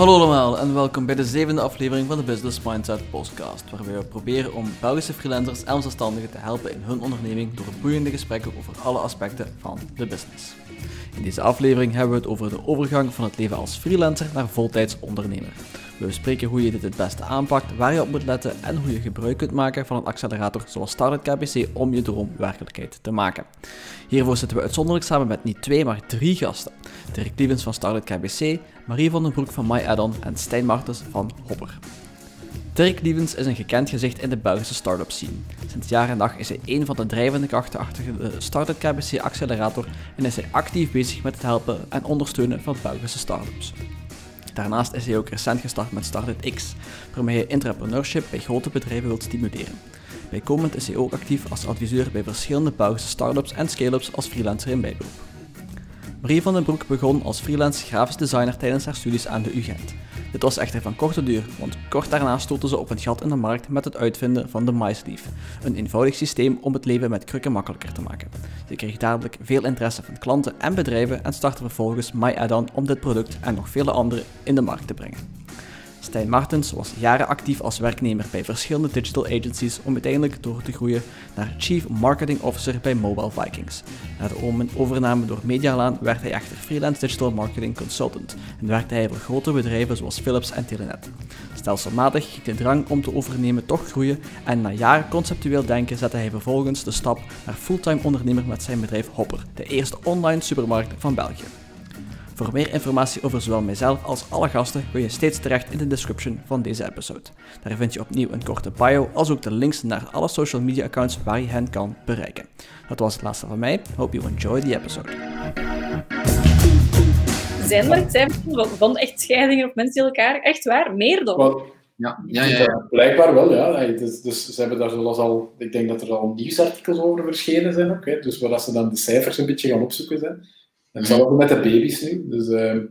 Hallo allemaal en welkom bij de zevende aflevering van de Business Mindset podcast, waarbij we proberen om Belgische freelancers en zelfstandigen te helpen in hun onderneming door boeiende gesprekken over alle aspecten van de business. In deze aflevering hebben we het over de overgang van het leven als freelancer naar voltijds ondernemer. We bespreken hoe je dit het beste aanpakt, waar je op moet letten en hoe je gebruik kunt maken van een accelerator zoals Startup KBC om je droom werkelijkheid te maken. Hiervoor zitten we uitzonderlijk samen met niet twee, maar drie gasten. Dirk Lievens van Startup KBC, Marie van den Broek van MyAddon en Stijn Martens van Hopper. Dirk Lievens is een gekend gezicht in de Belgische start-up scene. Sinds jaar en dag is hij een van de drijvende krachten achter de Startup KBC Accelerator en is hij actief bezig met het helpen en ondersteunen van Belgische start-ups. Daarnaast is hij ook recent gestart met Startup X, waarmee hij entrepreneurship bij grote bedrijven wilt stimuleren. Bijkomend is hij ook actief als adviseur bij verschillende Belgische start-ups en scale-ups als freelancer in bijberoep. Marie van den Broek begon als freelance grafisch designer tijdens haar studies aan de UGent. Dit was echter van korte duur, want kort daarna stoten ze op een gat in de markt met het uitvinden van de MySleeve, een eenvoudig systeem om het leven met krukken makkelijker te maken. Ze kreeg dadelijk veel interesse van klanten en bedrijven en startte vervolgens MyAddon om dit product en nog vele andere in de markt te brengen. Stijn Martens was jaren actief als werknemer bij verschillende digital agencies om uiteindelijk door te groeien naar Chief Marketing Officer bij Mobile Vikings. Na de overname door Medialaan werd hij echter freelance digital marketing consultant en werkte hij voor grote bedrijven zoals Philips en Telenet. Stelselmatig ging de drang om te overnemen toch groeien en na jaren conceptueel denken zette hij vervolgens de stap naar fulltime ondernemer met zijn bedrijf Hopper, de eerste online supermarkt van België. Voor meer informatie over zowel mijzelf als alle gasten kun je steeds terecht in de description van deze episode. Daar vind je opnieuw een korte bio, als ook de links naar alle social media accounts waar je hen kan bereiken. Dat was het laatste van mij. Hope you enjoy the episode. Zijn er cijfers van echt scheidingen of mensen die elkaar echt waar meer dan? Ja, ja, ja, ja, Blijkbaar wel, ja. Dus, dus, ze hebben daar zoals al, ik denk dat er al nieuwsartikels over verschenen zijn ook. Hè. Dus waar ze dan de cijfers een beetje gaan opzoeken zijn. En hetzelfde met de baby's nu. Dus, uh,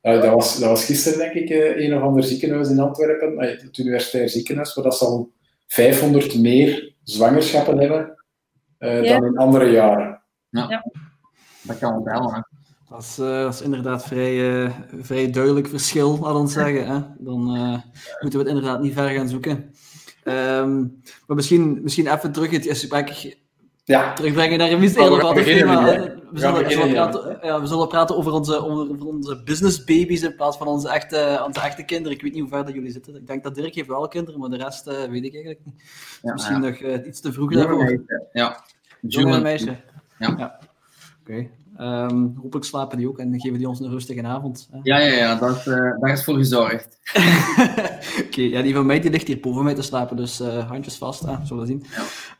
dat, was, dat was gisteren, denk ik, uh, een of ander ziekenhuis in Antwerpen, het universitair ziekenhuis, waar dat ze al 500 meer zwangerschappen hebben uh, dan in andere jaren. Ja, ja. dat kan wel. Dat is, uh, dat is, inderdaad vrij, uh, vrij duidelijk verschil, laat ons zeggen. Hè? Dan uh, moeten we het inderdaad niet ver gaan zoeken. Um, maar misschien, misschien even terug het gesprek ja. terugbrengen naar een. Oh, we, we, zullen, we, zullen praten, ja, we zullen praten over onze, over onze business babies in plaats van onze echte, onze echte kinderen. Ik weet niet hoe ver dat jullie zitten. Ik denk dat Dirk heeft wel kinderen, maar de rest uh, weet ik eigenlijk niet. Ja, Misschien nog uh, iets te vroeg daarvoor. Ja. Jonge meisje. Ja. ja. Oké. Okay. Um, hopelijk slapen die ook en geven die ons een rustige avond. Hè? Ja, ja, ja, dat, uh, daar is voor gezorgd. Oké, okay, ja, die van mij die ligt hier boven mij te slapen, dus uh, handjes vast, hè, zullen we zien.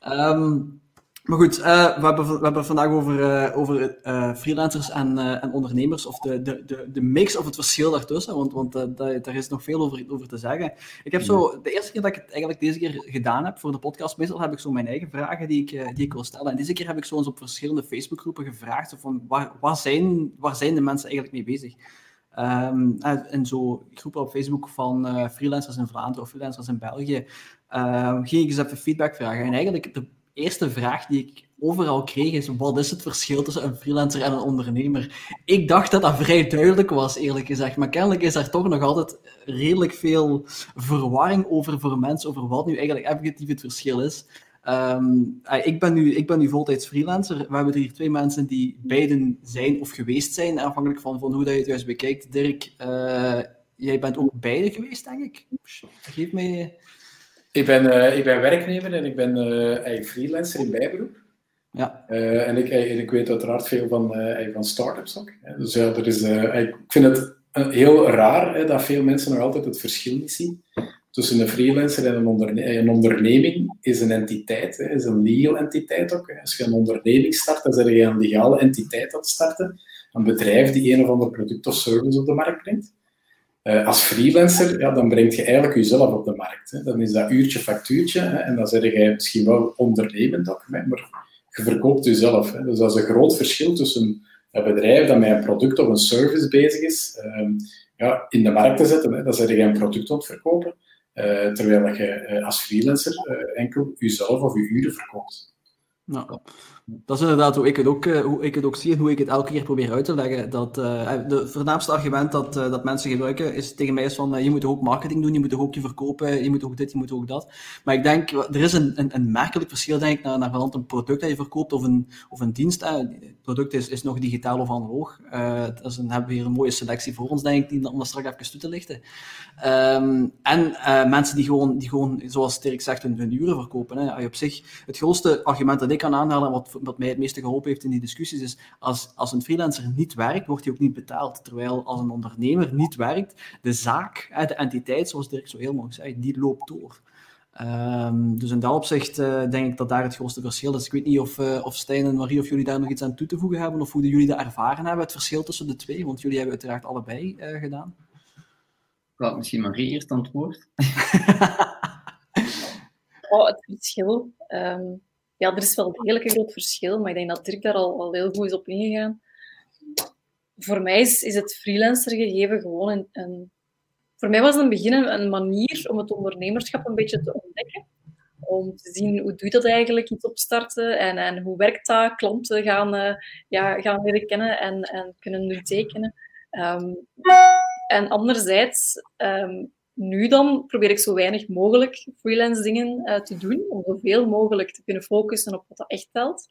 Ja. Um, maar goed, uh, we, hebben, we hebben vandaag over, uh, over uh, freelancers en, en, ondernemers, of de, de, de, de, mix of het verschil daartussen, want, want daar is nog veel over, over te zeggen. Ik heb zo, de eerste keer dat ik het eigenlijk deze keer gedaan heb voor de podcast, meestal heb ik zo mijn eigen vragen die ik, die ik wil stellen. En deze keer heb ik zo eens op verschillende Facebookgroepen gevraagd, van waar, waar, zijn, waar zijn de mensen eigenlijk mee bezig? Um, en zo groepen op Facebook van freelancers in Vlaanderen of freelancers in België, uh, ging ik eens even feedback vragen. En eigenlijk de eerste vraag die ik overal kreeg is: wat is het verschil tussen een freelancer en een ondernemer? Ik dacht dat dat vrij duidelijk was, eerlijk gezegd. Maar kennelijk is er toch nog altijd redelijk veel verwarring over voor mensen, over wat nu eigenlijk effectief het verschil is. Um, ik, ben nu, ik ben nu voltijds freelancer. We hebben hier twee mensen die beiden zijn of geweest zijn, afhankelijk van, van hoe dat je het juist bekijkt. Dirk, uh, jij bent ook beide geweest, denk ik. Geef mij ik ben, uh, ik ben werknemer en ik ben eigenlijk freelancer in bijberoep. Ja. Uh, en, ik, en ik weet uiteraard veel van, van start-ups ook. Hè. Dus ja, er is, ik vind het heel raar hè, dat veel mensen nog altijd het verschil niet zien tussen een freelancer en een, onderne een onderneming. Is een entiteit, hè, is een legal entiteit ook. Als je een onderneming start, dan ben je een legale entiteit aan het starten. Een bedrijf die een of ander product of service op de markt brengt. Uh, als freelancer, ja, dan breng je eigenlijk jezelf op de markt. Hè. Dan is dat uurtje factuurtje hè, en dan zeg je misschien wel ondernemend ook, maar je verkoopt jezelf. Hè. Dus dat is een groot verschil tussen een bedrijf dat met een product of een service bezig is, uh, ja, in de markt te zetten. Hè. Dan zeg je een product het verkopen, uh, terwijl je uh, als freelancer enkel jezelf of je uren verkoopt. Nou, dat is inderdaad hoe ik, het ook, eh, hoe ik het ook zie en hoe ik het elke keer probeer uit te leggen. Dat, uh, de voornaamste argument dat, dat mensen gebruiken is, tegen mij is van je moet ook marketing doen, je moet ook je verkopen, je moet ook dit, je moet ook dat. Maar ik denk, er is een, een, een merkelijk verschil denk ik, naar, naar een product dat je verkoopt of een, of een dienst. Het product is, is nog digitaal of analoog. dus dan hebben we hier een mooie selectie voor ons, denk ik, om dat straks even toe te lichten. Um, en mensen die gewoon, die gewoon, zoals Dirk zegt, hun, hun uren verkopen. Hè. Op zich, het grootste argument dat ik kan aanhalen, wat wat mij het meeste geholpen heeft in die discussies, is als, als een freelancer niet werkt, wordt hij ook niet betaald. Terwijl als een ondernemer niet werkt, de zaak, de entiteit, zoals Dirk zo heel mooi zei, die loopt door. Um, dus in dat opzicht uh, denk ik dat daar het grootste verschil is. Ik weet niet of, uh, of Stijn en Marie, of jullie daar nog iets aan toe te voegen hebben, of hoe jullie dat ervaren hebben, het verschil tussen de twee, want jullie hebben uiteraard allebei uh, gedaan. Ik misschien Marie eerst antwoord. oh, het verschil. Um, ja, er is wel degelijk een groot verschil, maar ik denk dat Dirk daar al, al heel goed is op ingegaan. Voor mij is, is het freelancer gegeven gewoon een, een... Voor mij was het in het begin een, manier om het ondernemerschap een beetje te ontdekken. Om te zien hoe doe je dat eigenlijk, iets opstarten en, en hoe werkt dat. Klanten gaan, uh, ja, gaan leren kennen en, en kunnen nu tekenen. Um, en anderzijds um, nu dan probeer ik zo weinig mogelijk freelance dingen uh, te doen, om zoveel mogelijk te kunnen focussen op wat dat echt telt.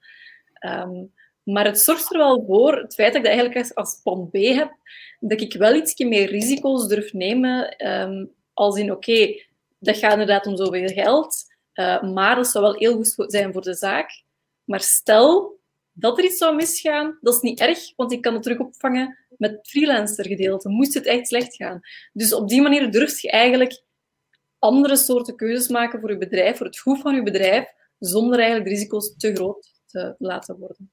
Um, maar het zorgt er wel voor, het feit dat ik eigenlijk als plan B heb, dat ik wel iets meer risico's durf nemen, um, als in, oké, dat gaat inderdaad om zoveel geld, uh, maar dat zou wel heel goed zijn voor de zaak. Maar stel dat er iets zou misgaan, dat is niet erg, want ik kan het terug opvangen met freelancer gedeelte. Moest het echt slecht gaan. Dus op die manier durf je eigenlijk andere soorten keuzes maken voor je bedrijf, voor het goed van je bedrijf, zonder eigenlijk de risico's te groot te laten worden.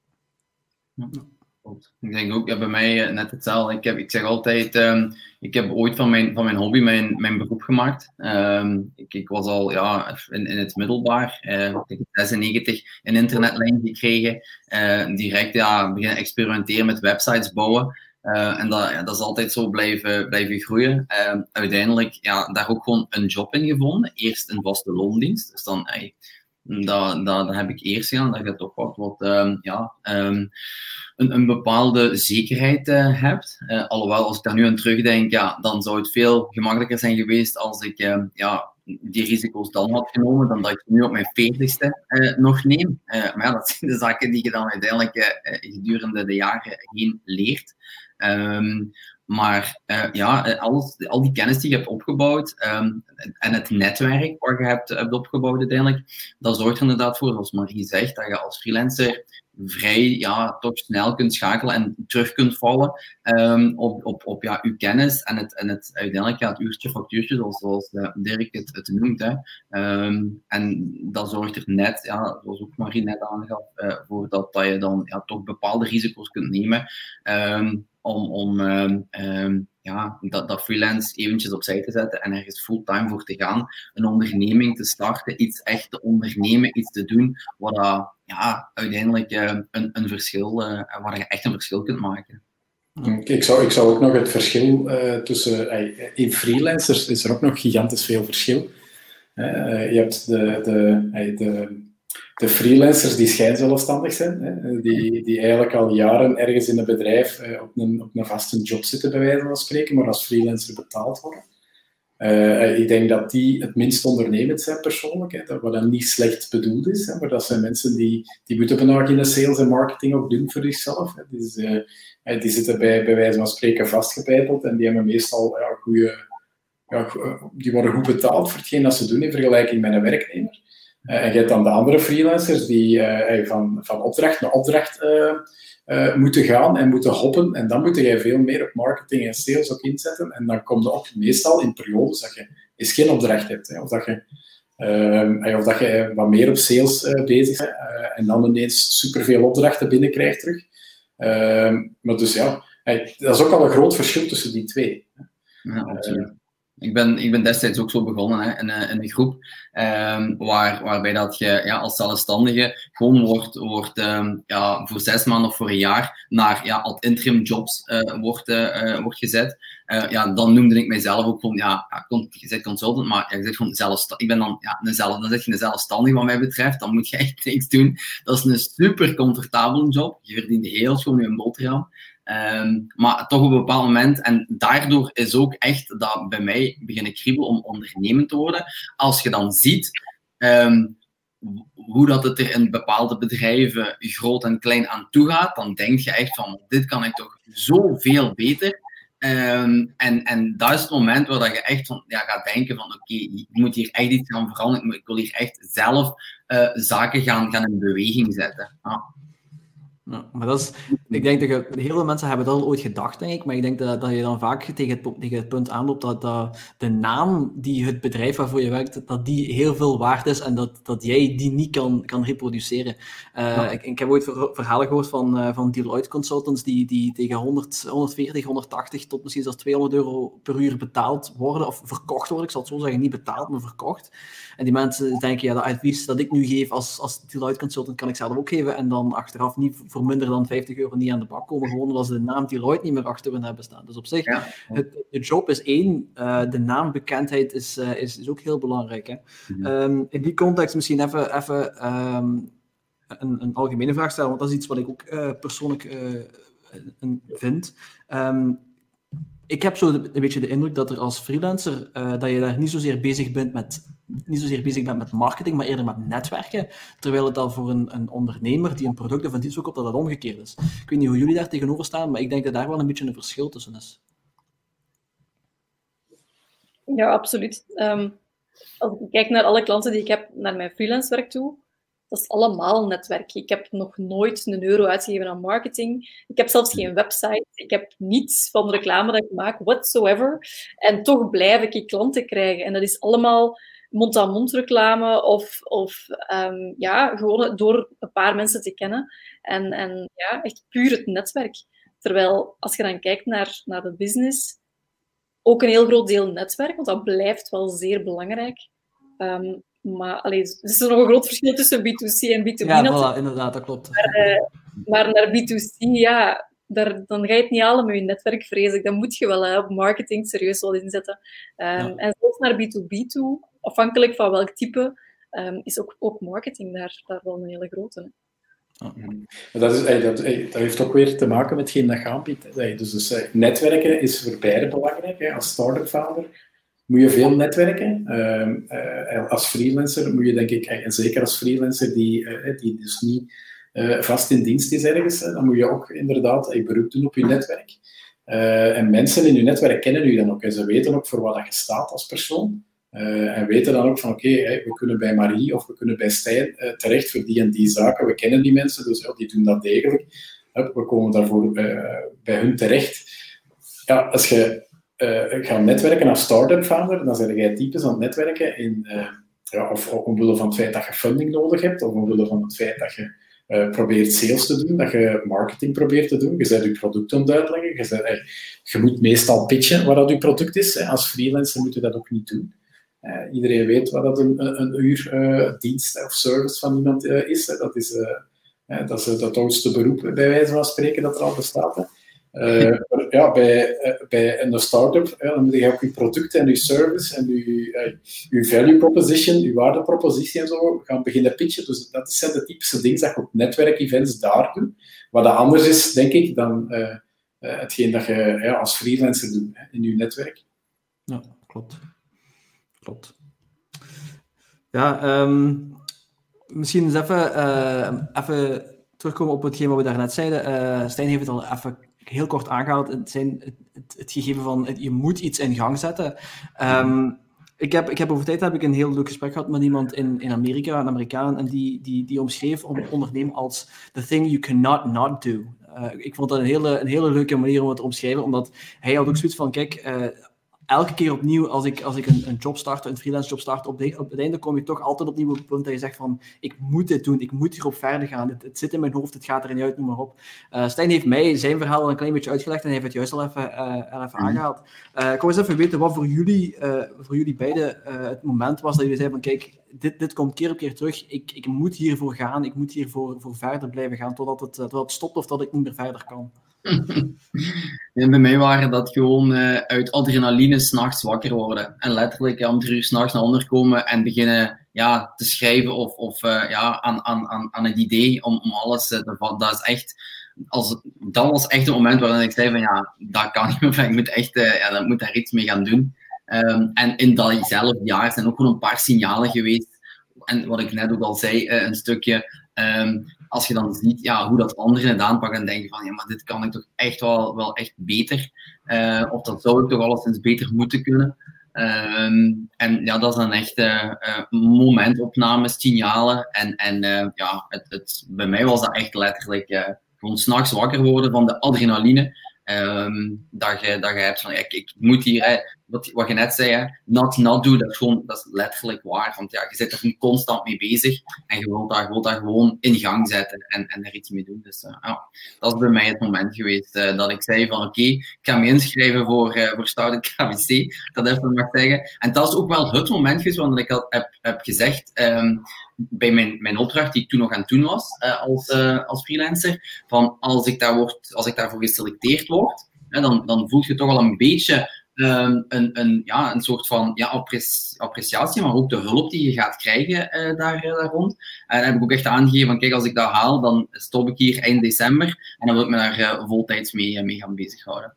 Ik denk ook, ja, bij mij eh, net hetzelfde. Ik, heb, ik zeg altijd, um, ik heb ooit van mijn, van mijn hobby mijn, mijn beroep gemaakt. Um, ik, ik was al ja, in, in het middelbaar, uh, ik 96, een internetlijn gekregen. Uh, direct ja, beginnen experimenteren met websites bouwen. En dat, ja, dat is altijd zo blijven, blijven groeien. Uh, uiteindelijk ja, daar ook gewoon een job in gevonden. Eerst een vaste loondienst. Dus dan, hey, dat, heb ik eerst gedaan, dat je toch wat, wat um, ja, um, een, een bepaalde zekerheid uh, hebt. Uh, alhoewel, als ik daar nu aan terugdenk, ja, dan zou het veel gemakkelijker zijn geweest als ik uh, ja, die risico's dan had genomen, dan dat ik nu op mijn veertigste uh, nog neem. maar ja, dat zijn de zaken die je dan uiteindelijk gedurende de jaren heen leert. Maar uh, ja, alles, al die kennis die je hebt opgebouwd um, en het netwerk wat je hebt, hebt opgebouwd uiteindelijk, dat zorgt er inderdaad voor, zoals Marie zegt, dat je als freelancer vrij ja, toch snel kunt schakelen en terug kunt vallen um, op, op, op ja, uw kennis en het, en het uiteindelijk ja, het uurtje factuurtje, zoals, zoals uh, Dirk het, het noemt. Hè. Um, en dat zorgt er net, ja, zoals ook Marie net aangaf, uh, voor dat, dat je dan ja, toch bepaalde risico's kunt nemen. Um, om, om um, um, ja, dat, dat freelance eventjes opzij te zetten en ergens fulltime voor te gaan. Een onderneming te starten, iets echt te ondernemen, iets te doen wat dat, ja, uiteindelijk uh, een, een verschil, uh, waar je echt een verschil kunt maken. Ik zou, ik zou ook nog het verschil uh, tussen... in freelancers is er ook nog gigantisch veel verschil. je hebt de, de, de de freelancers die schijnzelfstandig zijn, hè, die, die eigenlijk al jaren ergens in een bedrijf eh, op, een, op een vaste job zitten, bij wijze van spreken, maar als freelancer betaald worden. Uh, ik denk dat die het minst ondernemend zijn persoonlijk, hè, dat wat dan niet slecht bedoeld is, maar dat zijn mensen die, die moeten vandaag in de sales en marketing ook doen voor zichzelf. Hè. Dus, uh, die zitten bij, bij wijze van spreken vastgebeiteld en die hebben meestal goede, ja, die worden goed betaald voor hetgeen dat ze doen in vergelijking met een werknemer. Eh, en je hebt dan de andere freelancers die eh, van, van opdracht naar opdracht uh, moeten gaan en moeten hoppen. En dan moet je veel meer op marketing en sales ook inzetten. En dan komt je ook meestal in periodes dat je eens geen opdracht hebt. Of, dat je, of dat je wat meer op sales bezig bent. en dan ineens superveel opdrachten binnenkrijgt terug. maar dus ja, dat is ook al een groot verschil tussen die twee. Ja. Ik ben, ik ben destijds ook zo begonnen hè, in, in een groep um, waar, waarbij dat je ja, als zelfstandige gewoon wordt, wordt um, ja, voor zes maanden of voor een jaar naar ja, als interim jobs uh, wordt, uh, wordt gezet. Ja, dan noemde ik mijzelf ook van, ja, je bent consultant, maar ja, je zegt gewoon zelfstandig. Ik ben dan, ja, een zelf, dan zeg je een zelfstandige wat mij betreft, dan moet je echt niks doen. Dat is een super comfortabele job. Je verdient heel schoon je boterham. Um, maar toch op een bepaald moment, en daardoor is ook echt dat bij mij beginnen kriebel om ondernemend te worden. Als je dan ziet um, hoe dat het er in bepaalde bedrijven groot en klein aan toe gaat, dan denk je echt van, dit kan ik toch zoveel beter. Um, en, en dat is het moment waar dat je echt van, ja, gaat denken van oké, ik moet hier echt iets gaan veranderen. Ik wil hier echt zelf uh, zaken gaan, gaan in beweging zetten. Ja. Ja, maar dat is, ik denk dat je, heel veel mensen hebben dat al ooit gedacht, denk ik, maar ik denk dat, dat je dan vaak tegen het, tegen het punt aanloopt dat, dat de naam die het bedrijf waarvoor je werkt, dat die heel veel waard is en dat, dat jij die niet kan, kan reproduceren. Uh, ik, ik, heb ooit verhalen gehoord van, uh, van Deloitte Consultants die, die tegen 100, 140, 180 tot misschien zelfs 200 euro per uur betaald worden, of verkocht worden, ik zal het zo zeggen, niet betaald, maar verkocht. En die mensen denken, ja, dat advies dat ik nu geef als, als Deloitte Consultant kan ik zelf ook geven en dan achteraf niet voor minder dan 50 euro niet aan de bak komen, gewoon omdat ze de naam Deloitte niet meer achter hun hebben staan. Dus op zich, Het, de job is één, uh, de naambekendheid is, uh, is, is ook heel belangrijk. Hè? Mm -hmm. um, in die context misschien even, even um, een, een, algemene vraag stellen, want dat is iets wat ik ook uh, persoonlijk vind. Um, ik heb zo een beetje de indruk dat er als freelancer, uh, dat je daar niet zozeer bezig bent met, niet zozeer bezig bent met marketing, maar eerder met netwerken. Terwijl het dan voor een, een ondernemer die een product of een dienst verkoopt, dat dat omgekeerd is. Ik weet niet hoe jullie daar tegenover staan, maar ik denk dat daar wel een beetje een verschil tussen is. Ja, absoluut. Um, als ik kijk naar alle klanten die ik heb naar mijn freelance werk toe, dat is allemaal netwerk. Ik heb nog nooit een euro uitgegeven aan marketing. Ik heb zelfs geen website. Ik heb niets van reclame dat ik maak, whatsoever. En toch blijf ik klanten krijgen. En dat is allemaal mond-aan-mond reclame of, of um, ja, gewoon door een paar mensen te kennen. En, en ja, echt puur het netwerk. Terwijl als je dan kijkt naar, naar de business, ook een heel groot deel netwerk, want dat blijft wel zeer belangrijk. Um, maar allee, er is nog een groot verschil tussen B2C en B2B. Ja, voilà, inderdaad, dat klopt. Maar, uh, maar naar B2C, ja, daar, dan ga je het niet halen met je netwerk, vrees ik. Dan moet je wel hè, op marketing serieus wel inzetten. Um, ja. En zelfs naar B2B toe, afhankelijk van welk type, um, is ook, ook marketing daar, daar wel een hele grote. Hè. Dat, is, dat, dat, heeft ook weer te maken met hetgeen dat je aanbiedt. Dus, dus netwerken is voor beide belangrijk. Als start-up founder moet je veel netwerken. Uh, uh, als freelancer moet je denk ik, en zeker als freelancer die, uh, die dus niet vast in dienst is ergens, dan moet je ook inderdaad je beroep doen op je netwerk. en mensen in je netwerk kennen je dan ook en ze weten ook voor wat je staat als persoon. en weten dan ook van oké, we kunnen bij Marie of we kunnen bij Stijn terecht voor die en die zaken. We kennen die mensen, dus die doen dat degelijk. we komen daarvoor bij hun terecht. Ja, als je uh, gaan netwerken als start-up founder, dan zijn jij typisch aan het netwerken in, uh, ja, of, of omwille van het feit dat je funding nodig hebt, of omwille van het feit dat je uh, probeert sales te doen, dat je marketing probeert te doen. Je zet je product aan uitleggen. Je, je moet meestal pitchen wat dat je product is. Als freelancer moet je dat ook niet doen. iedereen weet wat dat een, een uur dienst of service van iemand is. Dat is, dat is het oudste beroep, bij wijze van spreken, dat er al bestaat. Uh, ja, bij, uh, bij een start-up dan moet je ook je product en je service en je, uh, je value proposition, je waardepropositie en zo gaan beginnen pitchen. Dus dat zijn de typische dingen dat je op netwerkevents daar doet. Wat anders is, denk ik, dan hetgeen dat je als freelancer doet in je netwerk. Ja, klopt. Klopt. Ja, um, misschien eens even, even terugkomen op hetgeen wat we daarnet zeiden. Stijn heeft het al even heel kort aangehaald, het, zijn, het, het, gegeven van je moet iets in gang zetten. Um, ik heb, ik heb over tijd heb ik een heel leuk gesprek gehad met iemand in, in Amerika, een Amerikaan, en die, die, die omschreef om ondernemen als the thing you cannot not do. Uh, ik vond dat een hele, een hele leuke manier om het te omschrijven, omdat hij had ook zoiets van, kijk, uh, elke keer opnieuw, als ik, als ik een, een job start, een freelance job start, op, de, op het einde kom je toch altijd opnieuw op het punt dat je zegt van, ik moet dit doen, ik moet hierop verder gaan, het, het zit in mijn hoofd, het gaat er niet uit, noem maar op. Uh, Stijn heeft mij zijn verhaal al een klein beetje uitgelegd en hij heeft het juist al even, uh, even mhm. aangehaald. Uh, ik wil eens even weten wat voor jullie, voor jullie beiden het moment was dat jullie zeiden van, kijk, dit, dit komt keer op keer terug, ik, ik moet hiervoor gaan, ik moet hiervoor voor verder blijven gaan, totdat het, totdat het stopt of dat ik niet meer verder kan. en bij mij waren dat gewoon uh, uit adrenaline s'nachts wakker worden. En letterlijk om drie uur s'nachts naar onder komen en beginnen ja, te schrijven of, of uh, ja, aan, aan, aan, aan het idee om, om alles uh, te vatten. Dat is echt, als, dat was echt het moment waarin ik zei van ja, dat kan niet meer. Ik moet echt, ja, dat moet daar iets mee gaan doen. Um, en in datzelfde jaar zijn ook gewoon een paar signalen geweest. En wat ik net ook al zei, een stukje. Um, als je dan ziet ja, hoe dat anderen het aanpakken, dan denk je van, ja, maar dit kan ik toch echt wel, wel echt beter. Uh, of dat zou ik toch alleszins beter moeten kunnen. Uh, en ja, dat is dan echt uh, momentopnames, signalen. En, en ja, het, het, bij mij was dat echt letterlijk gewoon s'nachts wakker worden van de adrenaline. Um, dat, je, dat je hebt van, ik, ik moet hier, wat, wat je net zei, hè, not not dat is, gewoon, dat is letterlijk waar. Want ja, je zit er constant mee bezig en je wilt dat, wilt dat gewoon in gang zetten en, en er iets mee doen. Dus uh, ja, dat is bij mij het moment geweest uh, dat ik zei van, oké, ik ga me inschrijven voor, uh, voor Stouten KBC, dat even mag zeggen. En dat is ook wel het moment geweest want ik al heb, heb gezegd, um, bij mijn, mijn opdracht die ik toen nog aan het doen was als, als freelancer, van als ik, daar word, als ik daarvoor geselecteerd word, dan, dan voel je toch al een beetje um, een, een, ja, een soort van ja, appreciatie, maar ook de hulp die je gaat krijgen uh, daar, daar rond. En dan heb ik ook echt aangegeven van kijk, als ik dat haal, dan stop ik hier eind december en dan wil ik me daar voltijds mee, mee gaan bezighouden.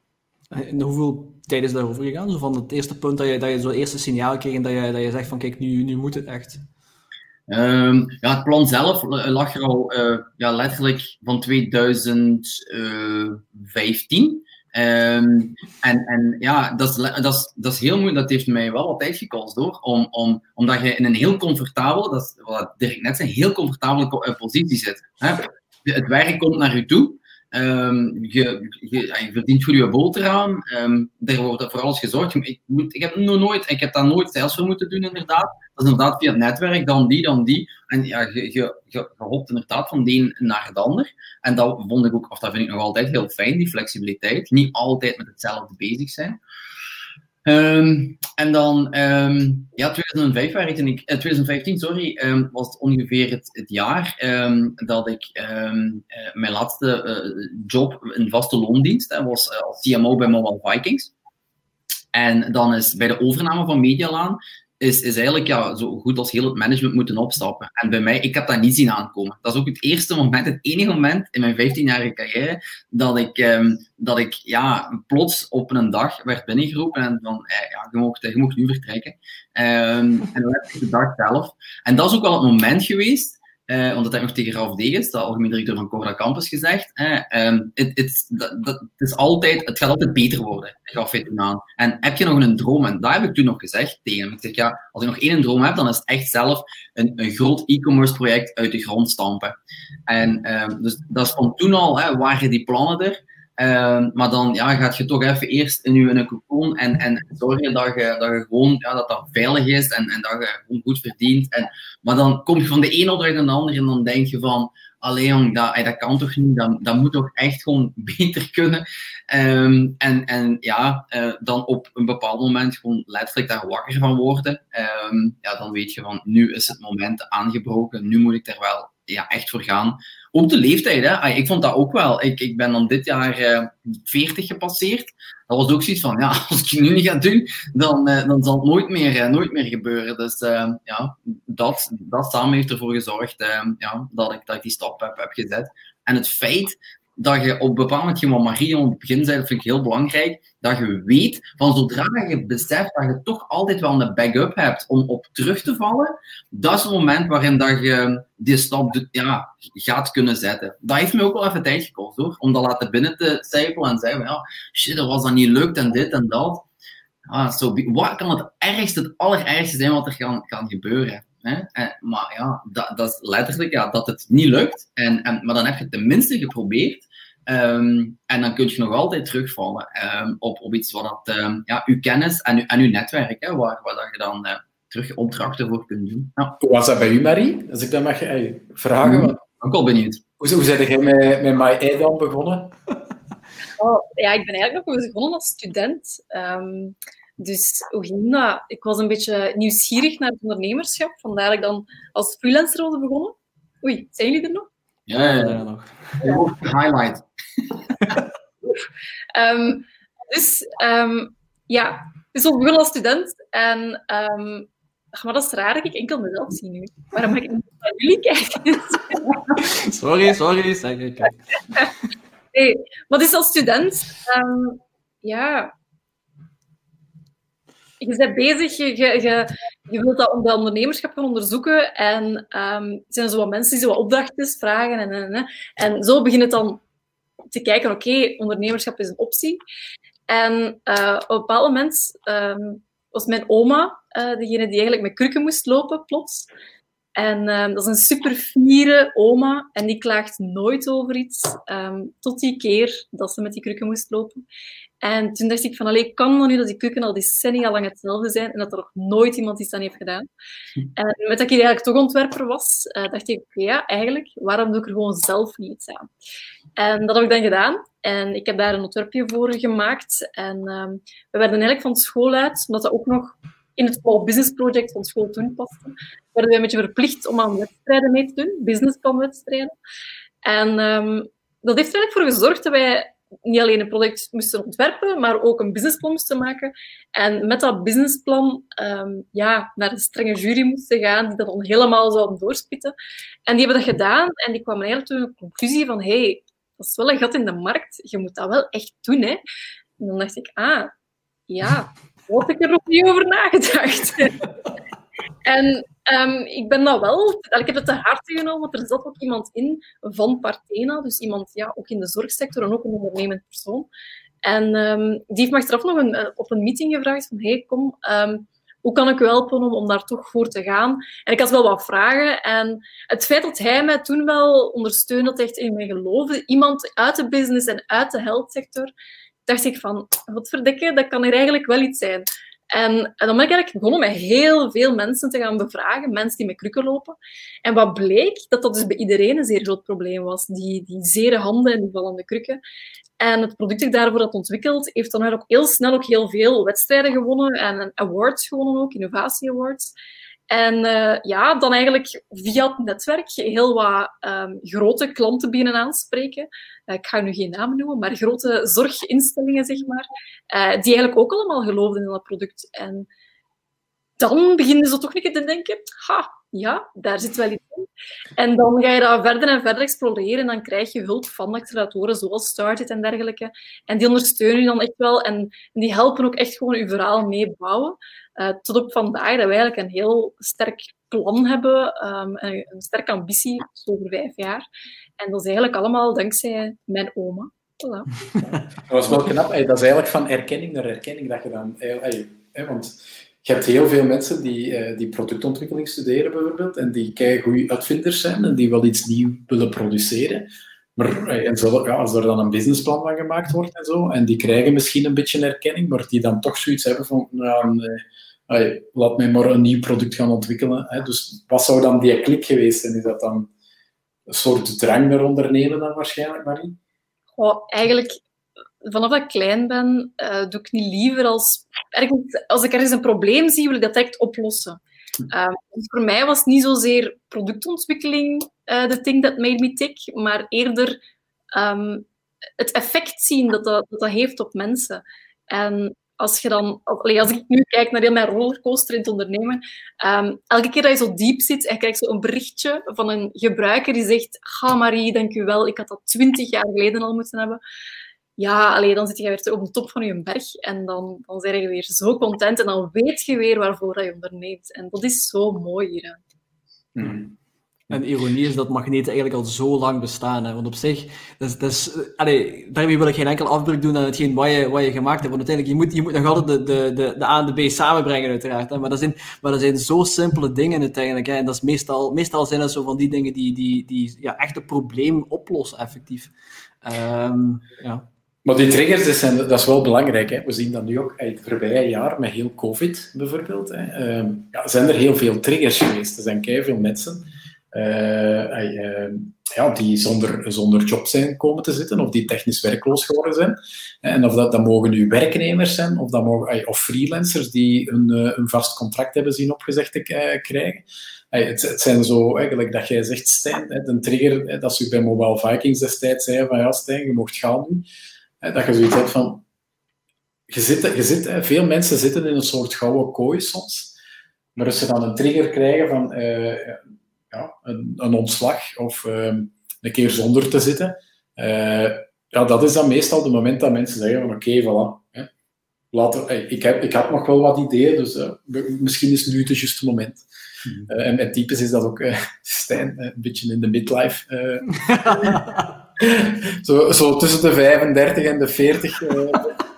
En hoeveel tijd is daarover gegaan? Zo van het eerste punt dat je, dat je zo'n eerste signaal kreeg en dat je, dat je zegt van kijk, nu, nu moet het echt? Um, ja, het plan zelf lag er al uh, ja, letterlijk van 2015. Um, en, en ja, dat is, dat, dat is heel moeilijk. Dat heeft mij wel wat tijd gekost hoor. Om, om, omdat je in een heel comfortabele, dat is wat Dirk net zei, heel comfortabele eh, positie zit. Hè? Het werk komt naar je toe. Um, je, je, verdient goed je boterham. Um, er wordt voor alles gezorgd. Ik, ik, heb nog nooit, ik heb dat nooit zelfs voor moeten doen, inderdaad. Dat is inderdaad via het netwerk, dan die, dan die. En ja, je, je, je, je hopt inderdaad van de een naar het ander. En dat vond ik ook, of dat vind ik nog altijd heel fijn, die flexibiliteit. Niet altijd met hetzelfde bezig zijn. Um, en dan, um, ja, 2005 werkte ik, uh, 2015, sorry, um, was het ongeveer het, jaar dat ik uh, mijn laatste uh, job in vaste loondienst was als CMO bij Mobile Vikings. En dan is bij de overname van Medialaan is, is eigenlijk ja, zo goed als heel het management moeten opstappen. En bij mij, ik heb dat niet zien aankomen. Dat is ook het eerste moment, het enige moment in mijn 15-jarige carrière, dat ik, um, dat ik ja, plots op een dag werd binnengeroepen en van, eh, ja, je mocht, je nu vertrekken. Um, en dan heb ik de dag zelf. En dat is ook wel het moment geweest uh, want dat heb ik nog tegen Ralf Degens, de algemeen directeur van Cora Campus, gezegd. Dat, het, is altijd, het gaat altijd beter worden, gaf hij toen aan. En heb je nog een droom? En dat heb ik toen nog gezegd tegen hem. Ik zeg, ja, als je nog één droom hebt, dan is het echt zelf een, een groot e-commerce project uit de grond stampen. En um, dus dat van toen al, hè, waren die plannen er. Uh, maar dan ja, gaat je toch even eerst in je cocoon en, en zorgen dat je, dat je gewoon ja, dat dat veilig is en, en dat je gewoon goed verdient. En, maar dan kom je van de ene opdracht naar de andere en dan denk je van, allee jong, dat, dat kan toch niet, dat, dat moet toch echt gewoon beter kunnen. Um, en, en ja, uh, dan op een bepaald moment gewoon letterlijk daar wakker van worden. Um, ja, dan weet je van, nu is het moment aangebroken, nu moet ik er wel ja, echt voor gaan. Ook de leeftijd, hè. ik vond dat ook wel. Ik, ik ben dan dit jaar uh, eh, 40 gepasseerd. Dat was ook zoiets van, ja, als ik het nu niet ga doen, dan, uh, dan zal het nooit meer, uh, nooit meer gebeuren. Dus ja, dat, dat samen heeft ervoor gezorgd ja, dat, ik, dat die stap heb, heb gezet. En het feit dat je op bepaald moment, wat Marie aan het begin zei, dat vind ik heel belangrijk, dat je weet, van zodra je beseft dat je toch altijd wel een backup hebt om op terug te vallen, dat is het moment waarin dat je die stap ja, gaat kunnen zetten. Dat heeft me ook wel even tijd gekost, hoor, om dat laten binnen te cijpelen en zeggen, ja, shit, dat was dan niet lukt en dit en dat. Ah, so, wat kan het ergste, het allerergste zijn wat er kan, kan gebeuren? Hè? En, maar ja, dat, dat is letterlijk ja, dat het niet lukt. En, en, maar dan heb je het tenminste geprobeerd. Ehm, en dan kun je nog altijd terugvallen um, op, op iets wat dat, um, ja, uw kennis en, uw, en uw netwerk, hè, waar, waar dat je dan uh, terug opdrachten voor kunt doen. Ja. Hoe was dat bij u, Marie? Als ik dat mag hey, vragen. Mm, ook al benieuwd. Hoe, hoe zijn jij met, met My dan begonnen? Oh, ja, ik ben eigenlijk nog begonnen als student. dus hoe ging dat? Ik was een beetje nieuwsgierig naar het ondernemerschap. Vandaar dat ik dan als freelancer was begonnen. Oei, zijn jullie er nog? Ja, ja, ja. nog. Ja. Highlight. Um, dus um, ja, dus als student. En, um, maar dat is raar dat ik enkel mezelf zie nu. Waarom mag ik niet naar jullie kijken? sorry, sorry, zeg ik. nee, maar dus als student, ja, je bent bezig, je, je, je wilt dat, dat ondernemerschap gaan onderzoeken en um, er zijn zo wat mensen die zo wat opdrachtjes vragen en, en, en, en zo begint het dan te kijken, oké, ondernemerschap is een optie. En uh, op een bepaald moment um, was mijn oma uh, degene die eigenlijk met krukken moest lopen, plots. En um, dat is een super fiere oma en die klaagt nooit over iets, um, tot die keer dat ze met die krukken moest lopen. En toen dacht ik van, allee, kan dan nu dat die krukken al decennia lang hetzelfde zijn en dat er nog nooit iemand iets aan heeft gedaan? En met dat ik eigenlijk toch ontwerper was, uh, dacht ik, ja, eigenlijk, waarom doe ik er gewoon zelf niets aan? En dat heb ik dan gedaan. En ik heb daar een ontwerpje voor gemaakt. En um, we werden eigenlijk van school uit, omdat dat ook nog in het Small Business Project van school toen paste, werden wij een beetje verplicht om aan wedstrijden mee te doen, businessplanwedstrijden. En um, dat heeft er eigenlijk voor gezorgd dat wij niet alleen een product moesten ontwerpen, maar ook een businessplan moesten maken. En met dat businessplan um, ja, naar een strenge jury moesten gaan, die dat dan helemaal zouden doorspitten. En die hebben dat gedaan en die kwamen eigenlijk tot een conclusie van hey, dat is wel een gat in de markt, je moet dat wel echt doen. Hè? En dan dacht ik, ah, ja, had ik er nog niet over nagedacht. en um, ik ben dat wel... Ik heb het te harte genomen, want er zat ook iemand in van Partena. Dus iemand ja, ook in de zorgsector en ook een ondernemend persoon. En um, die heeft me achteraf nog een, op een meeting gevraagd van hey, kom, um, hoe kan ik u helpen om, daar toch voor te gaan? En ik had wel wat vragen. En het feit dat hij mij toen wel ondersteunde, dat echt in mij geloofde, iemand uit de business en uit de health sector, dacht ik van, wat verdikken, dat kan er eigenlijk wel iets zijn. En, en, dan ben ik eigenlijk begonnen met heel veel mensen te gaan bevragen, mensen die met krukken lopen. En wat bleek, dat dat dus bij iedereen een zeer groot probleem was. Die, die zere handen en die vallende krukken. En het product dat ik daarvoor had ontwikkeld, heeft dan ook heel snel ook heel veel wedstrijden gewonnen en awards gewonnen ook, innovatie awards. En uh, ja, dan eigenlijk via het netwerk heel wat um, grote klanten binnen aanspreken. Uh, ik ga nu geen namen noemen, maar grote zorginstellingen, zeg maar. Uh, die eigenlijk ook allemaal geloofden in dat product. En dan beginnen ze toch een keer te denken, ha, ja, daar zit wel iets in. En dan ga je dat verder en verder exploreren en dan krijg je hulp van acceleratoren zoals Started en dergelijke. En die ondersteunen je dan echt wel en die helpen ook echt gewoon je verhaal meebouwen. Uh, tot op vandaag dat wij eigenlijk een heel sterk plan hebben, een, een, sterke ambitie over vijf jaar. En dat is eigenlijk allemaal dankzij mijn oma. Voilà. Dat was wel knap. Dat is eigenlijk van erkenning naar erkenning dat je dan... Want je hebt heel veel mensen die, uh, die productontwikkeling studeren bijvoorbeeld en die goede uitvinders zijn en die wel iets nieuw willen produceren. Maar en zo, als er dan een businessplan van gemaakt wordt en zo, en die krijgen misschien een beetje erkenning, maar die dan toch zoiets hebben van, nou, nee, laat mij maar een nieuw product gaan ontwikkelen. Hè. Dus wat zou dan die klik geweest zijn? Is dat dan een soort drang naar ondernemen dan waarschijnlijk, Marie? Oh, eigenlijk, vanaf dat ik klein ben, uh, doe ik niet liever als... Ergens, als ik ergens een probleem zie, wil ik dat direct oplossen. Um, dus voor mij was niet zozeer productontwikkeling uh, de thing that made me tick, maar eerder um, het effect zien dat dat, dat dat heeft op mensen. En als je dan, als ik nu kijk naar heel mijn rollercoaster in het ondernemen, um, elke keer dat je zo diep zit en krijg zo een berichtje van een gebruiker die zegt, ga Marie, dank u wel, ik had dat twintig jaar geleden al moeten hebben. Ja, allee, dan zit je weer op de top van je berg en dan, dan ben je weer zo content en dan weet je weer waarvoor je onderneemt. En dat is zo mooi hier. Hmm. En ironie is dat magneten eigenlijk al zo lang bestaan. Hè? Want op zich, dat is, dat is, allee, daarmee wil ik geen enkel afbreuk doen aan hetgeen wat je, wat je gemaakt hebt. Want uiteindelijk, je moet, je moet nog altijd de, de, de, de A en de B samenbrengen, uiteraard. Hè? Maar, dat zijn, maar dat zijn zo simpele dingen uiteindelijk. Hè? En dat is meestal, meestal zijn dat zo van die dingen die, die, die ja, echt een probleem oplossen, effectief. Um, ja. Maar die triggers, zijn, dat is wel belangrijk. Hè. We zien dat nu ook het voorbije jaar met heel COVID bijvoorbeeld. Hè. Uh, ja, zijn er heel veel triggers geweest. Er zijn veel mensen uh, uh, ja, die zonder, zonder job zijn komen te zitten of die technisch werkloos geworden zijn. En of dat, dat mogen nu werknemers zijn of, dat mogen, of freelancers die een, eh, een vast contract hebben zien opgezegd te krijgen. Het, zijn zo, eigenlijk dat jij zegt, Stijn, de trigger, dat ze bij Mobile Vikings destijds zeiden van ja, Stijn, je mocht gaan nu dat je zoiets hebt van... Je zit, je zit, veel mensen zitten in een soort gouden kooi soms. Maar als ze dan een trigger krijgen van uh, ja, een, een, ontslag of uh, een keer zonder te zitten, uh, ja, dat is dan meestal het moment dat mensen zeggen van oké, okay, voilà. Hè. Later, ik, heb, ik had nog wel wat ideeën, dus misschien is nu het juiste moment. Mm -hmm. en met types is dat ook, Stijn, een beetje in de midlife. zo, zo tussen de 35 en de 40, uh,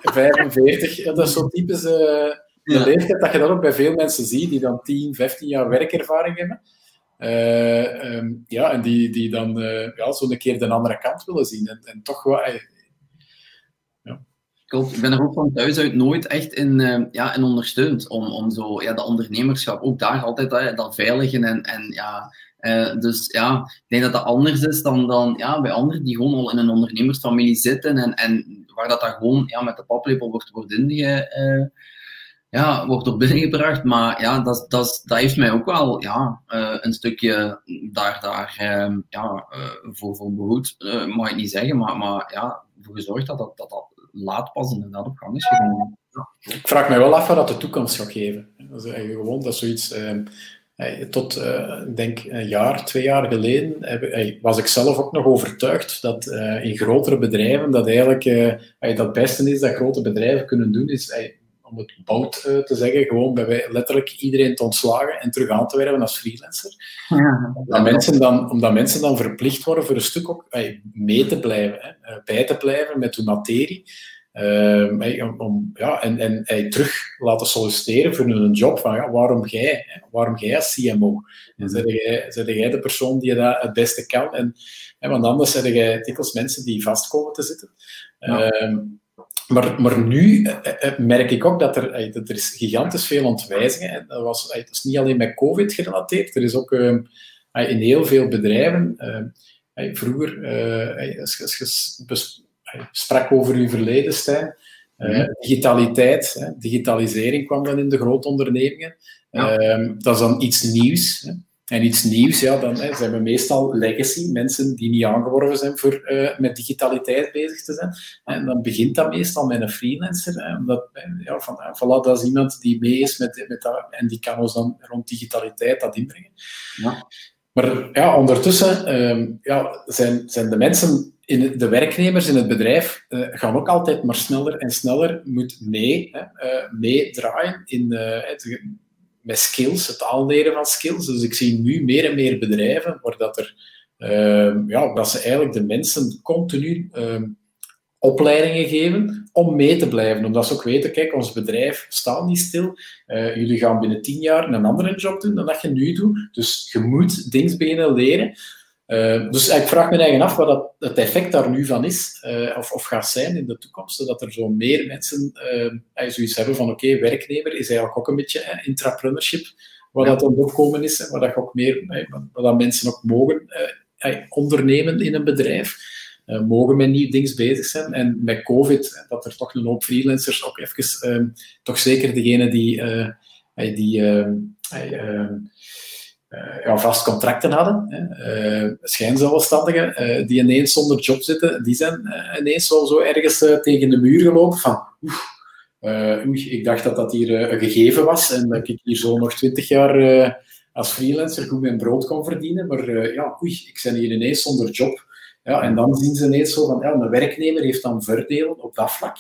45. Dat is zo typisch uh, de ja. leeftijd dat je dat ook bij veel mensen ziet, die dan 10, 15 jaar werkervaring hebben. Uh, um, ja, en die, die dan ja, zo een keer de andere kant willen zien. En, en toch. Ja. Klopt, ik ben er ook van thuis uit nooit echt in, ja, in ondersteund. Om, om zo, ja, de ondernemerschap, ook daar altijd dat veiligen en, en ja, uh, dus ja, ik denk dat dat anders is dan, dan ja, bij anderen die gewoon al in een ondernemersfamilie zitten en, en waar dat, dat gewoon ja, met de paplepel wordt, wordt, inge, uh, ja, wordt op binnengebracht. Maar ja, dat, dat, dat heeft mij ook wel ja, uh, een stukje daar, daar ja, voor, voor behoed, mag ik niet zeggen, maar, maar ja, voor gezorgd dat dat, dat, dat laat pas inderdaad op gang is. Ik vraag mij wel af wat dat de toekomst gaat geven. Dat is gewoon dat zoiets tot, ik denk, een jaar, twee jaar geleden heb, was ik zelf ook nog overtuigd dat uh, in grotere bedrijven, dat eigenlijk uh, dat het beste is dat grote bedrijven kunnen doen, is om het bout te zeggen, gewoon bij letterlijk iedereen te ontslagen en terug aan te werven als freelancer. Ja, omdat, mensen dan, omdat mensen dan verplicht worden voor een stuk ook mee te blijven, bij te blijven met hun materie. Uh, om, ja, en, en hij terug laten solliciteren voor een job. Van, ja, waarom jij? Waarom jij als CMO? En zeg jij, jij de persoon die dat het beste kan? En, hè, want anders zijn jij dikwijls mensen die vast komen te zitten. Ja. Uh, maar, maar nu eh, eh, merk ik ook dat er, dat er is gigantisch veel ontwijzingen. Dat, was, het is niet alleen met COVID gerelateerd. Er is ook in heel veel bedrijven. vroeger, als je sprak over uw verleden, Stijn. Uh, digitaliteit, hè, digitalisering kwam dan in de grote ondernemingen. Ja. Uh, dat is dan iets nieuws. Hè. En iets nieuws, ja, dan hè, zijn we meestal legacy, mensen die niet aangeworven zijn voor uh, met digitaliteit bezig te zijn. En dan begint dat meestal met een freelancer. Hè, omdat, ja, van, voilà, dat is iemand die mee is met, met dat, en die kan ons dan rond digitaliteit dat inbrengen. Ja. Maar ja, ondertussen ehm, ja, zijn, zijn de mensen in de werknemers in het bedrijf uh, gaan ook altijd maar sneller en sneller moet mee, uh, meedraaien in, uh, met skills, het aanleren van skills. Dus ik zie nu meer en meer bedrijven waar dat er, ehm, ja, dat ze eigenlijk de mensen continu ehm, opleidingen geven om mee te blijven. Omdat ze ook weten, kijk, ons bedrijf staat niet stil. jullie gaan binnen tien jaar een andere job doen dan dat je nu doet. Dus je moet dingen beginnen leren. Uh, dus ik vraag me eigen af wat dat, het effect daar nu van is, uh, of, of gaat zijn in de toekomst, zodat er zo meer mensen zoiets hebben van oké, okay, werknemer is eigenlijk ook een beetje intrapreneurship, wat ja. dat aan opkomen is, waar dat ook meer, wat dat mensen ook mogen ondernemen in een bedrijf, mogen met nieuw dingen bezig zijn. En met COVID, dat er toch een hoop freelancers ook even, toch zeker degene die, die uh, ja, vast contracten hadden. Schijnzelfstandigen die ineens zonder job zitten, die zijn ineens zo, zo ergens tegen de muur gelopen van oei, ik dacht dat dat hier een gegeven was en dat ik hier zo nog twintig jaar als freelancer goed mijn brood kon verdienen, maar ja, oei, ik ben hier ineens zonder job. Ja, en dan zien ze ineens zo van, ja, een werknemer heeft dan voordelen op dat vlak.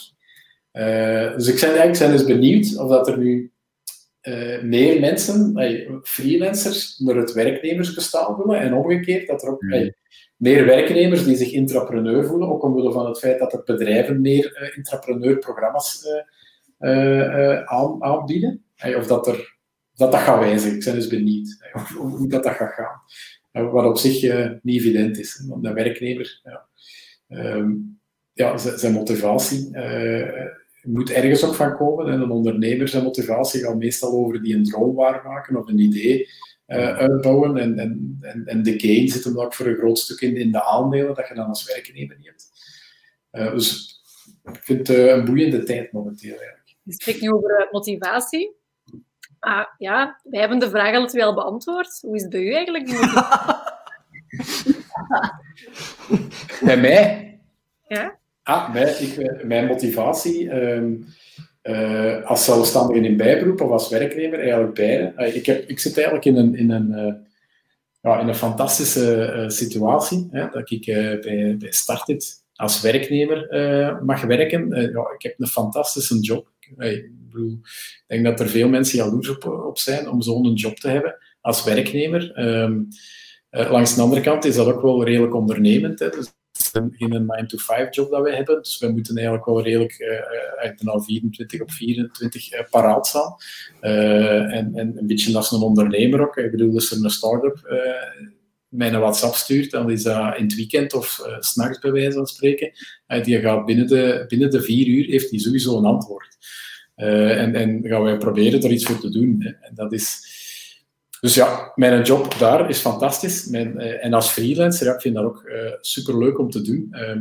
dus ik ben, ik ben dus benieuwd of dat er nu meer mensen, freelancers, naar het werknemersbestaan willen en omgekeerd, dat er ook mm. meer werknemers die zich intrapreneur voelen, ook omwille van het feit dat er bedrijven meer intrapreneurprogramma's aan, aanbieden. of dat, er, dat dat gaat wijzigen. Ik ben dus benieuwd hoe dat, dat gaat gaan. Wat op zich niet evident is. Want een werknemer, ja, ehm, ja, zijn motivatie uh, moet ergens ook van komen. En een ondernemer zijn motivatie gaat meestal over die een droom waarmaken of een idee uh, uitbouwen. En, en, en, en, de gain zit hem ook voor een groot stuk in, in de aandelen dat je dan als werknemer niet hebt. Dus ik vind het een boeiende tijd momenteel eigenlijk. Je spreekt nu over motivatie. Ah, ja, wij hebben de vraag al twee al beantwoord. Hoe is het bij u eigenlijk? bij mij? Ja? Ah, mijn, ik, mijn motivatie ehm, eh, als zelfstandige in bijberoep of als werknemer, eigenlijk beide. Uh, ik, heb, ik zit eigenlijk in een, in een, uh, ja, in een fantastische situatie. Hè, dat ik bij, bij Startit als werknemer mag werken. ja, ik heb een fantastische job. Ik, bedoel, ik denk dat er veel mensen jaloers op, op zijn om zo'n job te hebben als werknemer. Um, langs de andere kant is dat ook wel redelijk ondernemend. Hè, dus geen 9-to-5 job dat we hebben. Dus we moeten eigenlijk wel redelijk uh, 24 op 24 uh, paraat staan. Uh, en, en een beetje als een ondernemer ook. Ik bedoel, als er een start-up mij een WhatsApp stuurt, dan is dat in het weekend of uh, s'nachts bij wijze van spreken. Uh, die gaat binnen de, binnen de vier uur heeft die sowieso een antwoord. Uh, en, en gaan wij proberen er iets voor te doen. En dat is, dus ja, mijn job daar is fantastisch. Mijn, en als freelancer, ik vind dat ook uh, eh, super leuk om te doen. Uh,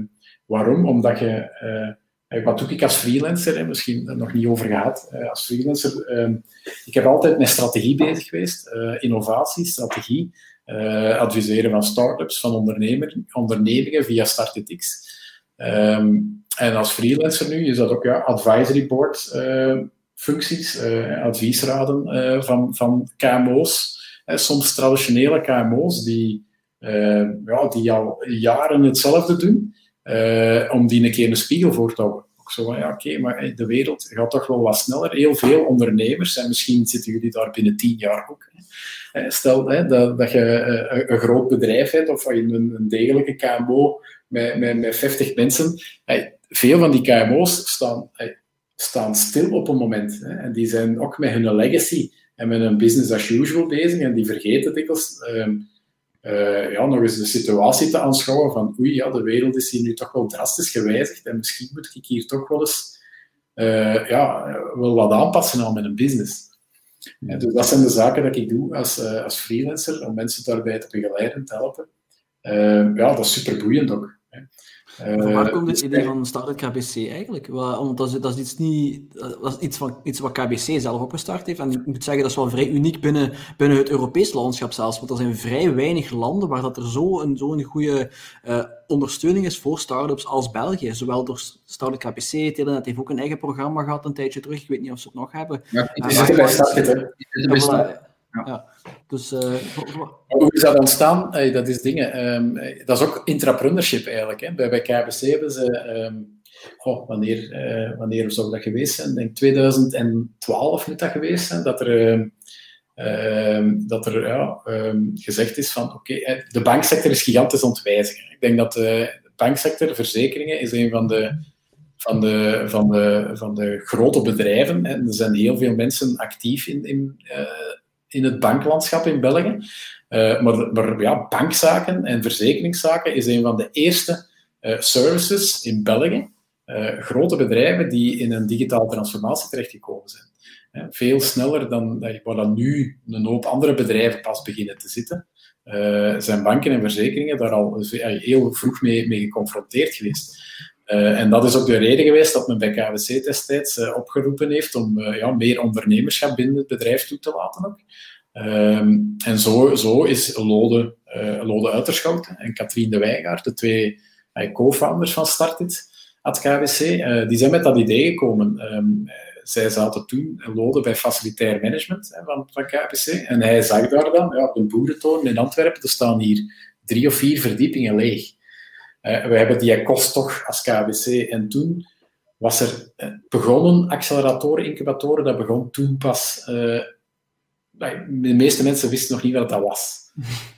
waarom? Omdat je, wat doe ik als freelancer? Hè? Misschien nog niet over gehad. als freelancer, ehm, ik heb altijd met strategie bezig geweest, innovatie, strategie, adviseren van start-ups, van ondernemingen via StartitX. Um, en als freelancer nu is dat ook ja, advisory board functies, uh, adviesraden uh, van, van KMO's. Uh, soms traditionele KMO's die, ja, die al jaren hetzelfde doen, om die een keer een spiegel voor te houden. Zo van, ja, oké, maar de wereld gaat toch wel wat sneller. Heel veel ondernemers, en misschien zitten jullie daar binnen tien jaar ook. Hè. Stel hè, dat, dat je een, een groot bedrijf hebt, of een, een degelijke KMO met, met, met 50 mensen. veel van die KMO's staan staan stil op een moment. Hè. En die zijn ook met hun legacy en met hun business as usual bezig. En die vergeten dikwijls uh, uh, ja, nog eens de situatie te aanschouwen van oei, ja, de wereld is hier nu toch wel drastisch gewijzigd en misschien moet ik hier toch wel eens uh, ja, wel wat aanpassen aan mijn business. En dus dat zijn de zaken dat ik doe als, uh, als freelancer, om mensen daarbij te begeleiden, te helpen. ja, dat is super boeiend ook. Uh, waar komt het idee van Startup KBC eigenlijk? Want dat is, dat is, iets, niet, dat is iets, van, iets wat KBC zelf opgestart heeft. En ik moet zeggen, dat is wel vrij uniek binnen, binnen het Europees landschap zelfs. Want er zijn vrij weinig landen waar dat er zo'n zo een goede uh, ondersteuning is voor startups als België. Zowel door Startup KBC, Telenet heeft ook een eigen programma gehad een tijdje terug. Ik weet niet of ze het nog hebben. Ja, het is uh, Startup. Ja. Dus, uh, Hoe is dat ontstaan? Hey, dat is dingen. Um, dat is ook intrapreneurship eigenlijk. Hè. Bij, bij KBC hebben ze. Um, wanneer, uh, wanneer zou dat geweest zijn? Ik denk 2012 moet dat geweest zijn. Dat er. Uh, dat er ja, gezegd is van oké, okay, de banksector is gigantisch ontwijzigen. Ik denk dat de banksector, verzekeringen, is een van de, van de, van de, van de grote bedrijven. En er zijn heel veel mensen actief in, in in het banklandschap in België. Uh, maar, maar ja, bankzaken en verzekeringszaken is een van de eerste uh, services in België. Uh, grote bedrijven die in een digitale transformatie terechtgekomen zijn. veel sneller dan waar dan nu een hoop andere bedrijven pas beginnen te zitten. zijn banken en verzekeringen daar al heel vroeg mee, mee geconfronteerd geweest. En dat is ook de reden geweest dat men bij KWC destijds opgeroepen heeft om ja, meer ondernemerschap binnen het bedrijf toe te laten. Ook. Ehm, en zo, zo is Lode, Lode Uiterschout en Katrien de Wijgaard, de twee co-founders van Startit, at KWC, die zijn met dat idee gekomen. Um, zij zaten toen, Lode, bij facilitair management van, van KWC. En hij zag daar dan, ja, op een boerentoren in Antwerpen, er staan hier drie of vier verdiepingen leeg. We hebben die kost toch als KWC. En toen was er begonnen, acceleratoren, incubatoren, dat begon toen pas. de meeste mensen wisten nog niet wat dat was.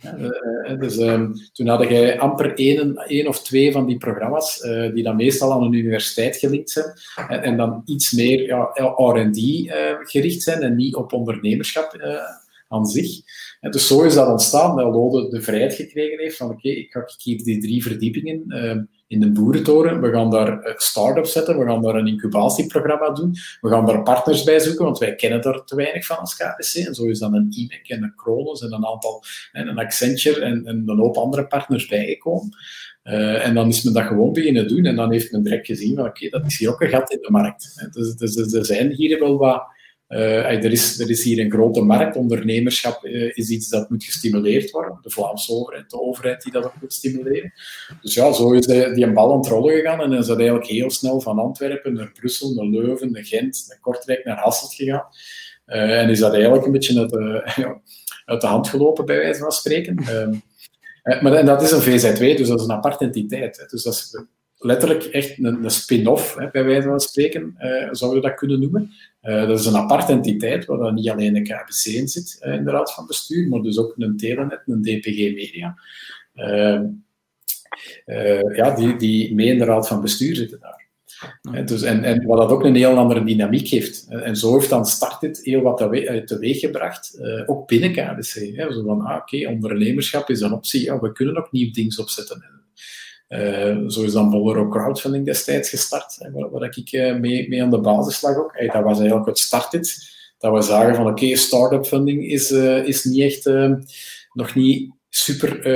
Uh, dus um, toen had je amper één, één of twee van die programma's, die dan meestal aan een universiteit gelinkt zijn, en, en dan iets meer ja, R&D gericht zijn en niet op ondernemerschap aan zich. En dus zo is dat ontstaan, dat Lode de vrijheid gekregen heeft van oké, ik ga hier die drie verdiepingen ehm, in de boerentoren, we gaan daar start-ups zetten, we gaan daar een incubatieprogramma doen, we gaan daar partners bij zoeken, want wij kennen daar te weinig van als KPC. En zo is dan een IMEC en een Kronos en een aantal, en een Accenture en, en een hoop andere partners bijgekomen. Uh, en dan is men dat gewoon beginnen doen en dan heeft men direct gezien van oké, dat is hier ook een gat in de markt. Dus, dus, dus er zijn hier wel wat er, is, er is hier een grote markt. Ondernemerschap uh, is iets dat moet gestimuleerd worden. De Vlaamse overheid, de overheid die dat ook moet stimuleren. Dus ja, zo is die, die een bal aan het rollen gegaan. En is dat eigenlijk heel snel van Antwerpen naar Brussel, naar Leuven, naar Gent, naar Kortrijk, naar Hasselt gegaan. En is dat eigenlijk een beetje uit de, uit de hand gelopen, bij wijze van spreken. Ehm, maar en dat is een VZ2, dus dat is een aparte entiteit. Dus dat is letterlijk echt een, een spin-off, bij wijze van spreken, uh, zouden we dat kunnen noemen. Uh, dat is een aparte entiteit, waar dan niet alleen een KBC in zit uh, in de raad van bestuur, maar dus ook een Telenet, een DPG Media. ja, die, die mee in de raad van bestuur zitten daar. Dus, en, en wat dat ook een heel andere dynamiek heeft. En zo heeft dan Startit heel wat teweeg gebracht, ook binnen KBC. Hè. Zo van, ah, oké, ondernemerschap is een optie, ja, we kunnen ook nieuw dingen opzetten. Uh, zo is dan Bolero Crowdfunding destijds gestart, waar, ik uh, mee, mee, aan de basis lag ook. Dat was eigenlijk het startit. Dat we zagen van oké, start-up funding is, uh, is niet echt, nog niet super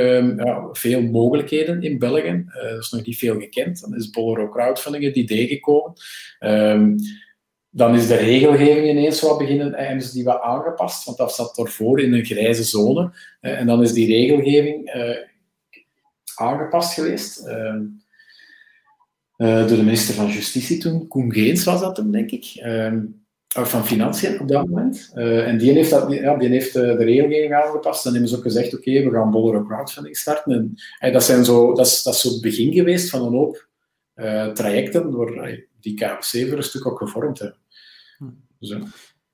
ja, veel mogelijkheden in België. er is nog niet veel gekend. Dan is Bolero Crowdfunding het idee gekomen. Um, dan is de regelgeving ineens wat beginnen, en is die wat aangepast, want dat zat ervoor in een grijze zone. en dan is die regelgeving aangepast geweest. Uh, uh, door de minister van Justitie toen, Koen Geens was dat toen, denk ik. Uh, van Financiën op dat moment. Uh, en die heeft, dat, ja, die heeft de regelgeving aangepast. En hebben ze ook gezegd, oké, okay, we gaan Bolero crowdfunding starten. En, en, dat, zijn zo, dat, is, dat is zo het begin geweest van een hoop trajecten door, die KFC voor een stuk ook gevormd hebben. Hm.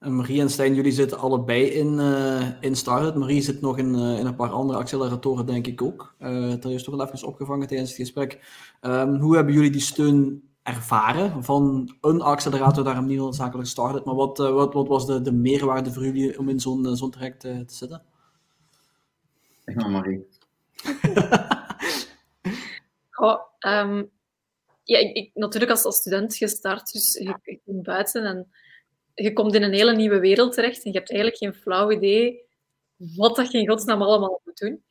Marie en Stijn, jullie zitten allebei in, uh, in Startup. Marie zit nog in, uh, in een paar andere acceleratoren, denk ik ook. Uh, dat is toch wel even opgevangen tijdens het gesprek. Um, hoe hebben jullie die steun ervaren van een accelerator, daarom niet noodzakelijk Startup, maar wat, wat, wat was de, de meerwaarde voor jullie om in zo'n zo'n traject te zitten? Zeg maar, Marie. oh, um, ja, ik, ik, natuurlijk als, als student gestart, dus ik, ik ben buiten en je komt in een hele nieuwe wereld terecht en je hebt eigenlijk geen flauw idee wat dat je in godsnaam allemaal moet doen.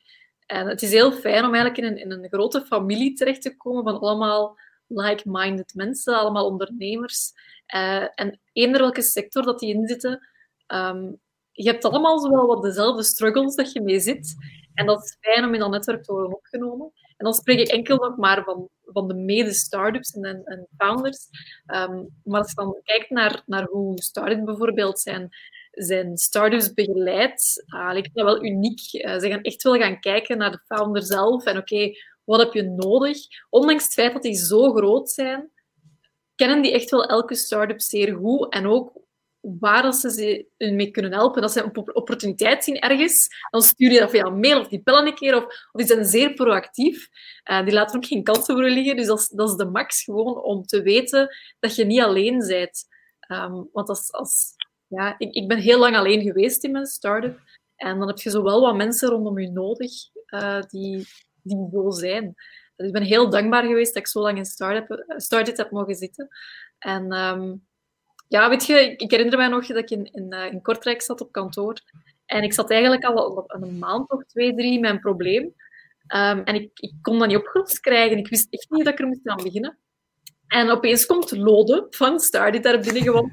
En het is heel fijn om eigenlijk in een, in een grote familie terecht te komen van allemaal like-minded mensen, allemaal ondernemers. Uh, en eender welke sector dat die in zitten, um, je hebt allemaal zowel wat dezelfde struggles dat je mee zit. En dat is fijn om in dat netwerk te worden opgenomen. En dan spreek ik enkel nog maar van, van de mede-startups en, en, founders. Um, maar als je dan kijkt naar, naar hoe startups bijvoorbeeld zijn, zijn startups begeleid, uh, lijkt dat wel uniek. Uh, ze gaan echt wel gaan kijken naar de founder zelf en oké, wat heb je nodig? Ondanks het feit dat die zo groot zijn, kennen die echt wel elke start-up zeer goed en ook waar ze ze mee kunnen helpen. Als ze een opportuniteit zien ergens, dan stuur je dat via mail of die bellen een keer. Of, of die zijn zeer proactief. Uh, die laten ook geen kansen voor liggen. Dus dat is, dat is de max gewoon om te weten dat je niet alleen bent. Um, want als, als, ja, ik, ik ben heel lang alleen geweest in mijn start-up. En dan heb je zo wel wat mensen rondom je nodig uh, die, die zo zijn. Dus ik ben heel dankbaar geweest dat ik zo lang in start-up start heb mogen zitten. En um, ja, weet je, ik, herinner mij nog dat ik in, in, in Kortrijk zat op kantoor. En ik zat eigenlijk al een maand of twee, drie met een probleem. Um, en ik, ik kon dat niet opgelost krijgen. Ik wist echt niet dat ik er moest aan beginnen. En opeens komt Lode van Star, die daar binnen gewoon.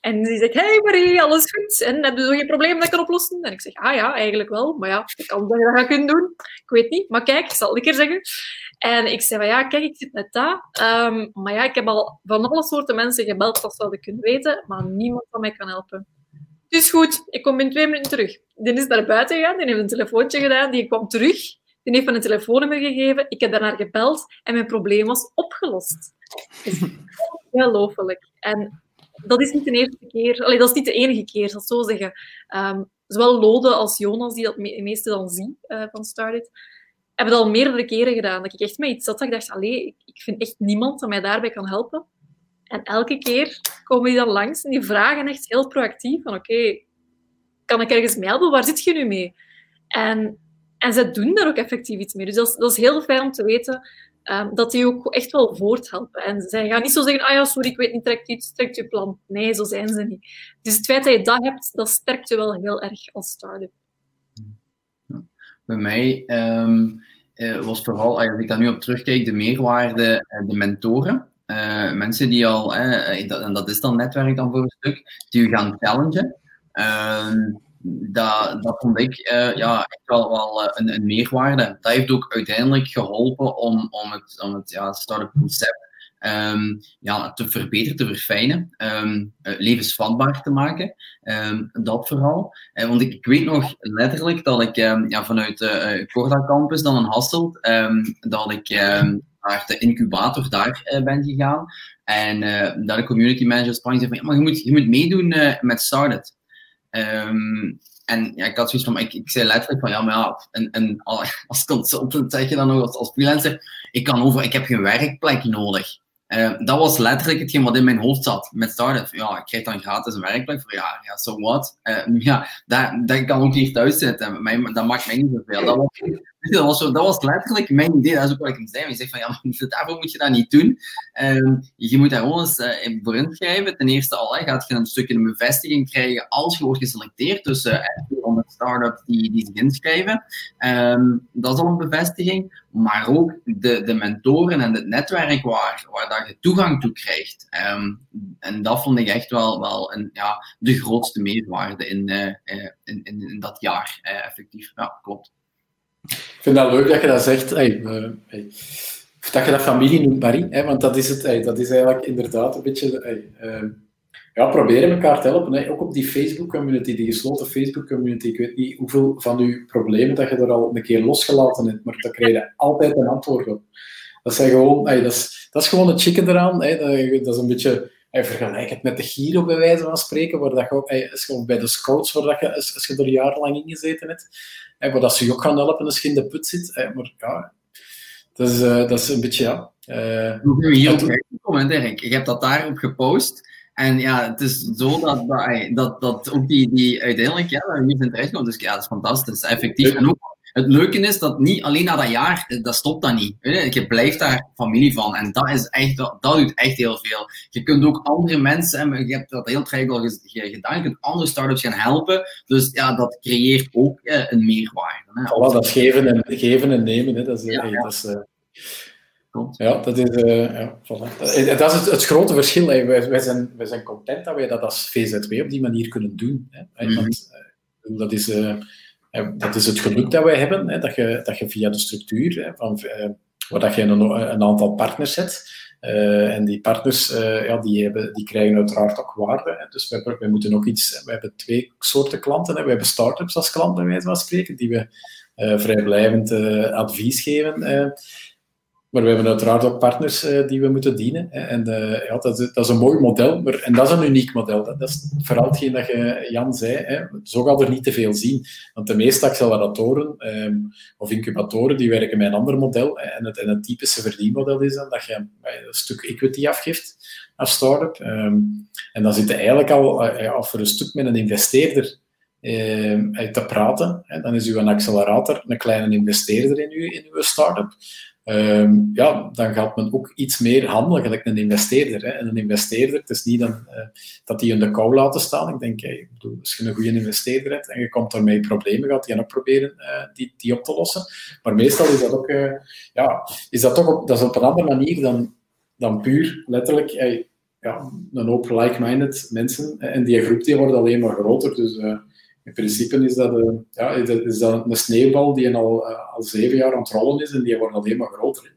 En die zegt, hey Marie, alles goed? En heb je zo geen probleem dat ik kan oplossen? En ik zeg, ah ja, eigenlijk wel. Maar ja, ik kan dat gaan kunnen doen. Ik weet niet. Maar kijk, ik zal het een keer zeggen. En ik zei van ja, kijk, ik zit net daar. Um, maar ja, ik heb al van alle soorten mensen gebeld, dat zouden kunnen weten, maar niemand van mij kan helpen. Dus goed, ik kom in twee minuten terug. Die is naar buiten gegaan, die heeft een telefoontje gedaan, die kwam terug. Die heeft me een telefoonnummer gegeven. Ik heb daarnaar gebeld en mijn probleem was opgelost. is ongelooflijk. En dat is niet de eerste keer, allee, dat is niet de enige keer, zal ik zo zeggen. Um, zowel Lode als Jonas, die dat me meeste dan zien uh, van Started, hebben dat al meerdere keren gedaan. Dat ik echt met iets zat dat ik dacht, allee, ik, vind echt niemand dat mij daarbij kan helpen. En elke keer komen die dan langs en die vragen echt heel proactief van oké, kan ik ergens mee helpen? Waar zit je nu mee? En, en ze doen daar ook effectief iets mee. Dus dat is, heel fijn om te weten um, dat die ook echt wel voorthelpen. En zij gaan niet zo zeggen, ah ja, sorry, ik weet niet, trekt u, trekt je plan. Nee, zo zijn ze niet. Dus het feit dat je dat hebt, dat sterkt je wel heel erg als start-up. Bij mij um, uh, was vooral, als ik daar nu op terugkijk, de meerwaarde uh, de mentoren. Uh, mensen die al, en dat is dan netwerk dan voor een stuk, die u gaan challengen. Ehm, dat, dat vond ik ja, echt wel, wel een, een, meerwaarde. Dat heeft ook uiteindelijk geholpen om, om het, om het ja, start-up concept um, ja, te verbeteren, te verfijnen, um, levensvatbaar te maken. Um, dat vooral. Uh, want ik, ik, weet nog letterlijk dat ik ja, vanuit de uh, Corda Campus dan een Hasselt, dat ik naar de incubator daar ben gegaan. En dat de community manager en zei van, ja, maar je moet, je moet meedoen met Started. En ja, ik had zoiets van, ik, ik zei letterlijk van, ja, maar als consultant zeg je dan nog, als, als freelancer, ik kan over, ik heb geen werkplek nodig. Uh, dat was letterlijk hetgeen wat in mijn hoofd zat met Startup. Ja, ik krijg dan gratis een werkplek voor ja, ja, so what? Uh, ja, dat, dat kan ook hier thuis zitten. Mij, dat maakt mij niet zoveel. Dat was, dat, was dat was letterlijk mijn idee. Dat is ook wat ik hem zei. Je zegt van, ja, daarvoor moet je dat niet doen. Uh, je moet daar gewoon eens uh, voor inschrijven. Ten eerste al, hè, gaat je een stukje een bevestiging krijgen als je wordt geselecteerd. Dus uh, 400 startups die, die zich inschrijven. Um, dat is al een bevestiging. Maar ook de, de mentoren en het netwerk waar, waar dat je toegang toe krijgt. Um, en dat vond ik echt wel, wel een, ja, de grootste meerwaarde in, uh, in, in, in, dat jaar, effectief. Ja, klopt. Ik vind dat leuk dat je dat zegt. Uh, hey. dat je dat familie noemt, Marie. Want dat is, het, dat is eigenlijk inderdaad een beetje... Ehm, ja, proberen elkaar te helpen. Ook op die Facebook-community, die gesloten Facebook-community. Ik weet niet hoeveel van uw problemen dat je er al een keer losgelaten hebt, maar daar krijg je altijd een antwoord op. Dat, zijn gewoon, dat, is, dat is gewoon het chicken eraan. Dat, is een beetje... Vergelijk het met de Giro, bij wijze van spreken, waar dat je ook, bij de scouts, waar dat je, als je er jarenlang in gezeten hebt, waar dat ze je ook gaan helpen als je in de put zit. Hey, maar ja, dat is, uh, dat is een beetje, ja... Uh, Hoe je hier Ik heb dat daarop gepost. En ja, het is zo dat, dat, dat ook die, die uiteindelijk ja, hier zijn terechtkomt. Dus ja, dat is fantastisch, effectief. En ook het leuke is dat niet alleen na dat jaar, dat stopt dat niet. Je blijft daar familie van. En dat, is echt, dat, doet echt heel veel. Je kunt ook andere mensen, je hebt dat heel traject al gedaan, je kunt andere startups gaan helpen. Dus ja, dat creëert ook eh, een meerwaarde. Hè. Voilà, dat is geven en, geven en nemen. Hè. Dat is, ja, ja. Dat is, uh... Ja, dat is, uh, ja, voilà. Eh, dat is het, het grote verschil. Wij, wij, zijn, wij zijn content dat wij dat als VZW op die manier kunnen doen. Hè. Mm Want, uh, dat, is, uh, dat is het geluk dat wij hebben, hè, dat, je, dat je via de structuur, hè, van, waar dat je een, aantal partners hebt, en die partners ja, die hebben, die krijgen uiteraard ook waarde. Hè. Dus wij, wij moeten ook iets... We hebben twee soorten klanten. Hè. We hebben start-ups als klanten, wijze van spreken, die we vrijblijvend advies geven. Maar we hebben uiteraard ook partners uh, die we moeten dienen. En uh, ja, dat, is, dat is een mooi model, maar, en dat is een uniek model. Dat is vooral hetgeen dat je, Jan zei. Hè. Zo gaat er niet te veel zien. Want de meeste acceleratoren um, of incubatoren die werken met een ander model. En, het, en het typische verdienmodel is dan dat je een stuk equity afgeeft als start-up. Um, en dan zit je eigenlijk al uh, voor een stuk met een investeerder uh, te praten. Hè. Dan is uw accelerator een kleine investeerder in uw, in uw start-up. Um, ja, dan gaat men ook iets meer handelen, gelijk een investeerder. Hè. En een investeerder, het is niet dan, uh, dat die in de kou laten staan. Ik denk, hey, bedoel, als je een goede investeerder hebt en je komt daarmee problemen, gaat die ook proberen uh, die, die op te lossen. Maar meestal is dat ook, ja, is dat toch op, dat is op een andere manier dan, dan puur letterlijk ja, een hoop like-minded mensen. En die groep die wordt alleen maar groter. Dus in principe is dat, een, ja, is dat een sneeuwbal die al, eh, al zeven jaar aan het rollen is en die wordt alleen maar groter.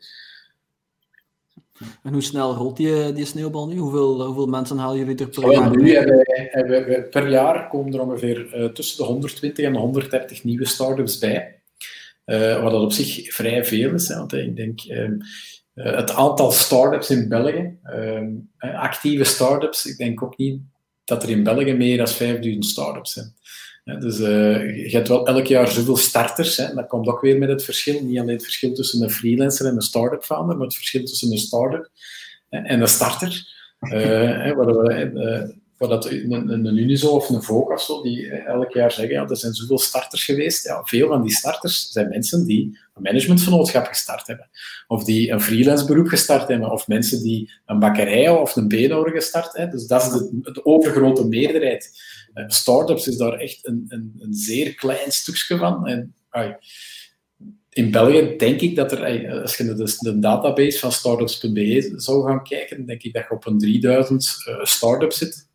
En hoe snel rolt die, die sneeuwbal nu? Hoeveel, hoeveel mensen halen jullie er per jaar? Nu hebben we, per jaar komen er ongeveer uh, tussen de 120 en 130 nieuwe start-ups bij. wat dat op zich vrij veel is. Hè, want ik denk, ehm, het aantal start-ups in België, ehm, actieve start-ups, ik denk ook niet dat er in België meer dan 5000 start-ups zijn. Dus je hebt wel elk jaar zoveel starters. Hè. Dat komt ook weer met het verschil. Niet alleen het verschil tussen een freelancer en een start-up founder, maar het verschil tussen een start-up en een starter. Uh, we, wat dat een, een, Unizo of een Vogue of zo, die elk jaar zeggen, ja, er zijn zoveel starters geweest. Ja, veel van die starters zijn mensen die een managementvenootschap gestart hebben. Of die een freelance beroep gestart hebben. Of mensen die een bakkerij of een beenhouwer gestart hebben. Dus dat is de, de overgrote meerderheid. Uh, startups is daar echt een, een, een zeer klein stukje van. En, in België denk ik dat er, als je de, de database van startups.be zou gaan kijken, denk ik dat je op een 3000 uh, startups zit.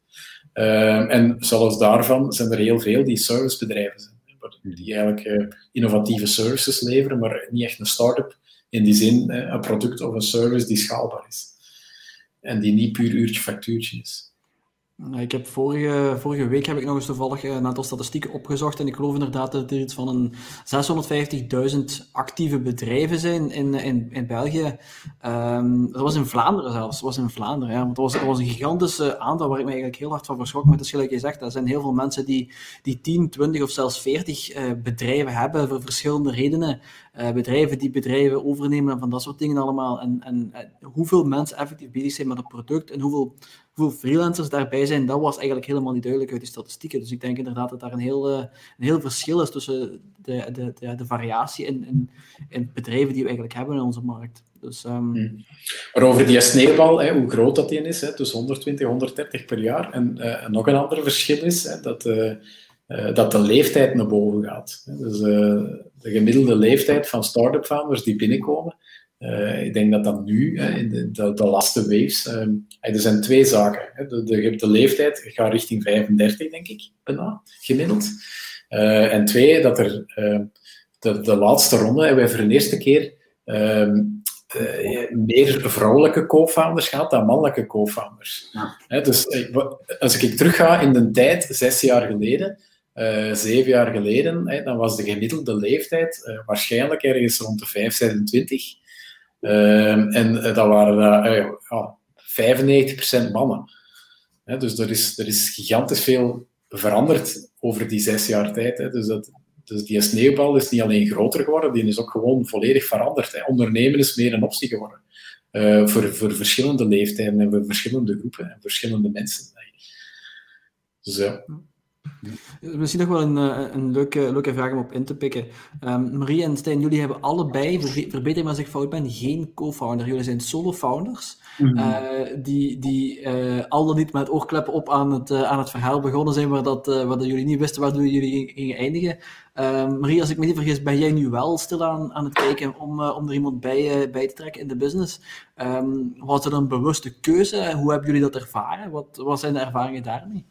Uh, en zelfs daarvan zijn er heel veel die servicebedrijven zijn. Die eigenlijk uh, innovatieve services leveren, maar niet echt een start-up in die zin een product of een service die schaalbaar is. En die niet puur uurtje factuurtje is. Ik heb vorige, vorige week heb ik nog eens toevallig een aantal statistieken opgezocht en ik geloof inderdaad dat er iets van een 650.000 actieve bedrijven zijn in, in, in België. Um, dat was in Vlaanderen zelfs, dat was in Vlaanderen. Ja. Want dat was, was een gigantische aantal waar ik me eigenlijk heel hard van verschrok. Maar het is gelijk je zegt, er zijn heel veel mensen die, die 10, 20 of zelfs 40 uh, eh, bedrijven hebben voor verschillende redenen. Uh, bedrijven die bedrijven overnemen en van dat soort dingen allemaal. En, en uh, hoeveel mensen effectief bezig zijn met het product en hoeveel hoeveel freelancers daarbij zijn, dat was eigenlijk helemaal niet duidelijk uit die statistieken. Dus ik denk inderdaad dat daar een heel, eh, een heel verschil is tussen de, de, de, de variatie in, in, in, bedrijven die we eigenlijk hebben in onze markt. Dus, um... Maar over die sneeuwbal, hè, hoe groot dat die is, hè, tussen 120 130 per jaar. En nog een ander verschil is hè, dat, uh, dat de leeftijd naar boven gaat. Dus de gemiddelde leeftijd van start-up founders die binnenkomen, uh, ik denk dat dat nu, in de, de, de laatste waves, er zijn twee zaken. De, de, de, leeftijd gaat richting 35, denk ik, bijna, gemiddeld. En twee, dat er de, de laatste ronde hebben we voor de eerste keer ehm, meer vrouwelijke co-founders gehad dan mannelijke co-founders. Ja. dus als ik terugga in de tijd, zes jaar geleden, zeven jaar geleden, dan was de gemiddelde leeftijd waarschijnlijk ergens rond de 5, 26. Ehm, en eh, dat waren uh, ja, 95% mannen. dus er is, er is gigantisch veel veranderd over die zes jaar tijd. Hè. Dus, dat, dus die sneeuwbal is niet alleen groter geworden, die is ook gewoon volledig veranderd. Hè. Ondernemen is meer een optie geworden. Voor, voor verschillende leeftijden en voor verschillende groepen en verschillende mensen. Dus ja. Misschien nog wel een, eh, een leuke, leuke vraag om op in te pikken. Um, Marie en Stijn, jullie hebben allebei, verbeter me als ik fout ben, geen co-founder. Jullie zijn solo-founders, mm die, die uh, al dan niet met oorkleppen op aan het, aan het verhaal begonnen zijn, waar, dat, waar dat jullie niet wisten waar jullie gingen eindigen. Um, Marie, als ik me niet vergis, ben jij nu wel stilaan aan het kijken om, om er iemand bij, bij te trekken in de business. Um, was het een bewuste keuze? Hoe hebben jullie dat ervaren? Wat, wat zijn de ervaringen daarmee?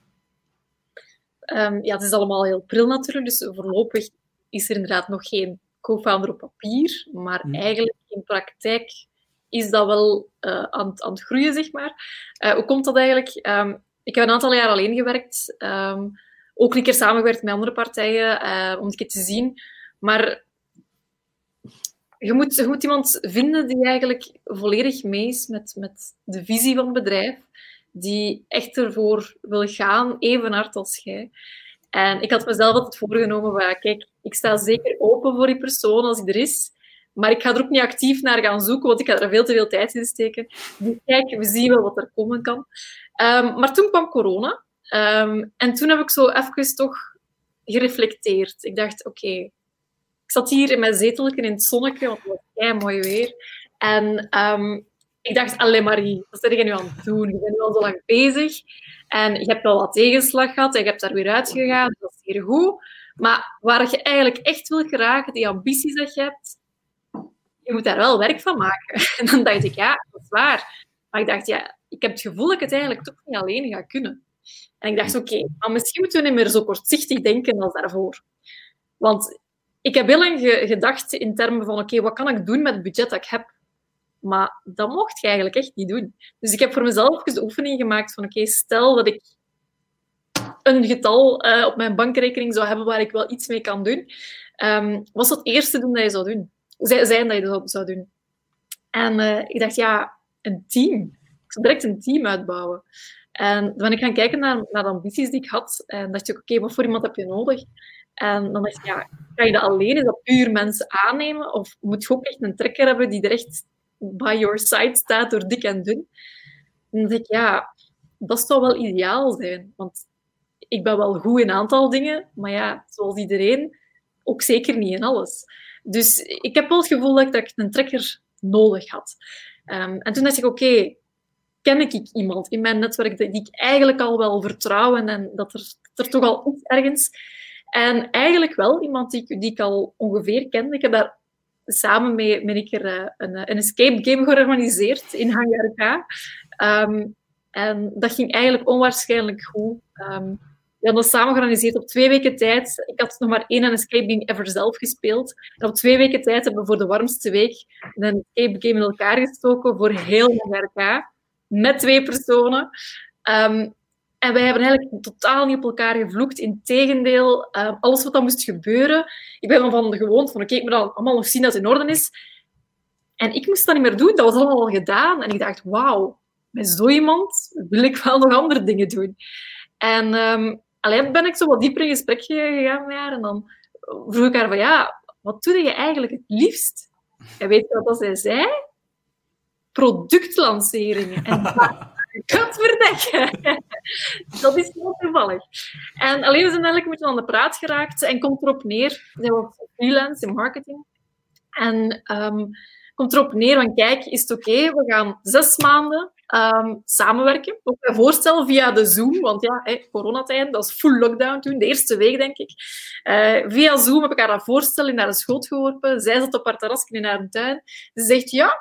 Um, ja, het is allemaal heel pril natuurlijk, dus voorlopig is er inderdaad nog geen co-founder op papier, maar mhm. eigenlijk in praktijk is dat wel uh, aan, aan, het groeien, zeg maar. Uh, hoe komt dat eigenlijk? Um, ik heb een aantal jaar alleen gewerkt, um, ook een keer samengewerkt met andere partijen, uh, om het te zien. Maar je moet, je moet iemand vinden die eigenlijk volledig mee is met, met de visie van het bedrijf die echt ervoor wil gaan, even hard als jij. En ik had mezelf altijd voorgenomen, van, kijk, ik sta zeker open voor die persoon als die er is, maar ik ga er ook niet actief naar gaan zoeken, want ik ga er veel te veel tijd in steken. Dus kijk, we zien wel wat er komen kan. Um, maar toen kwam corona. Um, en toen heb ik zo even toch gereflecteerd. Ik dacht, oké, ik zat hier in mijn zetelje in het zonnetje, want het was kei mooi weer. En um, ik dacht, alleen Marie, wat ben je nu aan het doen? Je bent nu al zo lang bezig en je hebt wel wat tegenslag gehad en je hebt daar weer uitgegaan. Dat is heel goed. Maar waar je eigenlijk echt wil geraken, die ambities dat je hebt, je moet daar wel werk van maken. En dan dacht ik, ja, dat is waar. Maar ik dacht, ja, ik heb het gevoel dat ik het eigenlijk toch niet alleen ga kunnen. En ik dacht, oké, maar misschien moeten we niet meer zo kortzichtig denken als daarvoor. Want ik heb heel lang gedacht in termen van, oké, wat kan ik doen met het budget dat ik heb? Maar dat mocht je eigenlijk echt niet doen. Dus ik heb voor mezelf de oefening gemaakt van oké, stel dat ik een getal uh, op mijn bankrekening zou hebben waar ik wel iets mee kan doen. Um, wat zou het eerste doen dat je zou doen? Zijn dat je dat zou doen? En uh, ik dacht, ja, een team. Ik zou direct een team uitbouwen. En dan ben ik gaan kijken naar, naar de ambities die ik had. En dacht ik, oké, wat voor iemand heb je nodig? En dan dacht ik, ja, kan je dat alleen? Is dat puur mensen aannemen? Of moet je ook echt een trekker hebben die er echt by your side staat door dik en dun? En dan dacht ik, ja, dat zou wel ideaal zijn. Want ik ben wel goed in een aantal dingen, maar ja, zoals iedereen, ook zeker niet in alles. Dus ik heb wel het gevoel dat ik, een trekker nodig had. Um, en toen dacht ik, oké, ken ik iemand in mijn netwerk die ik eigenlijk al wel vertrouw en dat er, er toch al iets ergens... En eigenlijk wel iemand die, die ik al ongeveer kende. Ik heb daar samen met, met ik er een, een, escape game georganiseerd in Hangar K. Um, en dat ging eigenlijk onwaarschijnlijk goed. Um, we hadden dat samen georganiseerd op twee weken tijd. Ik had nog maar één escape game ever zelf gespeeld. Op twee weken tijd hebben we voor de warmste week een escape game in elkaar gestoken voor heel RK. Met twee personen. Um, en wij hebben eigenlijk totaal niet op elkaar gevloekt. Integendeel, uh, alles wat dan moest gebeuren. Ik ben van de gewoond van, oké, ik moet dan allemaal nog zien dat het in orde is. En ik moest dat niet meer doen. Dat was allemaal al gedaan. En ik dacht, wauw, met zo iemand wil ik wel nog andere dingen doen. En um, alleen ben ik zo wat dieper in gesprek gegaan met haar. En dan vroeg ik haar van, ja, wat doe je eigenlijk het liefst? En weet je wat zij zei? Productlanceringen. En verdekken. dat is heel toevallig. En alleen we zijn eigenlijk een beetje aan de praat geraakt en komt erop neer, zij was freelance in marketing. En um, komt erop neer van, kijk, is het oké, we gaan zes maanden um, samenwerken. Ook een voorstel via de Zoom, want ja, hey, coronatijd, dat is full lockdown toen, de eerste week, denk ik. Uh, via Zoom heb ik haar dat voorstel in haar schoot geworpen. Zij zat op haar terrasje in haar tuin. Ze zegt, ja,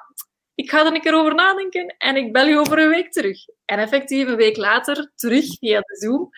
ik ga er een keer over nadenken en ik bel je over een week terug. En effectief een week later terug via de Zoom.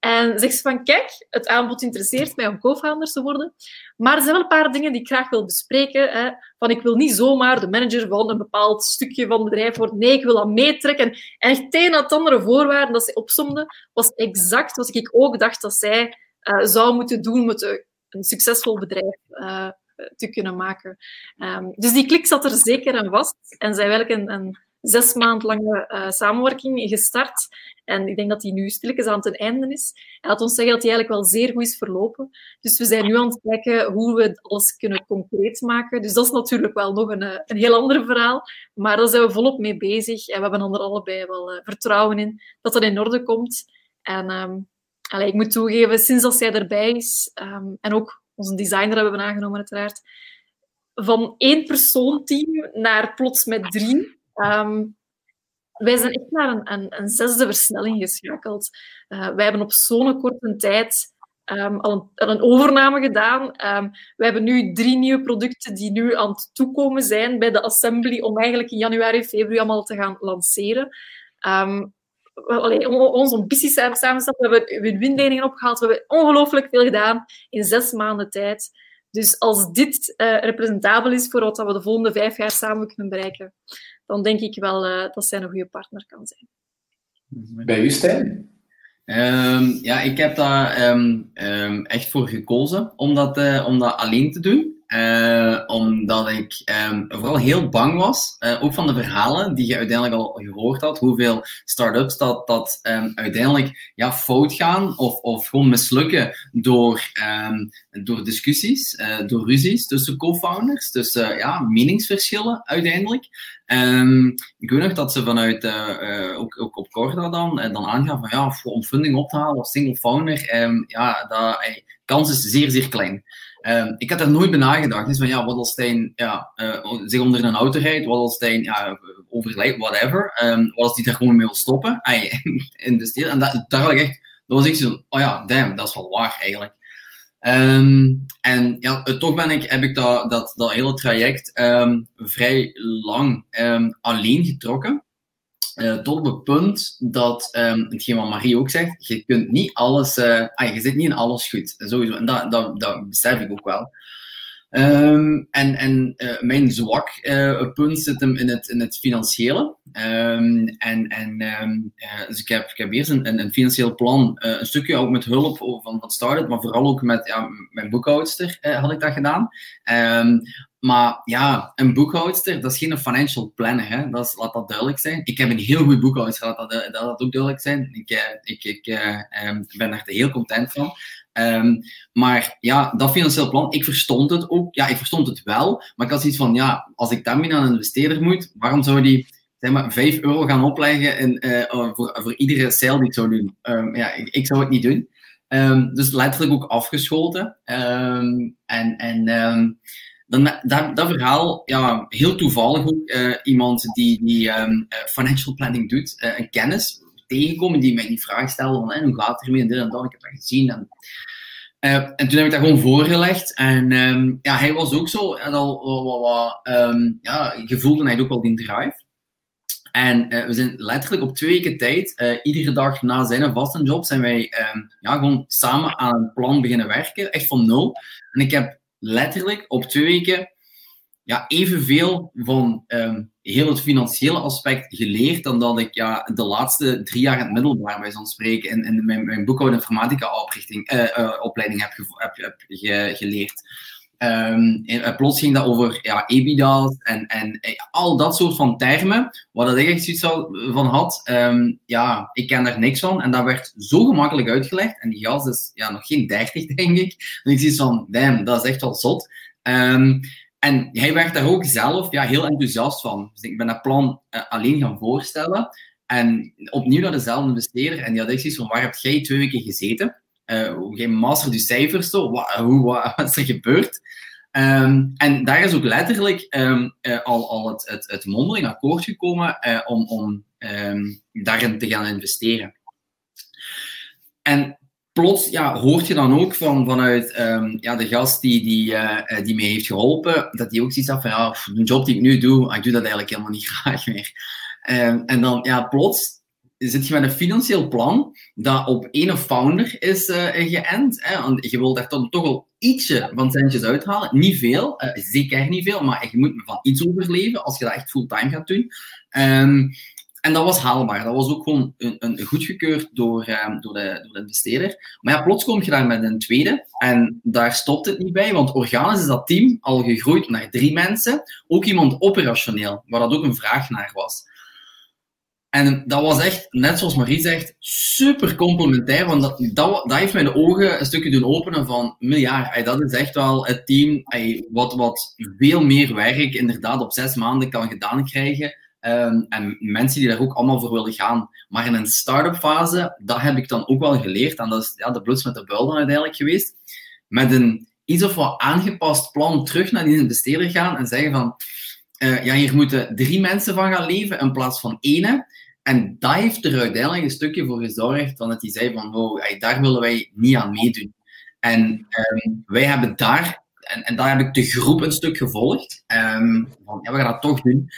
En zegt ze van, kijk, het aanbod interesseert mij om co-founder te worden. Maar er zijn wel een paar dingen die ik graag wil bespreken. Hè. Van, ik wil niet zomaar de manager van een bepaald stukje van het bedrijf worden. Nee, ik wil dat meetrekken. En echt het andere voorwaarden dat ze opzomde, was exact wat ik ook dacht dat zij uh, zou moeten doen met een succesvol bedrijf uh, te kunnen maken. Um, dus die klik zat er zeker en vast. En zij eigenlijk een, een zes maand lange uh, samenwerking gestart. En ik denk dat die nu stilletjes aan het einde is. Hij had ons zeggen dat die eigenlijk wel zeer goed is verlopen. Dus we zijn nu aan het kijken hoe we alles kunnen concreet maken. Dus dat is natuurlijk wel nog een, eh, een heel ander verhaal. Maar daar zijn we volop mee bezig. En we hebben er allebei wel uh, vertrouwen in dat dat in orde komt. En allee, ik moet toegeven, sinds dat zij erbij is, um, en ook onze designer hebben we aangenomen uiteraard, van één persoon team naar plots met drie. Um, wij zijn echt naar een, zesde versnelling geschakeld. Uh, wij hebben op zo'n korte tijd um, al, een, een, overname gedaan. Um, we hebben nu drie nieuwe producten die nu aan het toekomen zijn bij de assembly om eigenlijk in januari, februari allemaal te gaan lanceren. Allee, onze ambities zijn samengesteld. We hebben win-win opgehaald. We hebben ongelooflijk veel gedaan in zes maanden tijd. Dus als dit uh, representabel is voor wat we de volgende vijf jaar samen kunnen bereiken, dan denk ik wel uh, dat zij een goede partner kan zijn. Bij u, Stijn? Um, ja, ik heb daar um, um, echt voor gekozen om dat, uh, om dat alleen te doen. Uh, omdat ik um, vooral heel bang was, uh, ook van de verhalen die je uiteindelijk al gehoord had, hoeveel start-ups dat, dat um, uiteindelijk ja, fout gaan of, of gewoon mislukken door, um, door discussies, uh, door ruzies tussen co-founders, tussen ja, meningsverschillen uiteindelijk. ik weet nog dat ze vanuit, ook, ook op Corda dan, dan aangaan van ja, om funding op te halen als single founder, ja, dat, kans is zeer, zeer klein. Um, ik had daar nooit bij nagedacht. Dus van ja, wat als Stijn ja, uh, zich onder een auto rijdt, wat als Stijn ja, overlijdt, whatever. Um, wat als die daar gewoon mee wil stoppen in de. En dat, daar had ik echt, dat was echt zo, oh ja, damn, dat is wel waar eigenlijk. Um, en ja, toch ben ik, heb ik dat, dat, dat hele traject vrij lang alleen getrokken. Uh, tot op het punt dat, um, hetgeen wat Marie ook zegt, je kunt niet alles, uh, ah, je zit niet in alles goed. Sowieso. En dat, dat, dat besef ik ook wel. Um, en en uh, mijn zwak punt zit hem in het, in het financiële. Ehm, en en ehm, dus ik heb, ik heb eerst een, een, financieel plan, een stukje ook met hulp van, van Startup, maar vooral ook met ja, mijn boekhoudster had ik dat gedaan. Maar ja, een boekhoudster, dat is geen financial planner. Hè? Dat is, laat dat duidelijk zijn. Ik heb een heel goed boekhoudster, laat dat, dat, dat ook duidelijk zijn. Ik, eh, ik, ik ben er heel content van. Um, maar ja, dat financieel plan, ik verstond het ook. Ja, ik verstond het wel. Maar ik had zoiets van, ja, als ik daarmee aan een investeerder moet, waarom zou die zeg maar, 5 euro gaan opleggen in, uh, voor, voor iedere sale die ik zou doen? Um, ja, ik, zou het niet doen. Um, dus letterlijk ook afgeschoten. en en dan, dat, dat verhaal, ja, heel toevallig ook uh, iemand die, die um, financial planning doet, een kennis tegenkomen die mij die vraag stelde van hoe gaat het ermee en dit en dat. Ik heb dat gezien. En, en toen heb ik dat gewoon voorgelegd. En um, ja, hij was ook zo, had al wat, um, ja, gevoelde hij ook wel die drive. En uh, we zijn letterlijk op twee weken tijd, uh, iedere dag na zijn vaste job, zijn wij um, ja, gewoon samen aan een plan beginnen werken. Echt van nul. En ik heb letterlijk op twee weken ja, evenveel van um, heel het financiële aspect geleerd dan dat ik ja, de laatste drie jaar in het middelbaar bij zo'n spreken in, in mijn, mijn boekhouden informatica oprichting, uh, uh, opleiding heb, heb, heb ge, geleerd. Um, en, plots ging dat over ja, EBITDA's en, en al dat soort van termen, waar ik echt zoiets van had. Um, ja, ik ken daar niks van. En dat werd zo gemakkelijk uitgelegd. En die gast is ja, nog geen 30, denk ik. En ik zie van, damn, dat is echt wel zot. En hij werd daar ook zelf ja, heel enthousiast van. Dus ik ben dat plan uh, alleen gaan voorstellen. En opnieuw naar dezelfde investeerder. En die had echt zoiets van, waar heb jij twee weken gezeten? uh, geen master de cijfers, zo. Wat, hoe, wat, is er gebeurd? Um, en daar is ook letterlijk um, uh, al, al het, het, mondeling akkoord gekomen om, om um, daarin te gaan investeren. En plots ja, hoort je dan ook van, vanuit ja, de gast die, die, uh, die mij heeft geholpen, dat die ook zoiets had van ja, de job die ik nu doe, ik doe dat eigenlijk helemaal niet graag meer. en dan ja, plots zit je met een financieel plan dat op één founder is uh, geënt. Hè? Je wilt daar toch, wel ietsje van centjes uithalen. Niet veel, zeker niet veel, maar je moet van iets overleven als je dat echt fulltime gaat doen. Um, en dat was haalbaar. Dat was ook gewoon een, een goedgekeurd door, um, door, de, door de investeerder. Maar ja, plots kom je daar met een tweede. En daar stopt het niet bij, want organisch is dat team al gegroeid naar drie mensen. Ook iemand operationeel, waar dat ook een vraag naar was. En dat was echt, net zoals Marie zegt, super complementair. Want dat, dat, dat heeft mij de ogen een stukje doen openen van, miljard, dat is echt wel het team wat, wat veel meer werk inderdaad op zes maanden kan gedaan krijgen. Um, en mensen die daar ook allemaal voor willen gaan. Maar in een start-up fase, dat heb ik dan ook wel geleerd. En dat is ja, de bluts met de buil dan uiteindelijk geweest. Met een iets of wat aangepast plan terug naar die investeerder gaan en zeggen van, uh, ja, hier moeten drie mensen van gaan leven in plaats van één. En dat heeft er uiteindelijk een stukje voor gezorgd dat hij zei van, oh, daar willen wij niet aan meedoen. En um, wij hebben daar, en, en, daar heb ik de groep een stuk gevolgd, um, van, ja, we gaan dat toch doen.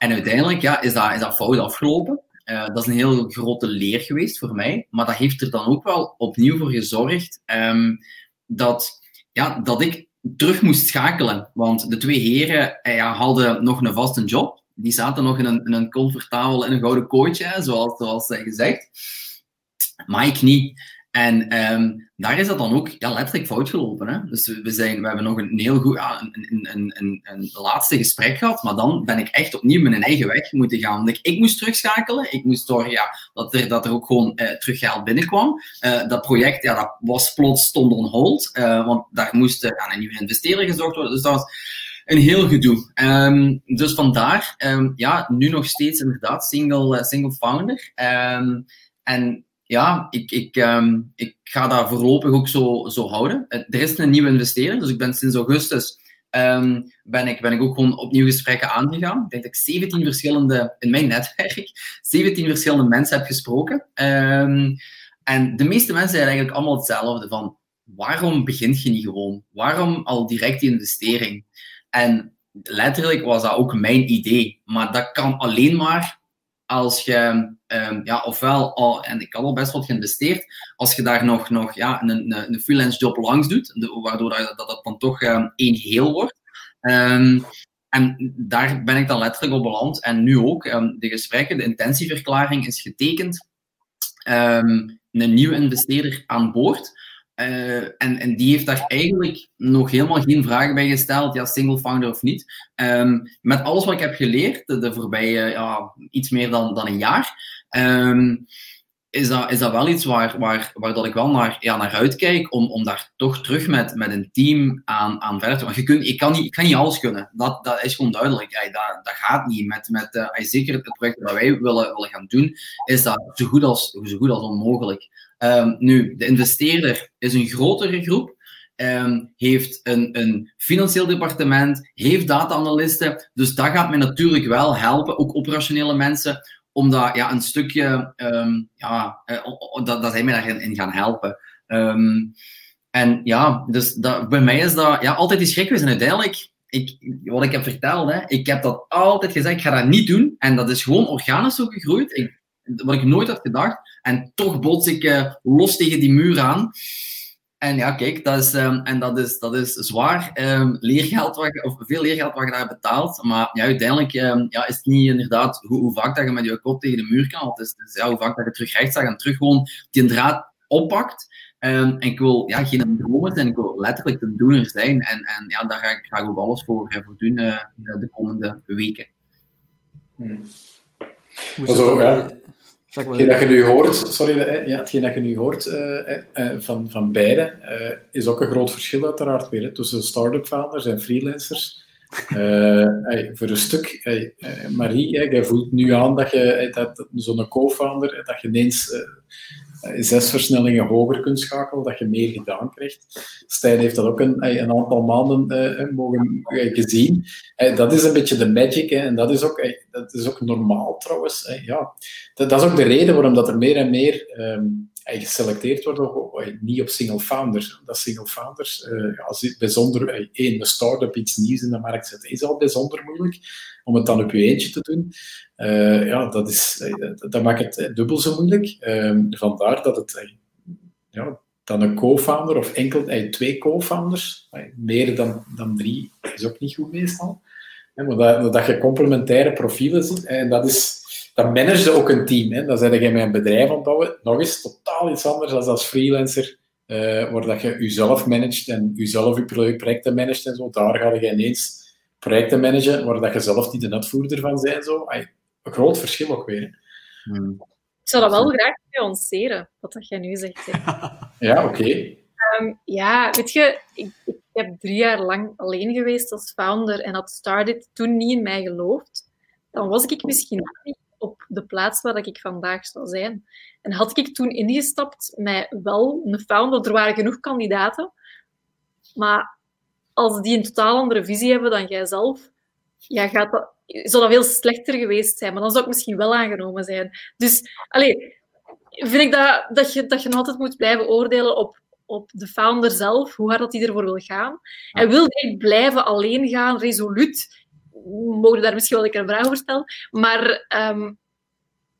En uiteindelijk ja, is, dat, is dat fout afgelopen. Uh, dat is een heel grote leer geweest voor mij, maar dat heeft er dan ook wel opnieuw voor gezorgd um, dat, ja, dat ik terug moest schakelen. Want de twee heren eh, ja, hadden nog een vaste job die zaten nog in een, een comfortabel, in een gouden kootje, zoals, zoals gezegd. Maar ik niet. En um, daar is dat dan ook ja, letterlijk fout gelopen. Hè? Dus we, zijn, we hebben nog een heel goed ja, een, een, een, een, laatste gesprek gehad, maar dan ben ik echt opnieuw mijn eigen weg moeten gaan. Want ik, ik moest terugschakelen. Ik moest zorgen ja, dat, er, dat er ook gewoon uh, terug geld binnenkwam. Uh, dat project ja, dat was plots stond on hold, uh, want daar moest aan een nieuwe investeerder gezocht worden. Dus dat was een heel gedoe. Um, dus vandaar, um, ja, nu nog steeds inderdaad single, single founder. Um, en ja, ik, ik, ik ga dat voorlopig ook zo, zo houden. Uh, er is een nieuwe investeerder, dus ik ben sinds augustus ben, ik, ben ik ook gewoon opnieuw gesprekken aangegaan. Ik denk dat ik 17 verschillende, in mijn netwerk, 17 verschillende mensen heb gesproken. en de meeste mensen zijn eigenlijk allemaal hetzelfde van, waarom begint je niet gewoon? Waarom al direct die investering? En letterlijk was dat ook mijn idee. Maar dat kan alleen maar als je, um, ja, ofwel, al, en ik had al best wat geïnvesteerd, als je daar nog, nog ja, een, een, freelance job langs doet, waardoor dat, dat, dan toch um, één geheel wordt. Um, en daar ben ik dan letterlijk op beland. En nu ook, de gesprekken, de intentieverklaring is getekend. Een nieuwe investeerder aan boord. Uh, en, en die heeft daar eigenlijk nog helemaal geen vragen bij gesteld, ja, single founder of niet. Um, met alles wat ik heb geleerd de, de voorbije ja, iets meer dan, dan een jaar, um, is dat, is dat wel iets waar, waar, waar dat ik wel naar, ja, naar uitkijk, om, om daar toch terug met, met een team aan, aan verder te gaan. Je kunt, ik, kan niet, ik kan niet alles kunnen, dat, dat is gewoon duidelijk. Ja, dat, dat gaat niet. Met, met, uh, zeker het project dat wij willen, willen gaan doen, is dat zo goed als, zo goed als onmogelijk. Um, nu, de investeerder is een grotere groep, um, heeft een, een financieel departement, heeft data-analysten, dus dat gaat mij natuurlijk wel helpen, ook operationele mensen, omdat ja, een stukje, um, ja, uh, dat, dat zij mij daarin in gaan helpen. En ja, dus dat, bij mij is dat ja, altijd die schrik geweest. En uiteindelijk, ik, wat ik heb verteld, hè, ik heb dat altijd gezegd, ik ga dat niet doen. En dat is gewoon organisch zo gegroeid. Ik, wat ik nooit had gedacht. En toch bots ik uh, los tegen die muur aan. En ja, kijk, dat is, um, en dat is, dat is zwaar um, leergeld, wat, of veel leergeld wat je daar betaalt. Maar ja, uiteindelijk um, ja, is het niet inderdaad hoe, hoe, vaak dat je met je kop tegen de muur kan. Het is, het is ja, hoe vaak dat je terug recht staat en terug gewoon die draad oppakt. en ik wil ja, geen dromer zijn, ik wil letterlijk de doener zijn. En, en ja, daar ga ik, ga ik ook alles voor, voor doen uh, de komende weken. Hmm. Ja. Hetgeen dat je nu hoort, sorry, ja, hetgeen dat je nu hoort uh, uh, van, van beide, is ook een groot verschil uiteraard weer tussen start-up founders en freelancers. Voor een stuk, hey, Marie, hey, jij voelt nu aan dat je dat, zo'n co-founder, dat je ineens eh, zes versnellingen hoger kunt schakelen, dat je meer gedaan krijgt. Stijn heeft dat ook een, een aantal maanden uh, mogen gezien. Uh, dat is een beetje de magic, en dat is, ook, dat is ook normaal trouwens. ja. Dat, dat, is ook de reden waarom dat er meer en meer um, geselecteerd wordt, niet op single founders. Dat single founders, als bijzonder, één, een start-up iets nieuws in de markt zetten, is al bijzonder moeilijk. Om het dan op je eentje te doen, ja, dat, is, dat maakt het dubbel zo moeilijk. Ehm, vandaar dat het ja, dan een co-founder of enkel twee co-founders, meer dan, dan drie is ook niet goed meestal. Maar dat, dat je complementaire profielen ziet, en dat is dan manage ook een team. Hè. Dan zijn je met een bedrijf aan het bouwen. Nog eens totaal iets anders dan als freelancer, uh, waar dat je jezelf managt en jezelf je projecten managt en zo. Daar ga je ineens projecten managen waar dat je zelf niet de uitvoerder van bent. Zo. Ay, een groot verschil ook weer. Hmm. Ik zou dat wel graag nuanceren, wat dat jij nu zegt. ja, oké. Okay. Um, ja, weet je, ik, ik, heb drie jaar lang alleen geweest als founder en had Started toen niet in mij geloofd. Dan was ik misschien niet op de plaats waar ik vandaag zou zijn. En had ik toen ingestapt met wel een founder, er waren genoeg kandidaten, maar als die een totaal andere visie hebben dan jijzelf, ja, gaat dat, zou dat veel slechter geweest zijn. Maar dan zou ik misschien wel aangenomen zijn. Dus, alleen vind ik dat, dat, je, dat je altijd moet blijven oordelen op, op de founder zelf, hoe hard dat hij ervoor wil gaan. En wil hij blijven alleen gaan, resoluut, mogen daar misschien wel een vraag over stellen. Maar um,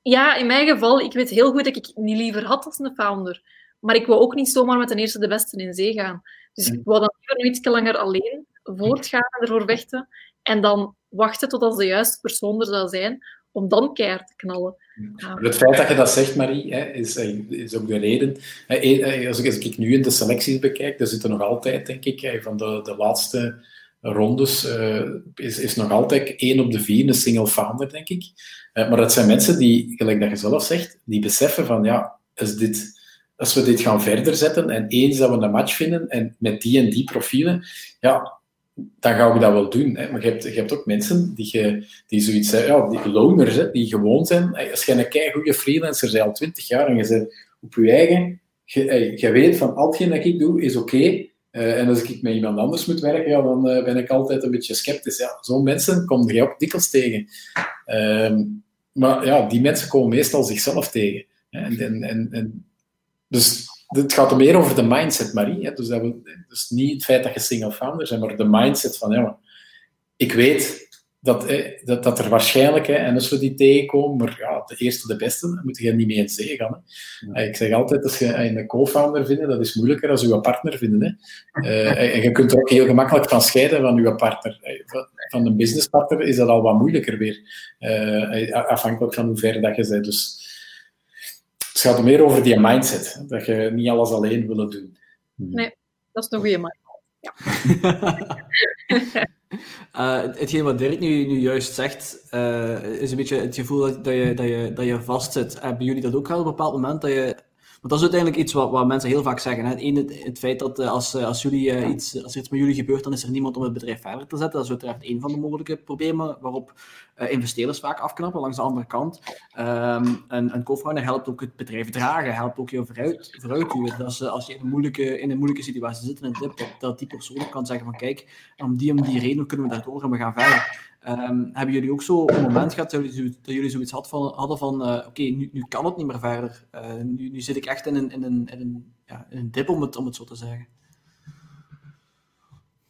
ja, in mijn geval, ik weet heel goed dat ik niet liever had als een founder. Maar ik wil ook niet zomaar met de eerste de beste in zee gaan. Dus ik wil dan liever iets langer alleen voortgaan en ervoor vechten. En dan wachten tot als de juiste persoon er zou zijn, om dan keihard te knallen. Het feit dat je dat zegt, Marie, is, is ook de reden. Als ik nu in de selecties bekijk, er zitten nog altijd, denk ik, van de, de laatste rondes uh, is, is nog altijd één op de vier een single founder, denk ik. Uh, maar dat zijn mensen die, gelijk dat je zelf zegt, die beseffen van ja, als, dit, als we dit gaan verder zetten en eens dat we een match vinden en met die en die profielen, ja, dan gaan we dat wel doen. Hè. Maar je hebt, je hebt ook mensen die, die zoiets zijn, ja, die loners, hè, die gewoon zijn. Als je een goede freelancer bent, al twintig jaar, en je bent op je eigen, je, weet van, al hetgeen dat ik doe, is oké. Uh, en als ik met iemand anders moet werken, ja, dan uh, ben ik altijd een beetje sceptisch. Ja, Zo'n mensen kom je ook dikwijls tegen. Uh, maar ja, die mensen komen meestal zichzelf tegen. En, en, en, en, dus het gaat er meer over de mindset, Marie. Hè? Dus, dat dus niet het feit dat je single founder bent, maar de mindset van, ja, ik weet dat, eh, dat, dat er waarschijnlijk, hè, en als we die tegenkomen, maar ja, de eerste de beste, daar moet je niet mee eens zee gaan. Hè. Ik zeg altijd, als je een co-founder vindt, dat is moeilijker dan je partner vinden. Hè. Uh, en je kunt er ook heel gemakkelijk van scheiden van je partner. Van een businesspartner is dat al wat moeilijker weer, uh, afhankelijk van hoe ver dat je bent. Dus het gaat meer over die mindset, dat je niet alles alleen willen doen. Nee, dat is een goede mindset. Ja. Uh, hetgeen wat Dirk nu, nu juist zegt, uh, is een beetje het gevoel dat, dat, je, dat, je, dat je vastzit. Hebben jullie dat ook gehad op een bepaald moment? Dat je want dat is uiteindelijk iets wat, wat mensen heel vaak zeggen. Hè. Het, het, feit dat eh, als, eh, als, jullie, uh, iets, als er iets met jullie gebeurt, dan is er niemand om het bedrijf verder te zetten. Dat is uiteraard één van de mogelijke problemen waarop uh, investeerders vaak afknappen. Langs de andere kant, um, een, een co-founder helpt ook het bedrijf dragen, helpt ook je vooruit, duwen. Dat als je in een, moeilijke, in een moeilijke situatie zit in een dip, dat, dat die persoon kan zeggen van kijk, om die om die reden kunnen we daar door en we gaan verder. Um, hebben jullie ook zo een moment gehad dat jullie, dat jullie zoiets had van, hadden van, uh, oké, nu, nu kan het niet meer verder. Nu, nu zit ik echt in een, in een, in een, ja, in een dip, om het, om het zo te zeggen.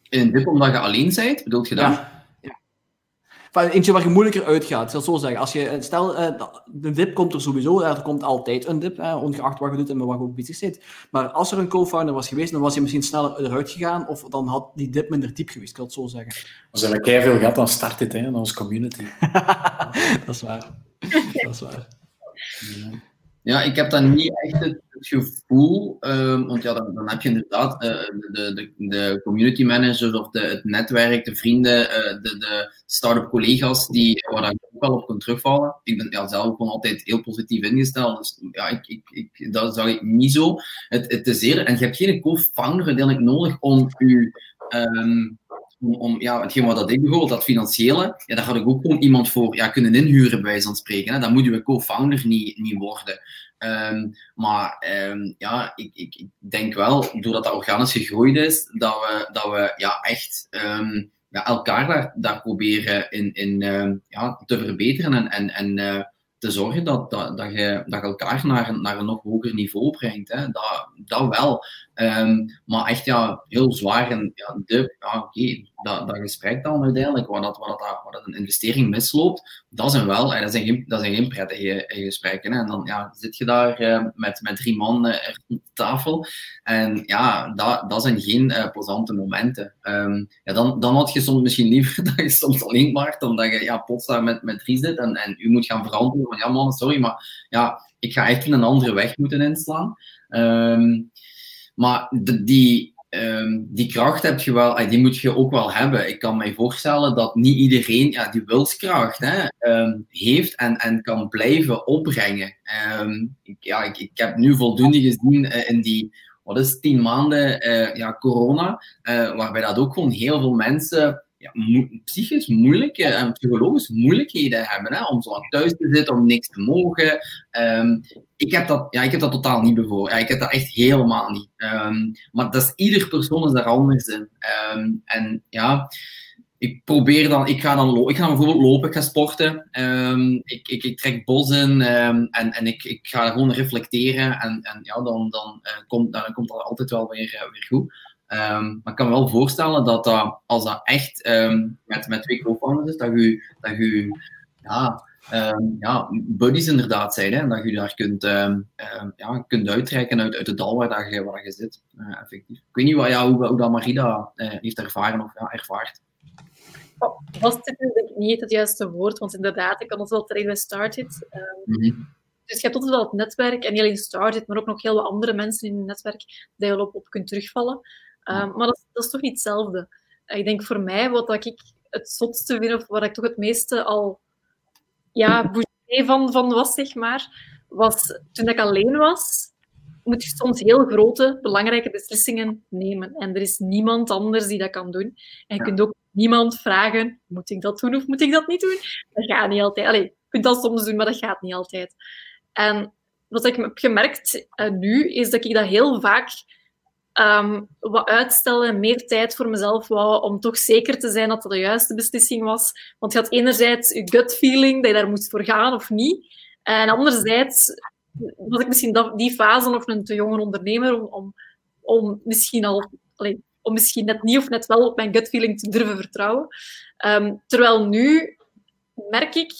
In een dip omdat je alleen bent, bedoelt je dat? Ja. Eentje waar je moeilijker uitgaat, ik zal zo zeggen. Als je, stel, uh, de dip komt er sowieso, er komt altijd een dip, uh, ongeacht wat je doet en met wat je ook bezig zit. Maar als er een co-founder was geweest, dan was je misschien sneller eruit gegaan, of dan had die dip minder diep geweest, ik kan het zo zeggen. Als we keihard veel gehad, dan start dit, hè, in onze community. dat is waar. dat is waar. Ja. Ja, ik heb dan niet echt het, gevoel, um, want ja, dan, dan, heb je inderdaad uh, de, de, de community managers of de, het netwerk, de vrienden, uh, de, de start-up collega's die, waar ik ook wel op kan terugvallen. Ik ben ja, zelf gewoon altijd heel positief ingesteld, dus ja, ik, ik, dat zag ik niet zo. Het, het is zeer, en je hebt geen co-founder nodig om je um, om, ja, hetgeen wat dat ik bijvoorbeeld, dat financiële, ja, daar had ik ook gewoon iemand voor ja, kunnen inhuren, bij van spreken. Hè. Dan moet je co-founder niet, niet worden. Um, maar um, ja, ik, ik, ik, denk wel, doordat dat organisch gegroeid is, dat we, dat we ja, echt um, ja, elkaar daar, daar proberen in, in, ja, te verbeteren en, en, en uh, te zorgen dat, dat, dat, je, dat je elkaar naar, naar een nog hoger niveau brengt. Hè. Dat, dat wel. Maar echt ja, heel zwaar. En ja, de, ja, oké, dat, dat gesprek dan uiteindelijk, waar, dat, waar, dat, een investering misloopt, dat zijn wel, dat zijn geen, dat zijn geen prettige gesprekken. Hè. En dan ja, zit je daar uh, met, met drie man uh, de tafel. En ja, dat, dat zijn geen uh, plezante momenten. Um, ja, dan, dan had je soms misschien liever dat je soms alleen waart, dan dat je ja, plots daar met, met drie zit en, en u moet gaan verantwoorden van ja man, sorry, maar ja, ik ga echt een andere weg moeten inslaan. Um, maar die, um, die kracht heb je wel, die moet je ook wel hebben. Ik kan me voorstellen dat niet iedereen ja, die wilskracht hè, um, heeft en, en kan blijven opbrengen. Um, ik, ja, ik, ik heb nu voldoende gezien uh, in die wat is tien maanden uh, ja, corona, uh, waarbij dat ook gewoon heel veel mensen ja, mo psychisch moeilijke en psychologisch moeilijkheden hebben hè, om zo lang thuis te zitten, om niks te mogen. Um, ik, heb dat, ja, ik heb dat totaal niet bijvoorbeeld. Ja, ik heb dat echt helemaal niet. Um, maar dat is, ieder persoon is daar anders in. Um, en ja, ik probeer dan, ik ga dan ik ga bijvoorbeeld lopen, ik ga sporten, um, ik, ik, ik, trek bos in um, en, en ik, ik ga gewoon reflecteren en, en ja, dan, dan, uh, komt, dan komt dat altijd wel weer, uh, weer goed. Um, maar ik kan me wel voorstellen dat, dat als dat echt um, met, met twee co-founders is, dat je, dat je ja, um, ja, buddies inderdaad zijn. Hè, en dat je daar kunt, ja, kunt uitreiken uit, uit het dal waar, dat je, waar je zit. Uh, effectief. Ik weet niet wat, ja, hoe, hoe dat Marida uh, heeft ervaren of ja, ervaart. Oh, denk ik niet het juiste woord, want inderdaad, ik kan ons wel terecht bij Started. Mm -hmm. Dus je hebt altijd wel het netwerk, en niet alleen Started, maar ook nog heel wat andere mensen in het netwerk die je op, op kunt terugvallen. Um, maar dat, dat, is toch niet hetzelfde. Ik denk voor mij, wat ik het zotste vind, of waar ik toch het meeste al ja, van, van was, zeg maar, was toen ik alleen was, moet je soms heel grote, belangrijke beslissingen nemen. En er is niemand anders die dat kan doen. En je kunt ook niemand vragen, moet ik dat doen of moet ik dat niet doen? Dat gaat niet altijd. Allee, je kunt dat soms doen, maar dat gaat niet altijd. En wat ik heb gemerkt uh, nu, is dat ik dat heel vaak um, wat uitstellen, meer tijd voor mezelf wou, om toch zeker te zijn dat dat de juiste beslissing was. Want je had enerzijds je gut feeling, dat je daar moest voor gaan of niet. En anderzijds was ik misschien die fase nog een te jonge ondernemer om, om, misschien al allee, om misschien net niet of net wel op mijn gut feeling te durven vertrouwen. Ehm, terwijl nu merk ik,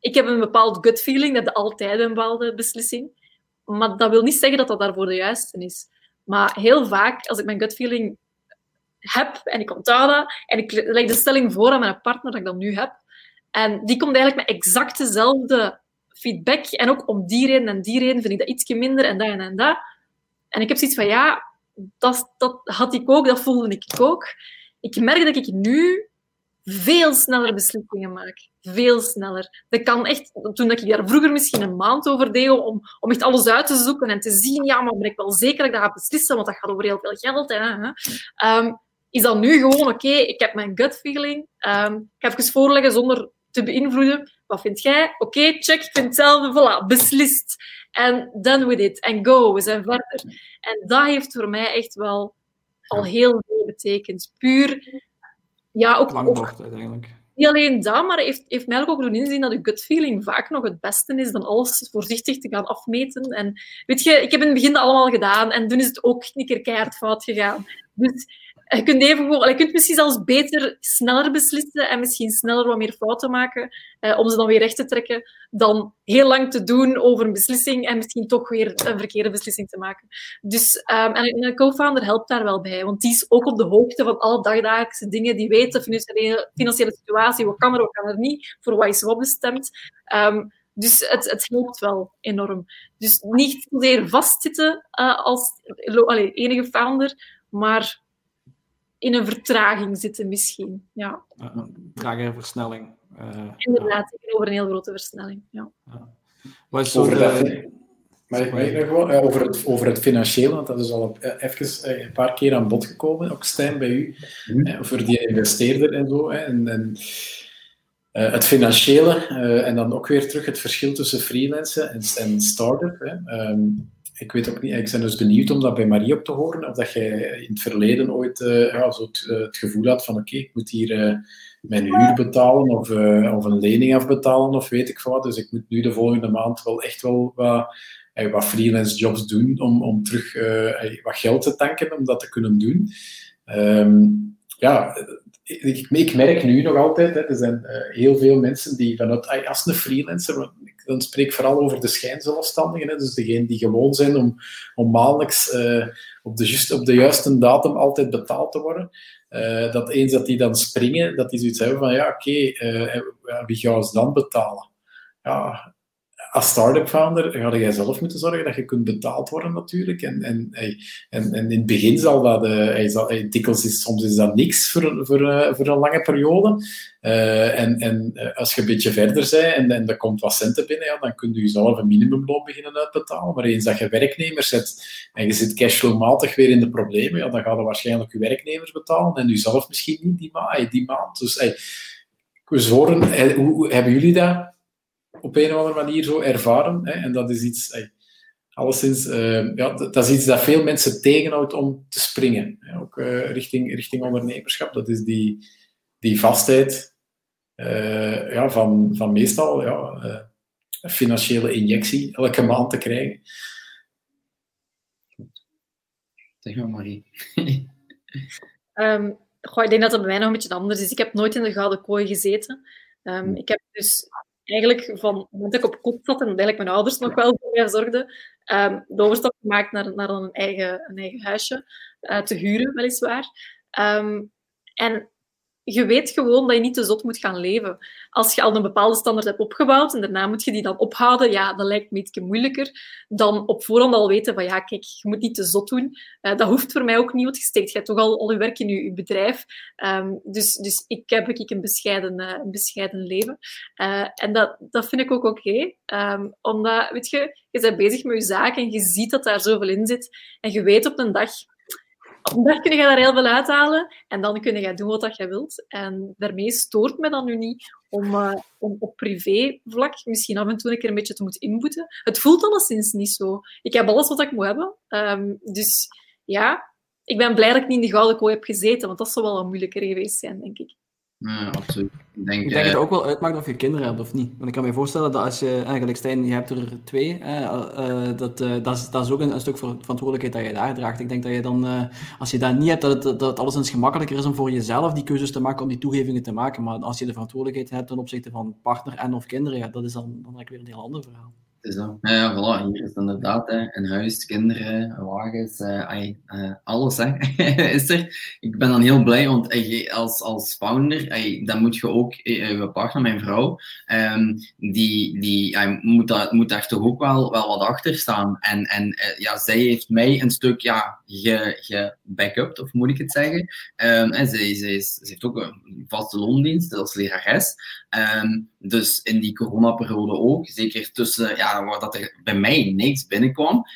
ik heb een bepaald gut feeling, dat altijd een bepaalde beslissing. Maar dat wil niet zeggen dat dat daarvoor de juiste is. Maar heel vaak, als ik mijn gut feeling heb en ik onthoud dat en ik leg de stelling voor aan mijn partner dat ik dat nu heb, en die komt eigenlijk met exact dezelfde feedback. En ook om die reden en die reden vind ik dat ietsje minder en dat en, dat. En ik heb zoiets van, ja, dat, dat had ik ook, dat voelde ik ook. Ik merk dat ik nu veel sneller beslissingen maak. Veel sneller. Dat kan echt, toen ik daar vroeger misschien een maand over deed om, om echt alles uit te zoeken en te zien, ja, maar ben ik wel zeker dat ik ga beslissen, want dat gaat over heel veel geld. Hè, um, is dat nu gewoon, oké, ik heb mijn gut feeling. Um, ik ga even voorleggen zonder te beïnvloeden. Wat vind jij? Oké, check, ik vind hetzelfde. Voilà, beslist. En done with it. En go, we zijn verder. En dat heeft voor mij echt wel al heel veel betekend. Puur, ja, ook... Lang uiteindelijk. Niet alleen dat, maar heeft, heeft mij ook doen inzien dat je gut feeling vaak nog het beste is dan alles voorzichtig te gaan afmeten. En weet je, ik heb in het begin dat allemaal gedaan en toen is het ook een keer keihard fout gegaan. Dus je kunt, even, kunt misschien zelfs beter, sneller beslissen en misschien sneller wat meer fouten maken eh, om ze dan weer recht te trekken, dan heel lang te doen over een beslissing en misschien toch weer een verkeerde beslissing te maken. Dus, um, en een co-founder helpt daar wel bij, want die is ook op de hoogte van alle dagdagelijkse dingen, die weet de financiële, situatie, wat kan er, wat kan er niet, voor wat is wat bestemd. Um, dus het, het helpt wel enorm. Dus niet zozeer vastzitten uh, als enige founder, maar in een vertraging zitten misschien. Ja. Trage en versnelling. Uh, Inderdaad, ja. over een heel grote versnelling. Ja. ja. Wat is over, de... maar, gewoon, over, het, over het financiële, want dat is al even eh, een paar keer aan bod gekomen, ook Stijn bij u, mm. voor die investeerder en zo. En, en uh, het financiële, uh, en dan ook weer terug het verschil tussen freelancen en, en start-up. Um, ik weet ook niet, ik ben dus benieuwd om dat bij Marie op te horen, of dat jij in het verleden ooit uh, ja, zo het, uh, het, gevoel had van oké, ik moet hier uh, mijn huur betalen of, of een lening afbetalen of weet ik wat. Dus ik moet nu de volgende maand wel echt wel wat, wat freelance jobs doen om, om terug wat geld te tanken om dat te kunnen doen. Um, ja, ik, ik, merk nu nog altijd, hè, er zijn heel veel mensen die vanuit, als een freelancer, dan spreek ik vooral over de schijnzelfstandigen, hè, dus degenen die gewoon zijn om, om maandelijks uh, op, de just, op de juiste datum altijd betaald te worden. Uh, dat eens dat die dan springen, dat die zoiets hebben van, ja, oké, uh, wie gaat ons dan betalen? Ja, als start-up founder ga jij zelf moeten zorgen dat je kunt betaald worden natuurlijk. En, en, en, in het begin zal dat, uh, zal, dikwijls is, soms is dat niks voor, voor, uh, voor een lange periode. Uh, en en als je een beetje verder bent en, en er komt wat centen binnen, ja, dan kun je jezelf een minimumloon beginnen uitbetalen. Maar eens dat je werknemers zet en je zit cashflowmatig weer in de problemen, ja, dan ga je waarschijnlijk je werknemers betalen en jezelf misschien niet die, ma die maand. Dus hey, we hoe hebben jullie dat op een of andere manier zo ervaren. Hè, en dat is iets, hey, alleszins, uh, ja, dat, is iets dat veel mensen tegenhoudt om te springen. Hè, ook uh, richting, richting ondernemerschap. Dat is die, die vastheid uh, ja, van, van meestal ja, een financiële injectie elke maand te krijgen. Zeg maar, Marie. um, goh, ik denk dat dat bij mij nog een beetje anders is. Ik heb nooit in de gouden kooi gezeten. Um, ik heb dus eigenlijk van ik op kop zat en eigenlijk mijn ouders nog wel voor mij zorgden, um, de overstap gemaakt naar, naar een, eigen, een eigen huisje uh, te huren, weliswaar. Um, en je weet gewoon dat je niet te zot moet gaan leven. Als je al een bepaalde standaard hebt opgebouwd en daarna moet je die dan ophouden, ja, dat lijkt me iets moeilijker dan op voorhand al weten van ja, kijk, je moet niet te zot doen. Uh, dat hoeft voor mij ook niet, want je steekt hebt toch al, al je werk in je, bedrijf. Um, dus, dus ik heb ik een bescheiden, uh, een bescheiden leven. Uh, en dat, dat vind ik ook oké. Um, omdat, weet je, je bent bezig met je zaak en je ziet dat daar zoveel in zit. En je weet op een dag dag kun je daar heel veel uithalen en dan kun je doen wat je wilt. En daarmee stoort me dan nu niet om, uh, om op privévlak misschien af en toe een keer een beetje te moeten inboeten. Het voelt alleszins niet zo. Ik heb alles wat ik moet hebben. Um, dus ja, ik ben blij dat ik niet in de gouden kooi heb gezeten, want dat zou wel wat moeilijker geweest zijn, denk ik. Ja, absoluut. Ik denk, ik denk dat het ook wel uitmaakt of je kinderen hebt of niet. Want ik kan me voorstellen dat als je, eigenlijk Stijn, je hebt er twee, uh, dat, dat, is, dat is ook een, een, stuk verantwoordelijkheid dat je daar draagt. Ik denk dat je dan, als je dat niet hebt, dat het, dat alles eens gemakkelijker is om voor jezelf die keuzes te maken, om die toegevingen te maken. Maar als je de verantwoordelijkheid hebt ten opzichte van partner en of kinderen, ja, dat is dan, dan eigenlijk weer een heel ander verhaal. Ja, voilà, hier is inderdaad een huis, kinderen, wagens, uh, uh, alles hè, is er. Ik ben dan heel blij, want uh, als, als founder, dan moet je ook, je partner, mijn vrouw, um, die, die moet, daar, moet daar toch ook wel, wel wat achter staan. En, en ja, zij heeft mij een stuk ja, ge, ge of moet ik het zeggen. Um, en zij, zij, heeft ook een vaste loondienst als lerares. Um, dus in die coronaperiode ook, zeker tussen, ja, waar dat er bij mij niks binnenkwam,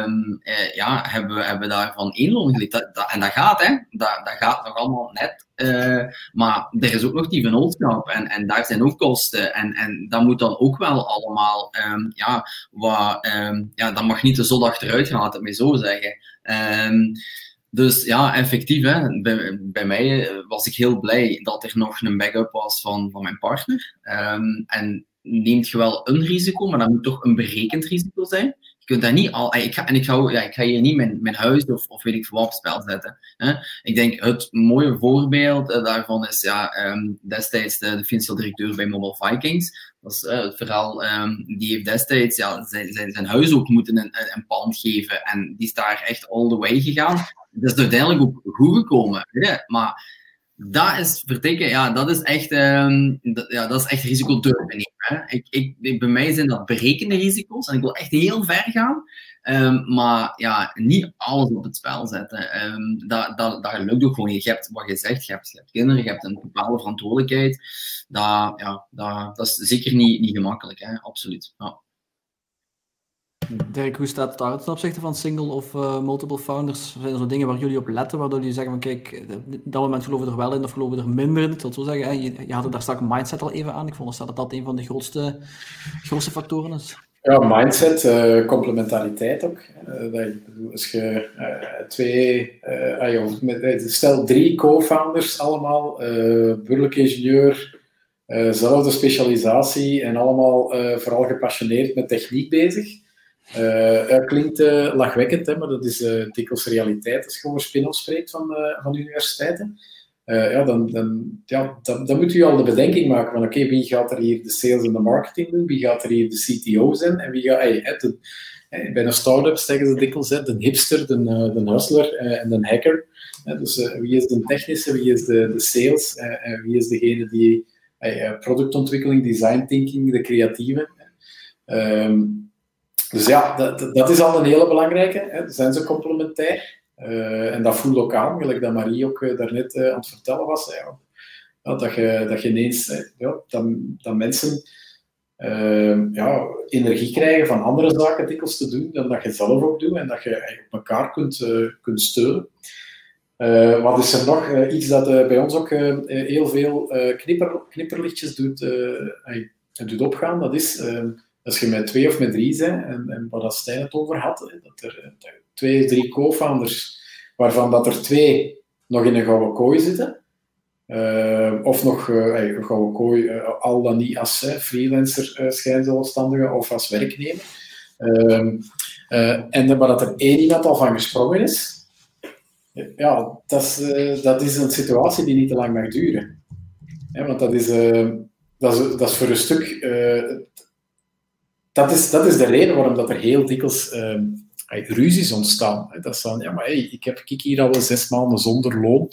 um, eh, ja, hebben we hebben daarvan één loon en dat gaat, hè. Dat, dat gaat nog allemaal net. Uh, maar er is ook nog die vennootschap en, en daar zijn ook kosten. En, en dat moet dan ook wel allemaal, um, ja, wat, um, ja, dat mag niet te zot achteruit gaan, laat het mij zo zeggen. Dus ja, effectief. Hè. Bij, mij eh, was ik heel blij dat er nog een backup was van, van mijn partner. Um, en neemt je wel een risico, maar dat moet toch een berekend risico zijn. Je kunt dat niet al. Ik ga, en ik ga, ja, ik ga hier niet mijn, mijn huis of, of weet ik veel op spel zetten. Hè. Ik denk het mooie voorbeeld uh, daarvan is ja, um, destijds de, de financieel directeur bij Mobile Vikings. Dat is het verhaal. Um, die heeft destijds ja, zijn, zijn, zijn huis ook moeten een, een pand geven. En die is daar echt all the way gegaan dat is uiteindelijk ook goed gekomen. Hè? Maar dat is vertikken, ja, dat is echt, um, ja, dat is echt risico nemen. Ik, ik, bij mij zijn dat berekende risico's en ik wil echt heel ver gaan. Um, maar ja, niet alles op het spel zetten. Um, dat, dat, dat lukt ook gewoon. Je hebt wat je zegt, je hebt, je hebt kinderen, je hebt een bepaalde verantwoordelijkheid. Dat, ja, dat, dat is zeker niet, niet gemakkelijk, hè? absoluut. Ja. Dirk, hoe staat het daar ten opzichte van single of uh, multiple founders? Zijn er zo dingen waar jullie op letten, waardoor jullie zeggen van kijk, op dat moment geloven we er wel in of geloven we er minder in? Ik zo zeggen, je, je had het daar straks mindset al even aan. Ik vond dat dat een van de grootste, grootste factoren is. Ja, mindset, uh, complementariteit ook. Dat, als je twee, ah, met, stel drie co-founders allemaal, burgerlijk ingenieur, zelfde specialisatie en allemaal vooral gepassioneerd met techniek bezig uh, klinkt uh, lachwekkend, hè, maar dat is uh, dikwijls realiteit als je gewoon spin spreekt van, van universiteiten. ja, dan, dan, ja, dan, dan, moet u al de bedenking maken van oké, wie gaat er hier de sales en de marketing doen? Wie gaat er hier de CTO zijn? En wie gaat... Hey, bij een start-up zeggen ze dikwijls, de hipster, de, de hustler en de hacker. dus wie is de technische, wie is de, de sales en wie is degene die productontwikkeling, design thinking, de creatieve. Um, dus ja, dat, dat is al een hele belangrijke. Hè. Zijn ze complementair? Uh, en dat voel ook aan, gelijk dat Marie ook uh, daarnet uh, aan het vertellen was. Ja, dat, je, dat je ineens, ja, dat, dat mensen ja, energie krijgen van andere zaken dikwijls te doen dan dat je zelf ook doet en dat je op elkaar kunt, kunt steunen. wat is er nog? iets dat bij ons ook heel veel knipper, knipperlichtjes doet, doet opgaan, dat is als je met twee of met drie bent, en, en waar Stijn het over had, dat er twee, drie co-founders, waarvan dat er twee nog in een gouden kooi zitten, uh, of nog uh, een gouden kooi, al dan niet als freelancer uh, schijnzelfstandige of als werknemer. Ehm, en waar dat er één iemand al van gesprongen is, ja, dat is, dat is een situatie die niet te lang mag duren. want dat is, dat is, dat is voor een stuk dat is, dat is de reden waarom dat er heel dikwijls uh, ruzies ontstaan. Dat is van, ja, maar ik heb ik hier al zes maanden zonder loon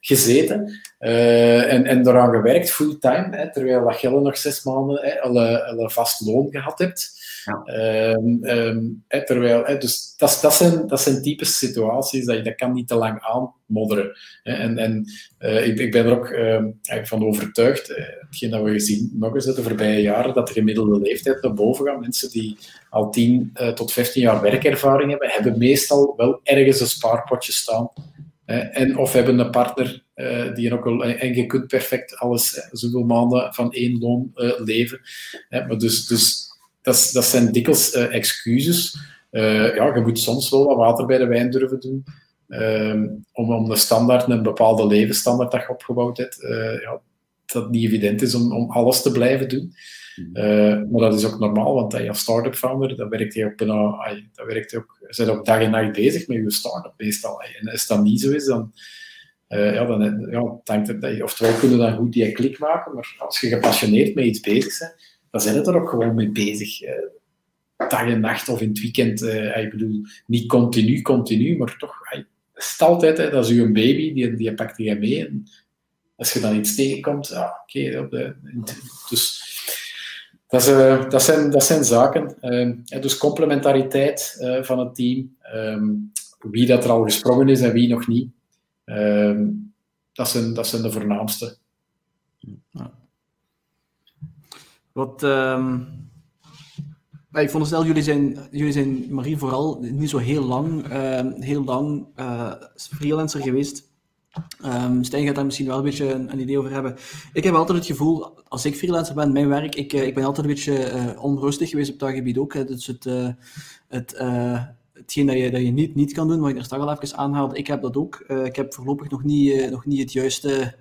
gezeten uh, en, en daaraan gewerkt fulltime, terwijl dat nog zes maanden al, al, een vast loon gehad hebt. Um, um, terwijl, dus dat, dat, zijn, dat zijn typische situaties dat je dat kan niet te lang aanmodderen. En, en uh, ik, ik, ben er ook uh, van overtuigd, uh, hetgeen dat we gezien nog eens de voorbije jaren, dat de gemiddelde leeftijd naar boven gaat. Mensen die al 10 tot 15 jaar werkervaring hebben, hebben meestal wel ergens een spaarpotje staan. En of hebben een partner uh, die ook al, en je kunt perfect alles, zoveel maanden van één loon leven. maar dus, dus dat, dat zijn dikwijls uh, excuses. Uh, ja, je moet soms wel wat water bij de wijn durven doen. Uh, om, om de standaard, een bepaalde levensstandaard dat je opgebouwd hebt, uh, ja, dat het niet evident is om, om alles te blijven doen. Uh, maar dat is ook normaal, want als start-up founder, dan werkt je ook bijna, dan werkt ook, zijn ook dag en nacht bezig met je start-up meestal. En als dat niet zo is, dan, uh, ja, dan ja, dat je, oftewel kunnen dan goed die klik maken, maar als je gepassioneerd met iets bezig bent, dan zijn het er ook gewoon mee bezig. Uh, dag en nacht of in het weekend. ik bedoel, niet continu, continu, maar toch, het is altijd, hè, dat is uw baby, die, die pakt je mee. Als je dan iets tegenkomt, ja, oké. Okay, dus dat, uh, dat, zijn, dat zijn zaken. Uh, dus complementariteit uh, van het team. Um, wie dat er al gesprongen is en wie nog niet. Um, dat, zijn, dat zijn de voornaamste. Ja. Wat, um, ik vond stel, jullie zijn, jullie zijn, Marie, vooral niet zo heel lang, heel lang freelancer geweest. Um, Stijn gaat daar misschien wel een beetje een, idee over hebben. Ik heb altijd het gevoel, als ik freelancer ben, mijn werk, ik, eh, ik ben altijd een beetje uh, onrustig geweest op dat gebied ook. Hè. Dus het, het, hetgeen dat je, dat je niet, niet kan doen, wat ik er straks al even aanhaalde, ik heb dat ook. ik heb voorlopig nog niet, nog niet het juiste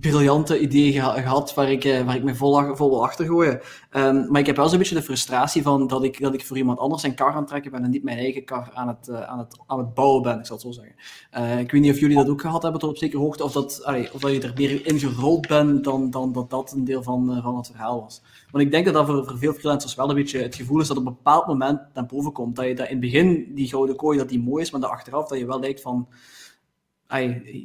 briljante idee gehad waar ik, eh, waar ik me vol, vol wil achter gooien. Um, maar ik heb wel zo'n beetje de frustratie van dat ik, dat ik voor iemand anders een kar aan het trekken ben en niet mijn eigen kar aan het, uh, aan het, aan het bouwen ben, ik zal het zo zeggen. Uh, ik weet niet of jullie dat ook gehad hebben tot op zekere hoogte, of dat, of dat je er meer in gerold bent dan, dan dat dat een deel van, van het verhaal was. Want ik denk dat dat voor, voor veel freelancers wel een beetje het gevoel is dat op een bepaald moment naar boven komt. Dat je dat in het begin, die gouden kooi, dat die mooi is, maar dat achteraf dat je wel lijkt van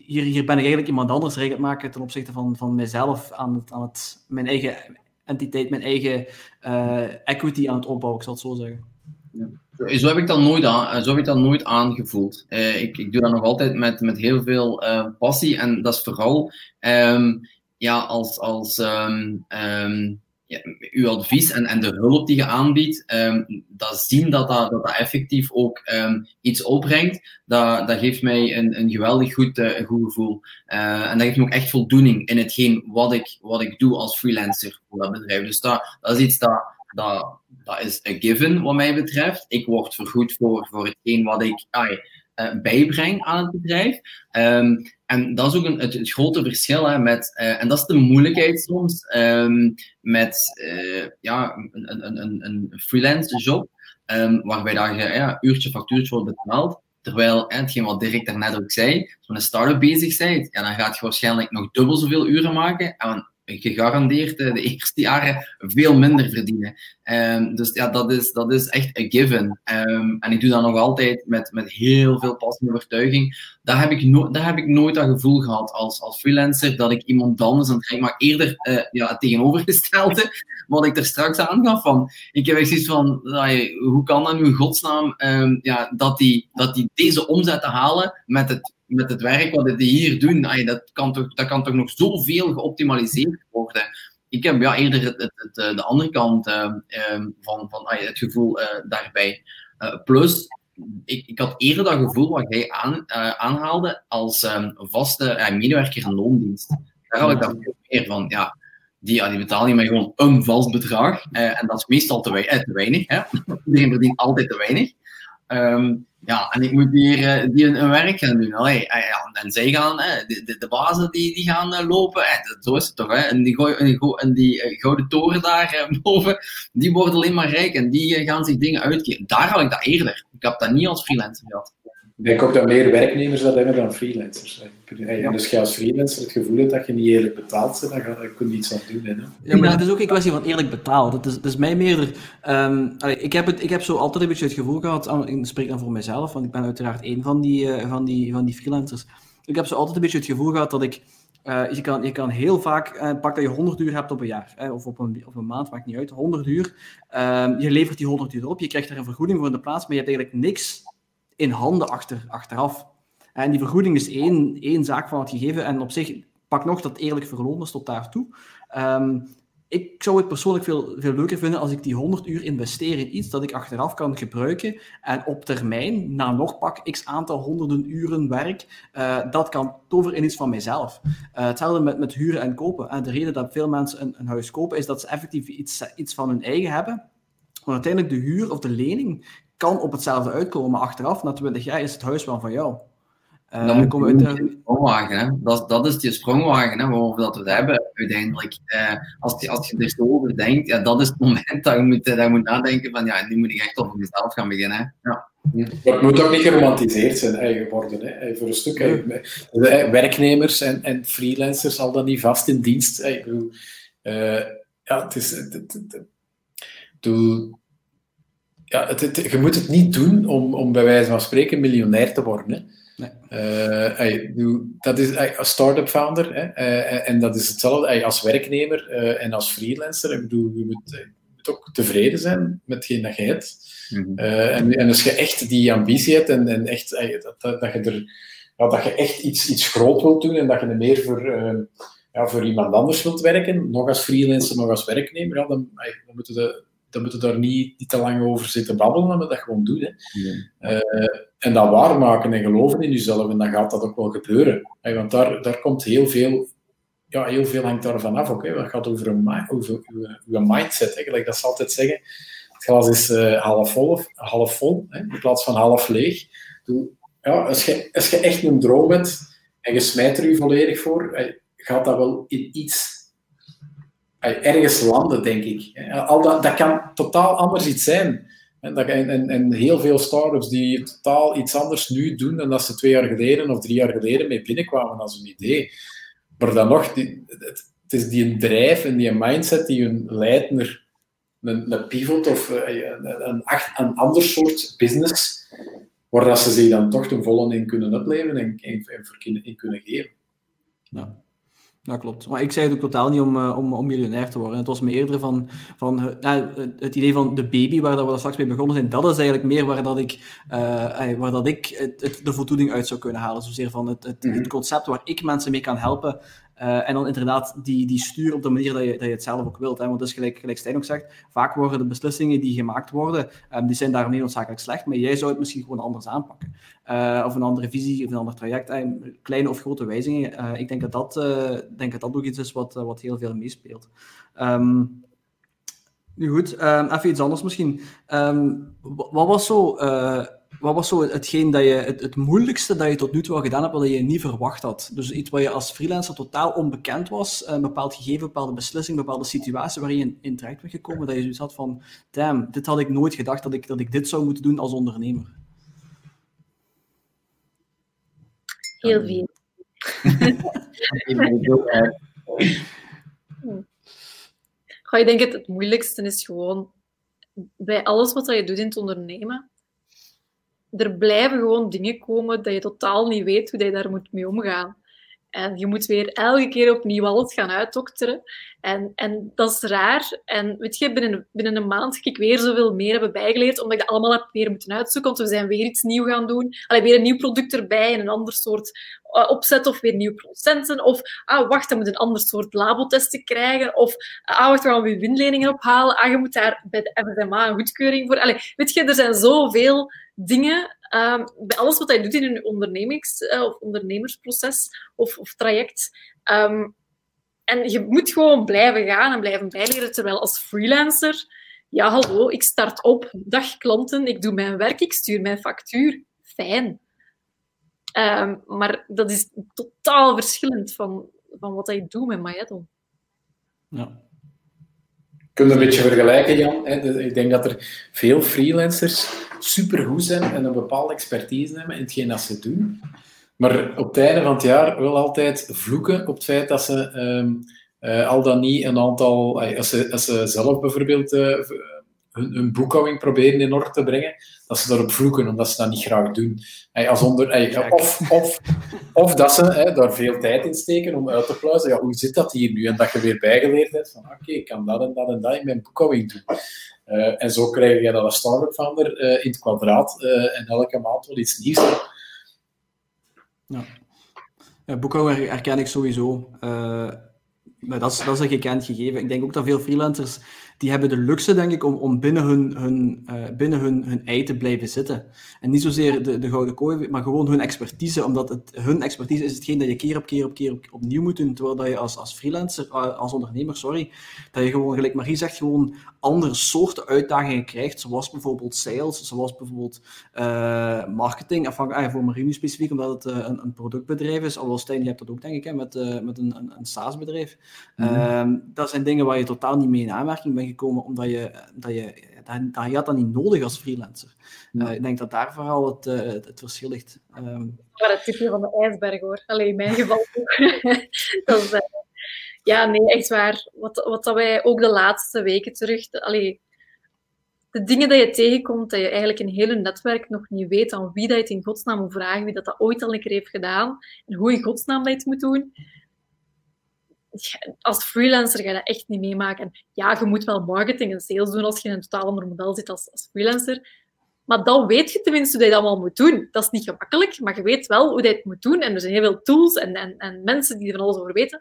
hier, ben ik eigenlijk iemand anders recht maken ten opzichte van, van mijzelf aan, het, aan het, mijn eigen entiteit, mijn eigen uh, equity aan het opbouwen, ik zal het zo zeggen. Ja. Zo heb ik dat nooit, aan, zo heb ik dat nooit aangevoeld. Ik, ik doe dat nog altijd met, met heel veel passie en dat is vooral um, ja, als, als um, um, ja, uw advies en, en de hulp die je aanbiedt, um, dat zien dat dat, dat, effectief ook um, iets opbrengt, dat, dat geeft mij een, een geweldig goed, een goed gevoel. Uh, en dat geeft me ook echt voldoening in hetgeen wat ik, wat ik doe als freelancer voor dat bedrijf. Dus dat, is iets dat, dat, dat is een given wat mij betreft. Ik word vergoed voor, voor hetgeen wat ik uh, bijbreng aan het bedrijf. Um, en dat is ook een, het, het grote verschil hè, met, uh, en dat is de moeilijkheid soms, um, met uh, ja, een, een, een, freelance job, um, waarbij dat je ja, uurtje factuurtje wordt betaald. Terwijl, hè, hetgeen wat Dirk daarnet ook zei, als je een start-up bezig bent, ja, dan gaat je waarschijnlijk nog dubbel zoveel uren maken. En gegarandeerd de eerste jaren veel minder verdienen. Um, dus ja, dat is, dat is echt een given. Um, en ik doe dat nog altijd met, met heel veel passie en overtuiging. Daar heb, ik no daar heb ik nooit dat gevoel gehad als, als freelancer dat ik iemand anders aan het maar eerder uh, ja, het tegenovergestelde, wat ik er straks aangaf. Van, ik heb echt zoiets van, hoe kan dat nu in godsnaam um, ja, dat, die, dat die deze omzet te halen met het met het werk wat die hier doen, dat, kan toch, dat kan toch nog zoveel geoptimaliseerd worden. Ik heb ja, eerder het, het, eh, de andere kant uh, van, van ay, het gevoel uh, daarbij. Uh, plus, ik, ik had eerder dat gevoel wat jij aan, aanhaalde als um, vaste medewerker in loondienst. Daar had ik dan veel meer van. Ja, die, ja, die je maar gewoon een vast bedrag. en dat is meestal te, weinig. Hè? Iedereen verdient altijd te weinig. Ja, en ik moet hier uh, die een, een, werk gaan doen. Allee, ja, en zij gaan, uh, de, de, de, bazen die, die gaan eh, lopen. zo is het toch. Hè? En die, gooi, en die gouden toren daar boven, die worden alleen maar rijk. En die gaan zich dingen uitgeven. Daar had ik dat eerder. Ik heb dat niet als freelancer gehad. Ik denk ook dat meer werknemers dat hebben dan freelancers. Ja. Dus je als freelancer het gevoel hebt dat je niet eerlijk betaald bent, dan, ga, je kun je niets aan doen. Hè. Ja, maar het is ook een kwestie van eerlijk betaald. Het is, het is mij meer... Um, ik, heb het, ik heb zo altijd een beetje het gevoel gehad, ik spreek dan voor mezelf, want ik ben uiteraard één van die, uh, van die, van die freelancers. Ik heb zo altijd een beetje het gevoel gehad dat ik... Uh, je, kan, je kan heel vaak, uh, pak dat je 100 uur hebt op een jaar, hè, of op een, op een maand, maakt niet uit, 100 uur. Uh, je levert die 100 uur op, je krijgt er een vergoeding voor in de plaats, maar je hebt eigenlijk niks in handen achter, achteraf. En die vergoeding is één, één zaak van het gegeven. En op zich pak nog dat eerlijk verloon is tot daartoe. Um, ik zou het persoonlijk veel, veel leuker vinden als ik die 100 uur investeer in iets dat ik achteraf kan gebruiken en op termijn, na nog pak x aantal honderden uren werk, uh, dat kan toveren in iets van mijzelf. Uh, hetzelfde met, met huren en kopen. En de reden dat veel mensen een, een huis kopen, is dat ze effectief iets, iets van hun eigen hebben. Maar uiteindelijk de huur of de lening kan op hetzelfde uitkomen, maar achteraf, na 20 jaar, is het huis wel van jou. Uh, dan komen we uit de... sprongwagen, hè? Dat, dat is die sprongwagen hè, waarover dat we het hebben uiteindelijk. Uh, als, je, als je er zo over denkt, ja, dat is het moment dat je moet, dat je moet nadenken van ja, nu moet ik echt over mezelf gaan beginnen. Hè? Ja. het moet ook niet geromantiseerd zijn eigen worden. Hè. Voor een stuk werknemers en, en freelancers al dan niet vast in dienst. Ik bedoel, uh, ja, het is. Het, het, het, ja, het, je moet het niet doen om, om bij wijze van spreken miljonair te worden. Hè. Nee. Uh, dat is een start-up founder hè, uh, en dat is hetzelfde als werknemer uh, en als freelancer. Ik bedoel, je moet, je moet ook tevreden zijn met hetgeen dat je hebt. Mm -hmm. en, en als je echt die ambitie hebt en, en echt, dat, dat, dat, je er, ja, dat je echt iets, iets groot wilt doen en dat je er meer voor, ja, voor iemand anders wilt werken, nog als freelancer, nog als werknemer, ja, dan, dan moeten we dan moeten we daar niet, niet te lang over zitten babbelen, maar dat gewoon doen. Hè. Uh, en dat waarmaken en geloven in jezelf, en dan gaat dat ook wel gebeuren. want daar, daar komt heel veel, ja, heel veel hangt daarvan af. Hè. Dat gaat over, een, over uw, mindset. Hè. Gelijk dat ze altijd zeggen, het glas is uh, half vol, half vol hè, in plaats van half leeg. Ja, als, je, als je echt een droom hebt en je smijt er je volledig voor, gaat dat wel in iets ergens landen, denk ik. Al dat, dat kan totaal anders iets zijn. En, heel veel start-ups die totaal iets anders nu doen dan dat ze twee jaar geleden of drie jaar geleden mee binnenkwamen als een idee. Maar dan nog, die, het, is die drijf en die mindset die hun leidt naar een, een pivot of eh, een, een, ander soort business, waar dat ze zich dan toch ten volle in kunnen opleven en, en, en in kunnen geven. Dat klopt. Maar ik zei het ook totaal niet om, uh, om, om miljonair te worden. Het was me eerder van, van uh, het idee van de baby, waar dat we daar straks mee begonnen zijn, dat is eigenlijk meer waar dat ik, uh, waar dat ik het, de voldoening uit zou kunnen halen. Zozeer van het, het, het, mhm. concept waar ik mensen mee kan helpen uh, en dan inderdaad die, die stuur op de manier dat je, dat je het zelf ook wilt. Hè? Want dus gelijk, gelijk Stijn ook zegt, vaak worden de beslissingen die gemaakt worden, um, die zijn daarom niet noodzakelijk slecht, maar jij zou het misschien gewoon anders aanpakken. Uh, of een andere visie, of een ander traject. Kleine of grote wijzigingen. ik denk dat dat, denk dat, dat ook iets is wat, wat heel veel meespeelt. Um, nu goed, um, even iets anders misschien. wat was zo wat was zo hetgeen dat je, het, het, moeilijkste dat je tot nu toe al gedaan hebt, wat je niet verwacht had? Dus iets waar je als freelancer totaal onbekend was, een bepaald gegeven, een bepaalde beslissing, een bepaalde situatie waarin je in, terecht bent gekomen, dat je zoiets had van, damn, dit had ik nooit gedacht dat ik, dat ik dit zou moeten doen als ondernemer. Heel veel. Goh, ik denk het, het moeilijkste is gewoon bij alles wat je doet in het ondernemen, er blijven gewoon dingen komen dat je totaal niet weet hoe je daar moet mee omgaan. En je moet weer elke keer opnieuw alles gaan uitdokteren. En, en dat is raar. En weet je, binnen, binnen een maand ga ik weer zoveel meer hebben bijgeleerd, omdat ik dat allemaal heb weer moeten uitzoeken, want we zijn weer iets nieuws gaan doen. Allee, weer een nieuw product erbij en een ander soort uh, opzet, of weer nieuwe producenten. Of, ah, wacht, dan moet een ander soort labotesten krijgen. Of, ah, wacht, we gaan weer winleningen ophalen. Ah, je moet daar bij de FSMA een goedkeuring voor. Allee, weet je, er zijn zoveel dingen um, bij alles wat je doet in een ondernemings- uh, of ondernemersproces of, of traject. Um, en je moet gewoon blijven gaan en blijven bijleren. Terwijl als freelancer, ja, hallo, ik start op, dag klanten, ik doe mijn werk, ik stuur mijn factuur. Fijn. Um, maar dat is totaal verschillend van, van wat je doet met Mayetton. Ja. Kun je een beetje vergelijken, Jan? Ik denk dat er veel freelancers supergoed zijn en een bepaalde expertise hebben in hetgeen dat ze doen. Maar op het einde van het jaar wel altijd vloeken op het feit dat ze um, uh, al dan niet een aantal... Als ze, als ze zelf bijvoorbeeld uh, hun, hun, boekhouding proberen in orde te brengen, dat ze daarop vloeken, omdat ze dat niet graag doen. als onder, of, of, of dat ze daar veel tijd in steken om uit te pluizen. Ja, hoe zit dat hier nu? En dat je weer bijgeleerd hebt van oké, ik kan dat en dat en dat in mijn boekhouding doen. Uh, en zo krijg je dat als start-up founder in het kwadraat en elke maand wel iets nieuws. Ja. ja boekhouden herken ik sowieso. Maar dat is, dat is een gekend gegeven. Ik denk ook dat veel freelancers die hebben de luxe, denk ik, om, om binnen, hun, hun, uh, binnen hun, hun ei te blijven zitten. En niet zozeer de, de gouden kooi, maar gewoon hun expertise, omdat het, hun expertise is hetgeen dat je keer op keer op keer op, opnieuw moet doen, terwijl dat je als, als freelancer, uh, als ondernemer, sorry, dat je gewoon, gelijk Marie zegt, gewoon andere soorten uitdagingen krijgt, zoals bijvoorbeeld sales, zoals bijvoorbeeld uh, marketing, afhankelijk voor Marie nu specifiek, omdat het een, een, productbedrijf is, alhoewel Stijn, je hebt dat ook, denk ik, hè, met, met een, een, een SaaS-bedrijf. Mm -hmm. dat zijn dingen waar je totaal niet mee in aanmerking bent gekomen, omdat je, dat je, dat, dat, je had dat niet nodig als freelancer. Uh, ik denk dat daar vooral het, uh, het, het, verschil ligt. Um... Maar het tipje van de ijsberg hoor. Alleen in mijn geval dat is, uh, ja, nee, echt waar. Wat, wat dat wij ook de laatste weken terug... Allee, de dingen dat je tegenkomt, dat je eigenlijk in hele netwerk nog niet weet aan wie dat je het in godsnaam moet vragen, wie dat, dat ooit al een keer heeft gedaan, en hoe in godsnaam dat het moet doen als freelancer ga je dat echt niet meemaken. Ja, je moet wel marketing en sales doen als je in een totaal ander model zit als, als freelancer. Maar dan weet je tenminste hoe je dat allemaal moet doen. Dat is niet gemakkelijk, maar je weet wel hoe je het moet doen. En er zijn heel veel tools en, en, en mensen die er van alles over weten.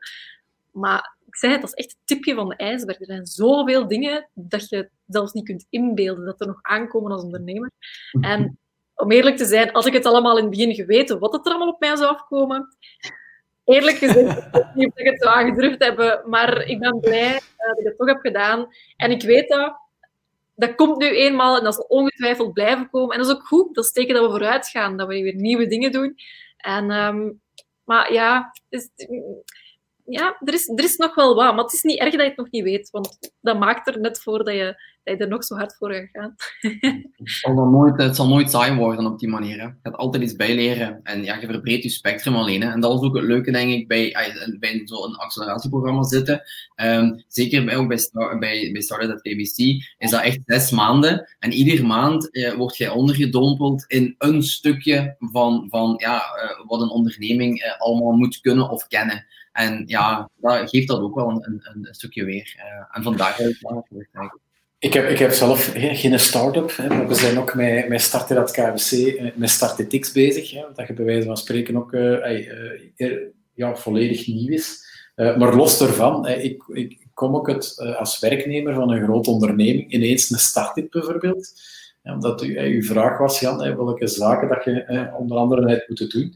Maar ik zei het, dat is echt het tipje van de ijsberg. Er zijn zoveel dingen dat je zelfs niet kunt inbeelden dat er nog aankomen als ondernemer. En om eerlijk te zijn, als ik het allemaal in het begin geweten wat het er allemaal op mij zou afkomen, eerlijk gezegd, niet of ik het zo aangedurfd heb, maar ik ben blij dat ik het toch heb gedaan. En ik weet dat, dat komt nu eenmaal en dat zal ongetwijfeld blijven komen. En dat is ook goed, dat is teken dat we vooruit gaan, dat we weer nieuwe dingen doen. En, um, maar ja, is, ja er, is, er is nog wel wat, maar het is niet erg dat je het nog niet weet, want dat maakt er net voor dat je dat je er nog zo hard voor gaat het, zal nooit, het zal nooit saai worden op die manier. Hè. Je gaat altijd iets bijleren en ja, je verbreedt je spectrum alleen. Hè. En dat is ook het leuke, denk ik, bij, bij zo'n acceleratieprogramma zitten. Um, zeker bij, ook bij, bij, bij at KBC is dat echt zes maanden. En iedere maand eh, word jij ondergedompeld in een stukje van, van ja, uh, wat een onderneming uh, allemaal moet kunnen of kennen. En ja, dat geeft dat ook wel een, een, een stukje weer. Uh, en vandaar uit ja, eigenlijk. Ik heb, ik heb zelf geen start-up, maar we zijn ook met, met Starter at KFC, eh, met Startetix bezig. Hè, dat je bij wijze van spreken ook uh, ja, volledig nieuw is. Maar los daarvan, ik, ik kom ook het, als werknemer van een grote onderneming ineens een start-up bijvoorbeeld. Omdat u, uw vraag was, Jan, welke zaken dat je onder andere hebt moeten doen.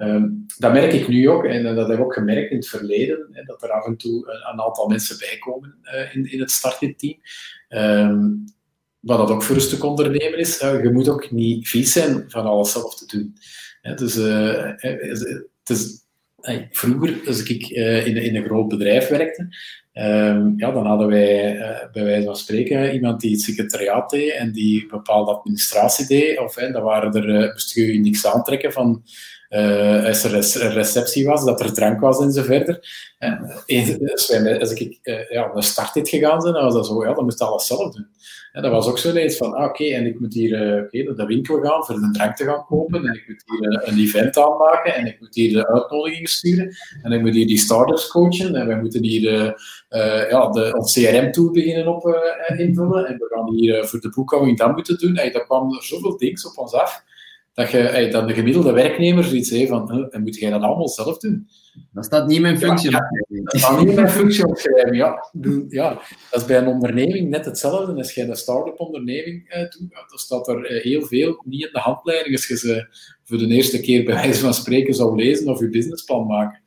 Um, dat merk ik nu ook, en dat heb ik ook gemerkt in het verleden, hè, dat er af en toe een, een aantal mensen bijkomen uh, in, in het startteam. Um, wat dat ook voor een stuk ondernemen is, uh, je moet ook niet vies zijn van alles zelf te doen. Dus, het is, vroeger, als ik in, in een groot bedrijf werkte, Um, ja, dan hadden wij bij wijze van spreken iemand die het secretariaat deed en die bepaalde administratie deed. Of dan waren er, uh, moest je niks aantrekken van als er een receptie was, dat er drank was en zo verder. En als, wij, als ik uh, ja, naar start gegaan zijn, dan was dat zo, ja, dan moest alles zelf doen. En dat was ook zo ineens van, ah, oké, en ik moet hier uh, okay, naar de winkel gaan voor een drank te gaan kopen, en ik moet hier een event aanmaken, en ik moet hier de uitnodigingen sturen, en ik moet hier die startups coachen, en we moeten hier ja, de, ons CRM-tool beginnen op, invullen, en we gaan hier voor de boekhouding dat moeten doen. Hey, daar kwam er zoveel dingen op ons af dat je hey, dan de gemiddelde werknemer zoiets heeft van, en moet jij dat allemaal zelf doen? Dat staat niet in mijn functie. Ja, dat staat niet in mijn functie opschrijven, ja. ja. Dat is bij een onderneming net hetzelfde. Als je een start-up onderneming eh, doet, dan staat er eh, heel veel niet in de handleiding als je ze voor de eerste keer bij wijze van spreken zou lezen of je businessplan maken.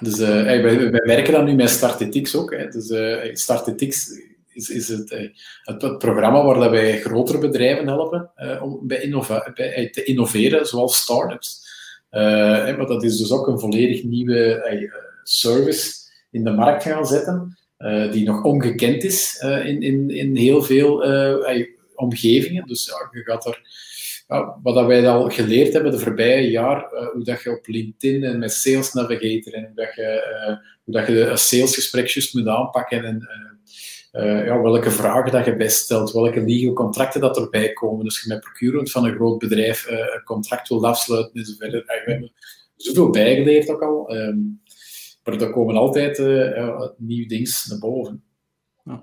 Dus uh, wij, wij, werken dan nu met Startetix ook. Hè. Dus uh, Startetix is, is het, eh, het, het, programma waar dat wij grotere bedrijven helpen uh, om bij, eh, te innoveren, zoals startups. Uh, maar dat is dus ook een volledig nieuwe service in de markt gaan zetten, die nog ongekend is in, in, in heel veel omgevingen. Dus ja, je gaat er wat wij al geleerd hebben de voorbije jaar, hoe dat je op LinkedIn en met Sales Navigator en hoe dat je, uh, hoe dat je een salesgesprek juist moet aanpakken en uh, ja, welke vragen dat je bijstelt, welke legal contracten dat erbij komen. Dus je met procurement van een groot bedrijf uh, een contract wilt afsluiten en zo verder. Uh, we hebben zoveel bijgeleerd ook al. Um, maar er komen altijd uh, nieuwe dingen naar boven. Ja.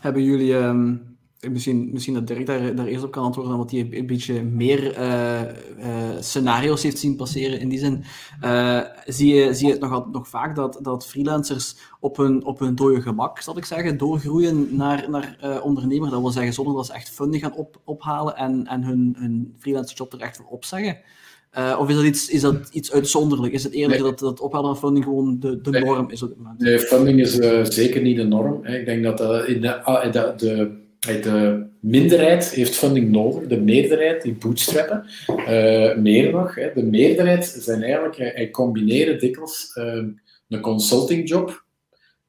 Hebben jullie, um, misschien, misschien dat Dirk daar, daar eerst op kan antwoorden, omdat hij een beetje meer uh, uh, scenario's heeft zien passeren. In die zin uh, zie, je, zie je het nog, nog vaak dat, dat freelancers op hun, op hun dode gemak, zal ik zeggen, doorgroeien naar, naar ondernemer. Dat wil zeggen, zonder dat ze echt funding gaan op, ophalen en, en hun, hun freelance job er echt voor opzeggen. Uh, of is dat iets, is dat iets uitzonderlijk? Is het eerder dat, dat ophalen van funding gewoon de, de norm is op dit moment? Nee, funding is uh, zeker niet de norm. Hè. Ik denk dat uh, in de, de, de de minderheid heeft funding nodig, de meerderheid die bootstrappen. Uh, meer nog, de meerderheid zijn eigenlijk, hij combineren dikwijls uh, een consultingjob,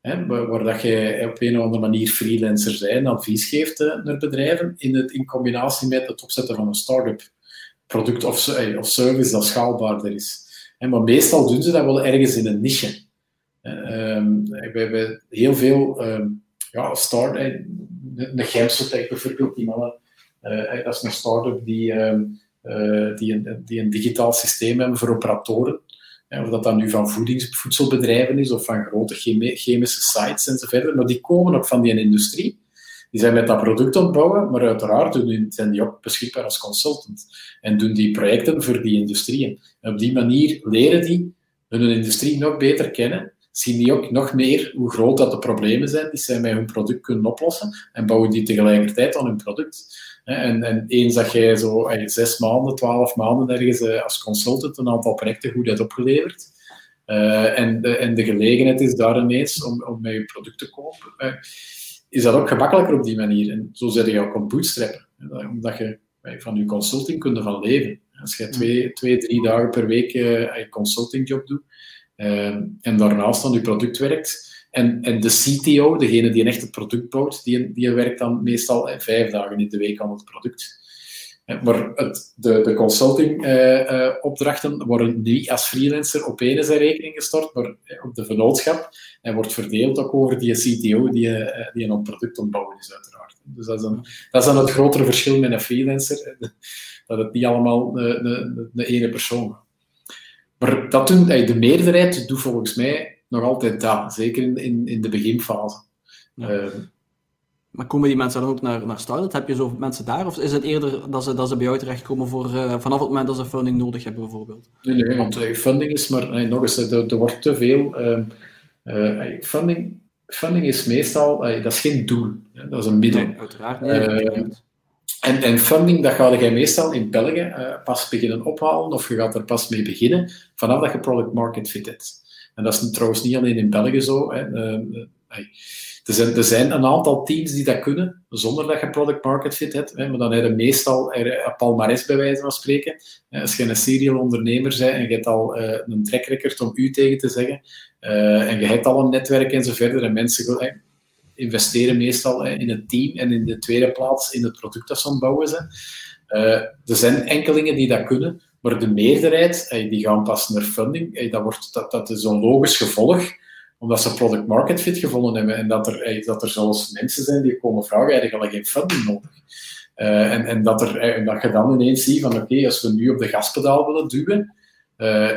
hè, waar, dat je op een of andere manier freelancer bent, advies geeft naar bedrijven, in, het, in combinatie met het opzetten van een start-up product of, of service dat schaalbaarder is. Hè, maar meestal doen ze dat wel ergens in een niche. Um, we hebben heel veel um, ja, start, de Gemsotech bijvoorbeeld, die mannen, uh, dat is een start-up die, uh, die, een, die een digitaal systeem hebben voor operatoren. of dat dan nu van voedings, voedselbedrijven is of van grote chemische sites enzovoort. Maar die komen ook van die industrie. Die zijn met dat product ontbouwen, maar uiteraard doen, zijn die ook beschikbaar als consultant. En doen die projecten voor die industrieën. En op die manier leren die hun industrie nog beter kennen zien die ook nog meer hoe groot dat de problemen zijn die zij met hun product kunnen oplossen en bouwen die tegelijkertijd aan hun product. En, en eens dat jij zo zes maanden, twaalf maanden ergens eh, als consultant een aantal projecten goed hebt opgeleverd, uh, en, de, en de gelegenheid is daar ineens om, om met je product te kopen, uh, is dat ook gemakkelijker op die manier. En zo zet je ook op bootstrappen, omdat je van je consulting kunt van leven. Als je twee, twee drie dagen per week je consultingjob doet, Ehm, en daarnaast aan je product werkt. En, en de CTO, degene die echt het product bouwt, die, die werkt dan meestal vijf dagen in de week aan het product. Maar het, de, de consulting-opdrachten uh, uh, worden niet als freelancer op één zijn rekening gestort, maar op de vennootschap. En wordt verdeeld ook over die CTO die, die een product ontbouwen is, uiteraard. Dus dat is, een, dat is dan het grotere verschil met een freelancer, dat het niet allemaal de, de ene persoon maar dat doen, de meerderheid doet volgens mij nog altijd dat, zeker in, in, de beginfase. Uh, maar komen die mensen dan ook naar, naar Starlet? Heb je zoveel mensen daar? Of is het eerder dat ze, dat ze bij jou terechtkomen voor, uh, vanaf het moment dat ze funding nodig hebben, bijvoorbeeld? Nee, nee want uh, funding is maar... Nee, nog eens, er, er wordt te veel... Ehm, funding, funding is meestal... dat is geen doel. dat is een middel. Nee, uiteraard. Nee, en, en funding, dat ga je meestal in België uh, pas beginnen ophalen, of je gaat er pas mee beginnen, vanaf dat je product market fit hebt. En dat is trouwens niet alleen in België zo. Hè. Uh, er, zijn, er zijn een aantal teams die dat kunnen, zonder dat je product market fit hebt. Hè. Maar dan heb je meestal een palmares, bij wijze van spreken. Als je een serial ondernemer bent en je hebt al een track record om u tegen te zeggen, en je hebt al een netwerk en zo verder, en mensen investeren meestal in het team en in de tweede plaats in het product dat ze aan het. Uh, er zijn enkelingen die dat kunnen, maar de meerderheid die gaan pas naar funding. Dat, wordt, dat, dat is een logisch gevolg, omdat ze product market fit gevonden hebben en dat er, dat er zelfs mensen zijn die komen vragen, eigenlijk al geen funding nodig. En, en, dat er, dat je dan ineens ziet van oké, als we nu op de gaspedaal willen duwen,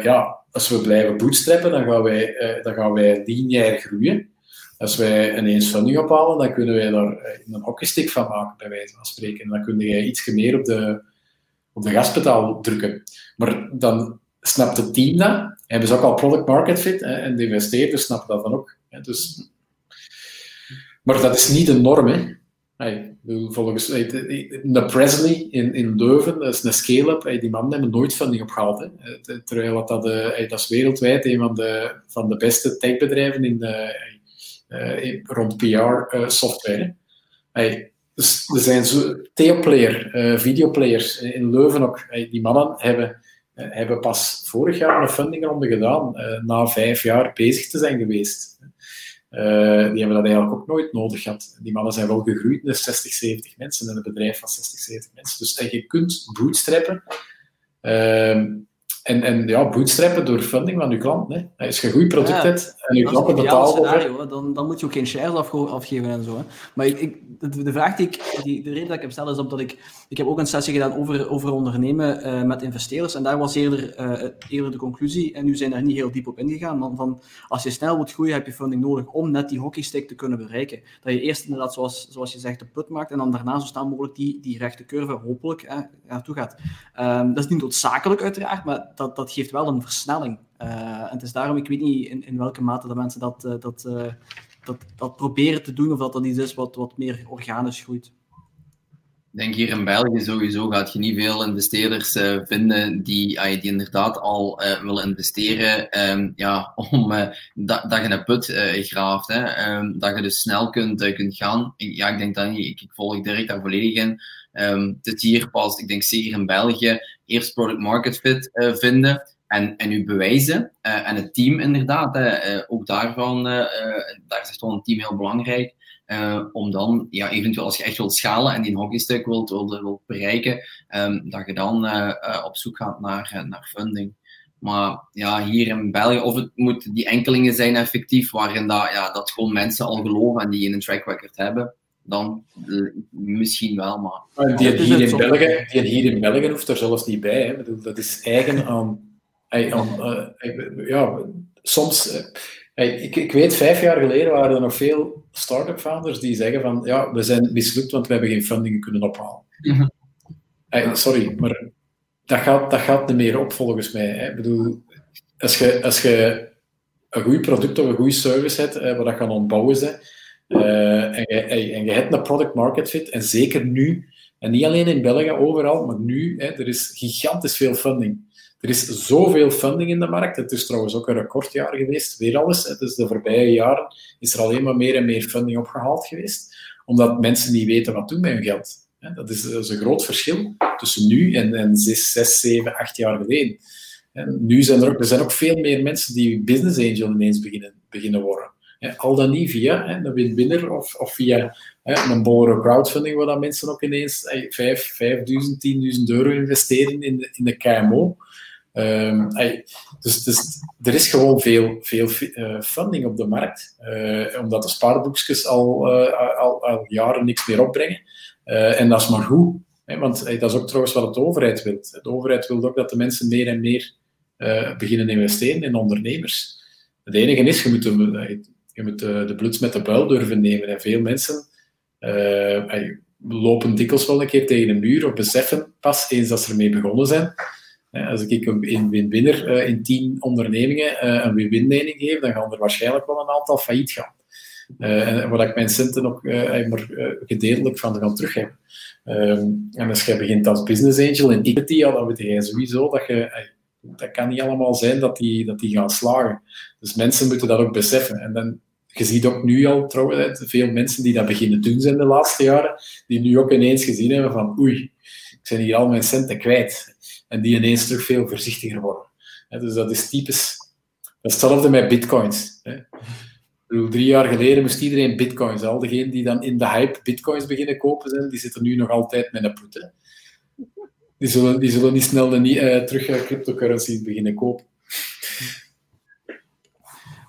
ja, als we blijven bootstrappen, dan gaan wij, uh, dan gaan wij lineair groeien. Als wij ineens funding ophalen, dan kunnen wij daar eh, een hockeystick van maken, bij wijze van spreken. En dan kun je iets meer op de, op de gaspedaal drukken. Maar dan snapt het team dat. Hebben ze ook al product market fit. En de investeerders snappen dat dan ook. Hè, dus, maar dat is niet de norm. Hè. Hey, volgens de Presley in, in Leuven, dat is een scale-up, die mannen hebben nooit funding opgehaald. Hè. Terwijl dat, dat, dat is wereldwijd een van de, van de beste techbedrijven in de, uh, rond PR-software. Dus er zijn zo Theoplayer, uh, videoplayers in Leuven ook. die mannen hebben, hebben pas vorig jaar een fundingronde gedaan, na vijf jaar bezig te zijn geweest. Die hebben dat eigenlijk ook nooit nodig gehad. Die mannen zijn wel gegroeid naar 60, 70 mensen in een bedrijf van 60, 70 mensen. Dus je kunt bootstrappen. Uh, en, en ja, bootstrappen door funding van je klant. Hè. Als je een goed product hebt en je klanten betalen... Dan, dan moet je ook geen shares afgeven en zo. Hè. Maar ik, ik, de, de, vraag die ik... Die, de reden dat ik heb stel is omdat ik... Ik heb ook een sessie gedaan over, over ondernemen uh, met investeerders. En daar was eerder, uh, eerder de conclusie, en nu zijn daar niet heel diep op ingegaan, van, van als je snel moet groeien, heb je funding nodig om net die hockeystick te kunnen bereiken. Dat je eerst inderdaad, zoals, zoals je zegt, de put maakt en dan daarna zo snel mogelijk die, die rechte curve hopelijk hè, naartoe gaat. Um, dat is niet noodzakelijk uiteraard, maar dat, dat geeft wel een versnelling. Uh, en het is daarom, ik weet niet in, in welke mate de mensen dat, uh, dat, uh, dat, dat proberen te doen, of dat dat iets is wat, wat meer organisch groeit. Ik denk hier in België sowieso gaat je niet veel investeerders vinden die, uh, die inderdaad al uh, willen investeren um, ja, om dat, dat je een put graaft. Hè, um, dat je dus snel kunt, kunt gaan. ja, ik denk dat ik, ik volg direct daar volledig in. Um, dit hier pas, ik denk zeker in België, eerst product market fit vinden en, en u bewijzen. en het team inderdaad, ook daarvan, daar is wel een team heel belangrijk. Om dan, ja, eventueel als je echt wilt schalen en die hockeystuk wilt, wilt, wilt bereiken, um, dat je dan op zoek gaat naar, naar funding. Maar ja, hier in België, of het moet die enkelingen zijn effectief, waarin dat, ja, dat gewoon mensen al geloven en die een track record hebben, dan misschien wel, maar... die, hier in België, die hier in België hoeft er zelfs niet bij. Hè. Bedoel, dat is eigen aan... aan ja, soms ik, ik weet, vijf jaar geleden waren er nog veel start-up founders die zeggen van ja, we zijn mislukt, want we hebben geen funding kunnen ophalen. Mhm. sorry, maar dat gaat, dat gaat niet meer op volgens mij. Hè. Ik bedoel, als je, als je een goed product of een goede service hebt, hè, waar dat gaan ontbouwen zijn, uh, en, je, hebt een product market fit, en zeker nu, en niet alleen in België, overal, maar nu, hè, er is gigantisch veel funding. Er is zoveel funding in de markt. Het is trouwens ook een recordjaar geweest, weer alles. Dus de voorbije jaren is er alleen maar meer en meer funding opgehaald geweest, omdat mensen niet weten wat doen met hun geld. Dat is, een groot verschil tussen nu en, en 6, 6, 7, 8 jaar geleden. En nu zijn er ook, er zijn ook veel meer mensen die business angel ineens beginnen, beginnen worden. Al dan niet via een win-winner of, of via een bollere crowdfunding, waar dan mensen ook ineens 5, 5.000, 10.000 euro investeren in de, in de KMO. Um, dus, dus, er is gewoon veel, veel uh, funding op de markt, uh, omdat de spaarboekjes al, uh, al, al, jaren niks meer opbrengen. en dat is maar goed, hè, want dat is ook trouwens wat de overheid wil. De overheid wil ook dat de mensen meer en meer beginnen investeren in ondernemers. Het enige is, je moet, de, je moet de, de bloed met de buil durven nemen. En veel mensen lopen dikwijls wel een keer tegen een muur of beseffen pas eens dat ze ermee begonnen zijn als ik een win-winner in tien ondernemingen een win-win-lening geef, dan gaan er waarschijnlijk wel een aantal failliet gaan. En waar ik mijn centen ook maar, gedeeltelijk van gaan terug heb. Ehm, en als je begint als business angel in equity, ja, dan weet je sowieso dat je... dat kan niet allemaal zijn dat die, dat die gaan slagen. Dus mensen moeten dat ook beseffen. En dan, je ziet ook nu al trouwens, veel mensen die dat beginnen doen zijn de laatste jaren, die nu ook ineens gezien hebben van oei, ik zijn hier al mijn centen kwijt en die ineens terug veel voorzichtiger worden. dus dat is typisch. Hetzelfde met bitcoins. Drie jaar geleden moest iedereen bitcoins. Al degenen die dan in de hype bitcoins beginnen kopen zijn, die zitten nu nog altijd met een put. Die, zullen, die zullen niet snel de, uh, terug uh, cryptocurrencies beginnen kopen.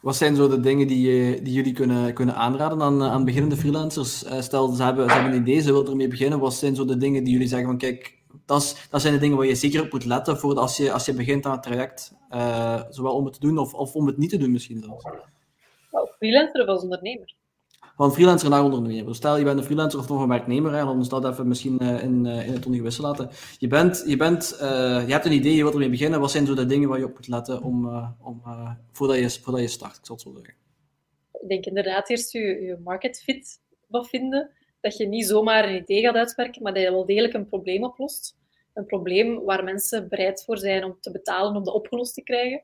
Wat zijn zo de dingen die, eh, die jullie kunnen, kunnen aanraden aan, aan beginnende freelancers? Stel, ze hebben, ze hebben een idee, ze willen ermee beginnen. Wat zijn zo de dingen die jullie zeggen van, kijk, dat, dat zijn de dingen waar je zeker op moet letten voor als je, als je begint aan het traject. Zowel om het te doen of, of om het niet te doen misschien zelfs. Freelancer of als ondernemer? Van freelancer naar ondernemer. Stel, je bent een freelancer of nog een werknemer, hè, ons dat even misschien uh, in, uh, in het ongewisse laten. Je, bent, je, bent, je hebt een idee, je wilt ermee beginnen. Wat zijn zo de dingen waar je op moet letten om, om, voordat, je, voordat je start? Ik zal het zo zeggen. Ik denk inderdaad eerst je, je market fit wat vinden dat je niet zomaar een idee gaat uitwerken, maar dat je wel degelijk een probleem oplost. Een probleem waar mensen bereid voor zijn om te betalen om dat opgelost te krijgen.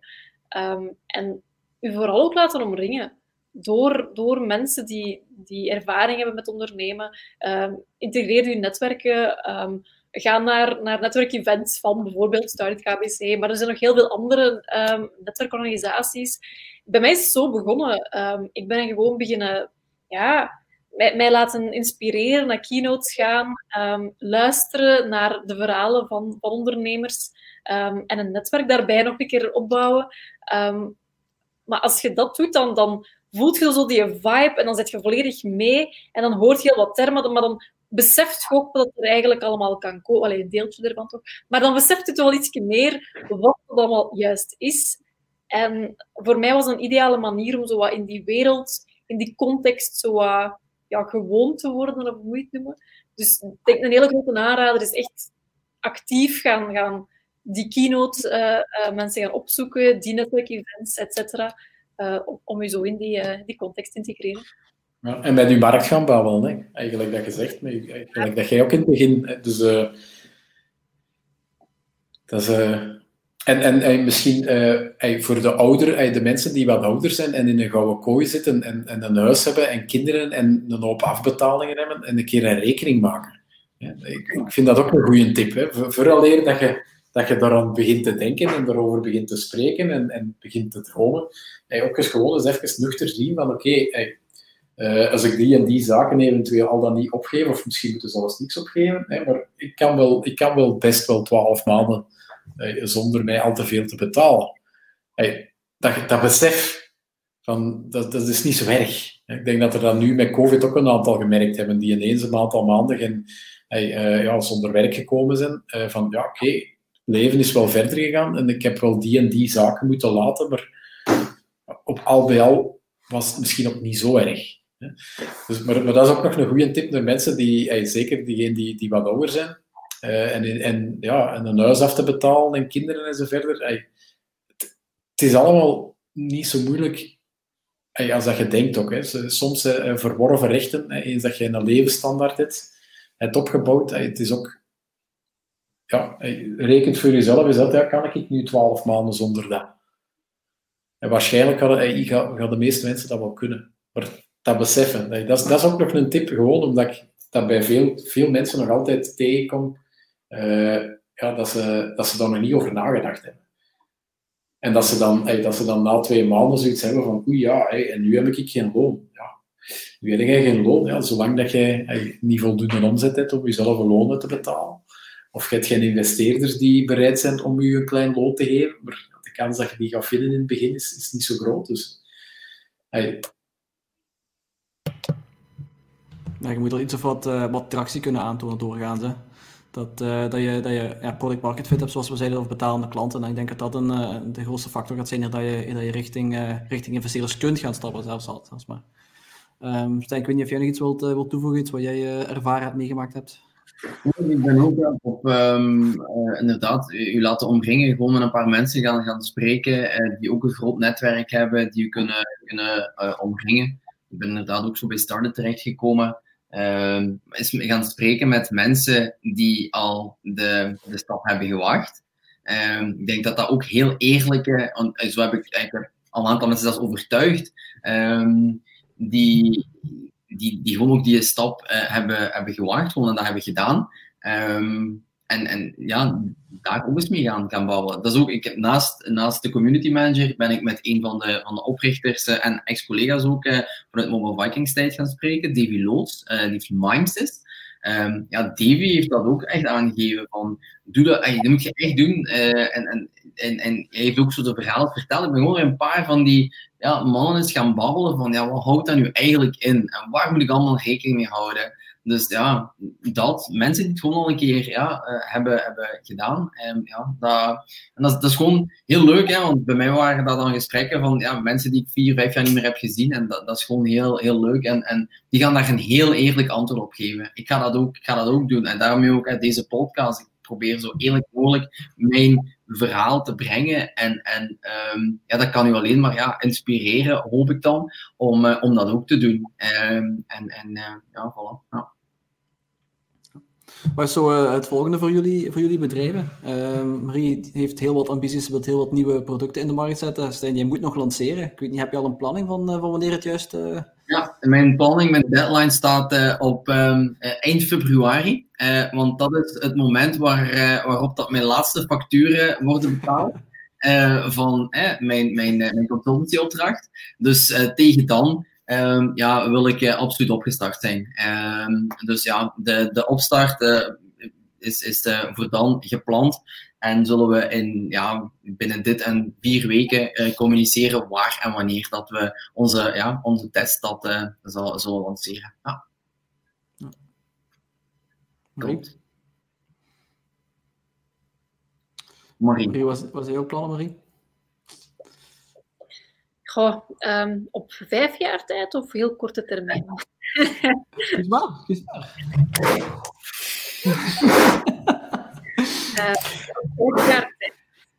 Um, en u vooral ook laten omringen door, door mensen die, die ervaring hebben met ondernemen. Um, integreer je netwerken. Um, ga naar, naar netwerkevents van bijvoorbeeld Start KBC, maar er zijn nog heel veel andere netwerkorganisaties. Bij mij is het zo begonnen. ik ben gewoon beginnen ja, mij, laten inspireren, naar keynotes gaan, ehm, luisteren naar de verhalen van, van ondernemers ehm, en een netwerk daarbij nog een keer opbouwen. Ehm, maar als je dat doet, dan, dan voelt je zo die vibe en dan zit je volledig mee en dan hoort je heel wat termen, maar dan beseft je ook wat er eigenlijk allemaal kan komen. Alleen een deeltje ervan toch. Maar dan beseft je wel iets meer wat het allemaal juist is. En voor mij was een ideale manier om zo wat in die wereld, in die context, zo ja, gewoon te worden, of hoe je het noemen. Dus ik denk een hele grote aanrader is echt actief gaan, gaan die keynote uh, uh, mensen gaan opzoeken, die netwerk events, et cetera, uh, om, je zo in die, die context te integreren. Ja, en met je markt gaan bouwen, hè? eigenlijk dat gezegd, eigenlijk dat jij ook in het begin. Dus dat is en, en, en misschien voor de ouderen, de mensen die wat ouder zijn en in een gouden kooi zitten en, en een huis hebben en kinderen en een hoop afbetalingen hebben en een keer een rekening maken. Ja, ik, ik, vind dat ook een goede tip. Hè. Vooraleer dat je, dat je daaraan begint te denken en daarover begint te spreken en, en begint te dromen. Hey, ook eens gewoon eens even nuchter zien van oké, uh, als ik die en die zaken eventueel al dan niet opgeef, of misschien moeten ze zelfs niks opgeven, maar ik kan, wel, ik kan wel best wel twaalf maanden zonder mij al te veel te betalen. dat, dat besef, van, dat, dat is niet zo erg. Ik denk dat er dan nu met COVID ook een aantal gemerkt hebben die ineens een aantal maanden en, uh, ja, zonder werk gekomen zijn. Van ja, oké, leven is wel verder gegaan en ik heb wel die en die zaken moeten laten, maar op al bij al was het misschien ook niet zo erg. Dus, maar, maar, dat is ook nog een goede tip naar mensen die, zeker diegenen die, die wat ouder zijn, uh, en, en, ja, en een huis af te betalen en kinderen en zo verder. het, het, is allemaal niet zo moeilijk als dat je denkt ook. Hè. Soms uh, verworven rechten, eens dat je een levensstandaard hebt, hebt opgebouwd. het is ook... Ja, rekent voor jezelf, is dat, ja, kan ik nu twaalf maanden zonder dat? En waarschijnlijk hadden, gaan de meeste mensen dat wel kunnen. Maar dat beseffen, dat is, dat is ook nog een tip, gewoon omdat ik dat bij veel, veel mensen nog altijd tegenkom uh, ja, dat, ze, dat ze daar nog niet over nagedacht hebben. En dat ze dan, dat ze dan na twee maanden zoiets hebben van, oei ja, en nu heb ik geen loon. Ja, nu heb jij geen loon, ja, zolang dat jij niet voldoende omzet hebt om jezelf een loon te betalen. Of je hebt geen investeerders die bereid zijn om je een klein loon te geven. Maar de kans dat je die gaat vinden in het begin is, is niet zo groot. Dus, je moet er iets of wat, uh, wat tractie kunnen aantonen doorgaans. Hè? Dat, uh, dat je, dat je ja, product market fit hebt, zoals we zeiden, of betalende klanten. En ik denk dat dat een, uh, de grootste factor gaat zijn dat je, dat je richting, richting investeerders kunt gaan stappen, zelfs al. Zelfs maar. Stijn, ik weet niet of jij nog iets wilt, wilt toevoegen, iets wat jij ervaren hebt, meegemaakt hebt. Ik ben ook op, um, inderdaad, u laten omringen, gewoon met een paar mensen gaan, gaan spreken, die ook een groot netwerk hebben, die u kunnen, kunnen omringen. Ik ben inderdaad ook zo bij Started terechtgekomen. Uh, is gaan spreken met mensen die al de, de stap hebben gewaagd. Uh, ik denk dat dat ook heel eerlijke, eh, zo heb ik eigenlijk al een aantal mensen zelfs overtuigd, die, die, die gewoon ook die stap uh, hebben, hebben gewaagd, gewoon en dat hebben gedaan. Um, en, en ja, daar ook eens mee gaan, gaan bouwen. Dat is ook, ik naast, naast de community manager ben ik met een van de, van de oprichters uh, en ex-collega's ook uh, vanuit Mobile Vikings tijd gaan spreken, Davy Loods, uh, die heeft Mindsys. Um, ja, Davy heeft dat ook echt aangegeven van, doe dat, dat moet je echt doen. en, en, en, en hij heeft ook zo de verhaal verteld. Ik ben gewoon een paar van die ja, mannen eens gaan babbelen van, ja, wat houdt dat nu eigenlijk in? En waar moet ik allemaal rekening mee houden? Dus ja, dat, mensen die het gewoon al een keer ja, uh, hebben, hebben gedaan. En, ja, dat, en dat, is gewoon heel leuk, hè, want bij mij waren dat dan gesprekken van ja, mensen die ik vier, vijf jaar niet meer heb gezien. En dat, dat is gewoon heel, heel leuk. En, en die gaan daar een heel eerlijk antwoord op geven. Ik ga dat ook, ik ga dat ook doen. En daarom ook hè, deze podcast. Ik probeer zo eerlijk mogelijk mijn verhaal te brengen. En, en um, ja, dat kan u alleen maar ja, inspireren, hoop ik dan, om, uh, om dat ook te doen. Um, en en uh, ja, voilà. Ja. Wat is zo uh, het volgende voor jullie, voor jullie bedrijven? Uh, Marie heeft heel wat ambities, wil heel wat nieuwe producten in de markt zetten. Stijn, je moet nog lanceren. Ik weet niet, heb je al een planning van, van wanneer het juist... Ja, mijn planning, mijn deadline staat op um, eind februari. want dat is het moment waar, waarop dat mijn laatste facturen worden betaald. van mijn, mijn, mijn consultancyopdracht. Dus tegen dan ehm, ja, wil ik absoluut opgestart zijn. Ehm, dus ja, de, de opstart is, is voor dan gepland. En zullen we in, ja, binnen dit en vier weken communiceren waar en wanneer dat we onze, ja, onze test dat, zal, zullen lanceren. Ja. Klopt. Marie. was, was jouw plan, Marie? Goh, um, op vijf jaar tijd of heel korte termijn? Kies maar, kies maar. uh, vijf jaar tijd.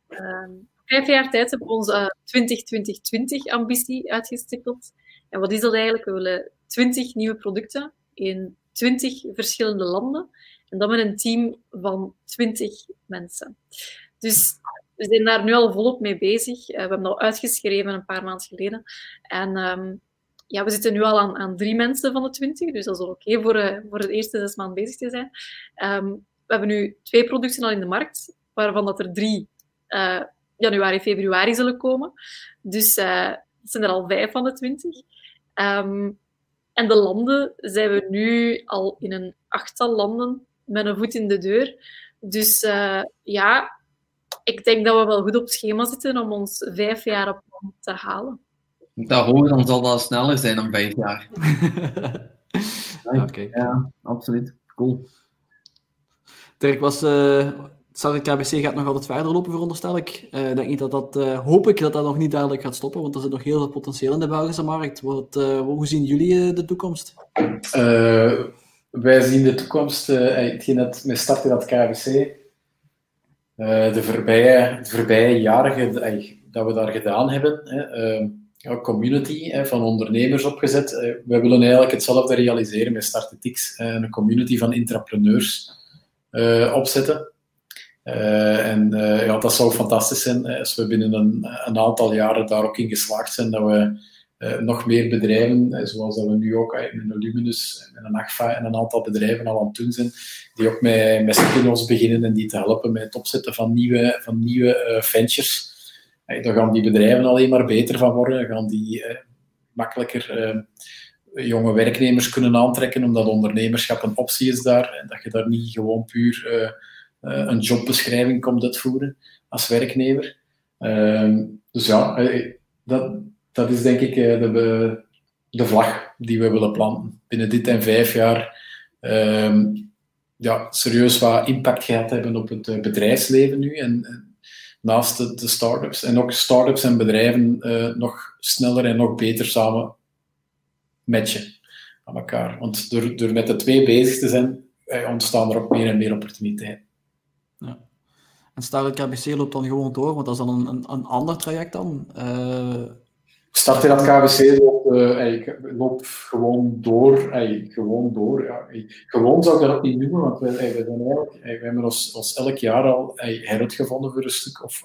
Uh, vijf jaar tijd hebben we onze 2020 uh, ambitie uitgestippeld. En wat is dat eigenlijk? We willen 20 nieuwe producten in 20 verschillende landen. En dat met een team van 20 mensen. Dus we zijn daar nu al volop mee bezig. Uh, we hebben dat al uitgeschreven een paar maanden geleden. En um, ja, we zitten nu al aan, aan, drie mensen van de 20, dus dat is oké voor, uh, voor de eerste zes maanden bezig te zijn. Um, we hebben nu twee producten al in de markt, waarvan dat er drie uh, januari, februari zullen komen. Dus het zijn er al vijf van de 20. Um, ehm, en de landen zijn we nu al in een achttal landen met een voet in de deur. Dus uh, ja, ik denk dat we wel goed op het schema zitten om ons vijf jaar op te halen. Dat hoger, dan zal dat sneller zijn dan vijf jaar. Oké. Ja, absoluut. Cool. Dirk, was, uh, het KBC gaat nog altijd verder lopen, veronderstel ik. Uh, denk niet dat dat, uh, hoop ik dat dat nog niet dadelijk gaat stoppen, want er zit nog heel veel potentieel in de Belgische markt. Wat, hoe zien jullie de toekomst? wij zien de toekomst, dat met start in dat KBC, de, voorbije, de voorbije jaren dat we daar gedaan hebben, hè, community van ondernemers opgezet. We willen eigenlijk hetzelfde realiseren met Startetix, een community van intrapreneurs opzetten. en ja, dat zou fantastisch zijn als we binnen een, een, aantal jaren daar ook in geslaagd zijn dat we nog meer bedrijven, zoals dat we nu ook uh, met een en een AGFA en een aantal bedrijven al aan het doen zijn, die ook met, met spin-offs beginnen en die te helpen met het opzetten van nieuwe, van nieuwe ventures. daar gaan die bedrijven alleen maar beter van worden, dan gaan die makkelijker jonge werknemers kunnen aantrekken, omdat ondernemerschap een optie is daar en dat je daar niet gewoon puur een jobbeschrijving komt uitvoeren als werknemer. Ehm, dus ja, dat, dat is denk ik eh, de, de vlag die we willen planten. Binnen dit en vijf jaar um, ja, serieus wat impact gehad hebben op het eh, bedrijfsleven nu. En, naast de, de start-ups. En ook start-ups en bedrijven nog sneller en nog beter samen matchen aan elkaar. Want door, door met de twee bezig te zijn, ontstaan er ook meer en meer opportuniteiten. Ja. En Startup KBC loopt dan gewoon door, want dat is dan een, een, een ander traject dan. Uh, start in dat KBC loopt, uh, loopt gewoon door. Ey, gewoon door ja. gewoon zou ik dat niet noemen, want we, ey, we, zijn eigenlijk, we hebben ons, ons elk jaar al heruitgevonden voor een stuk. Of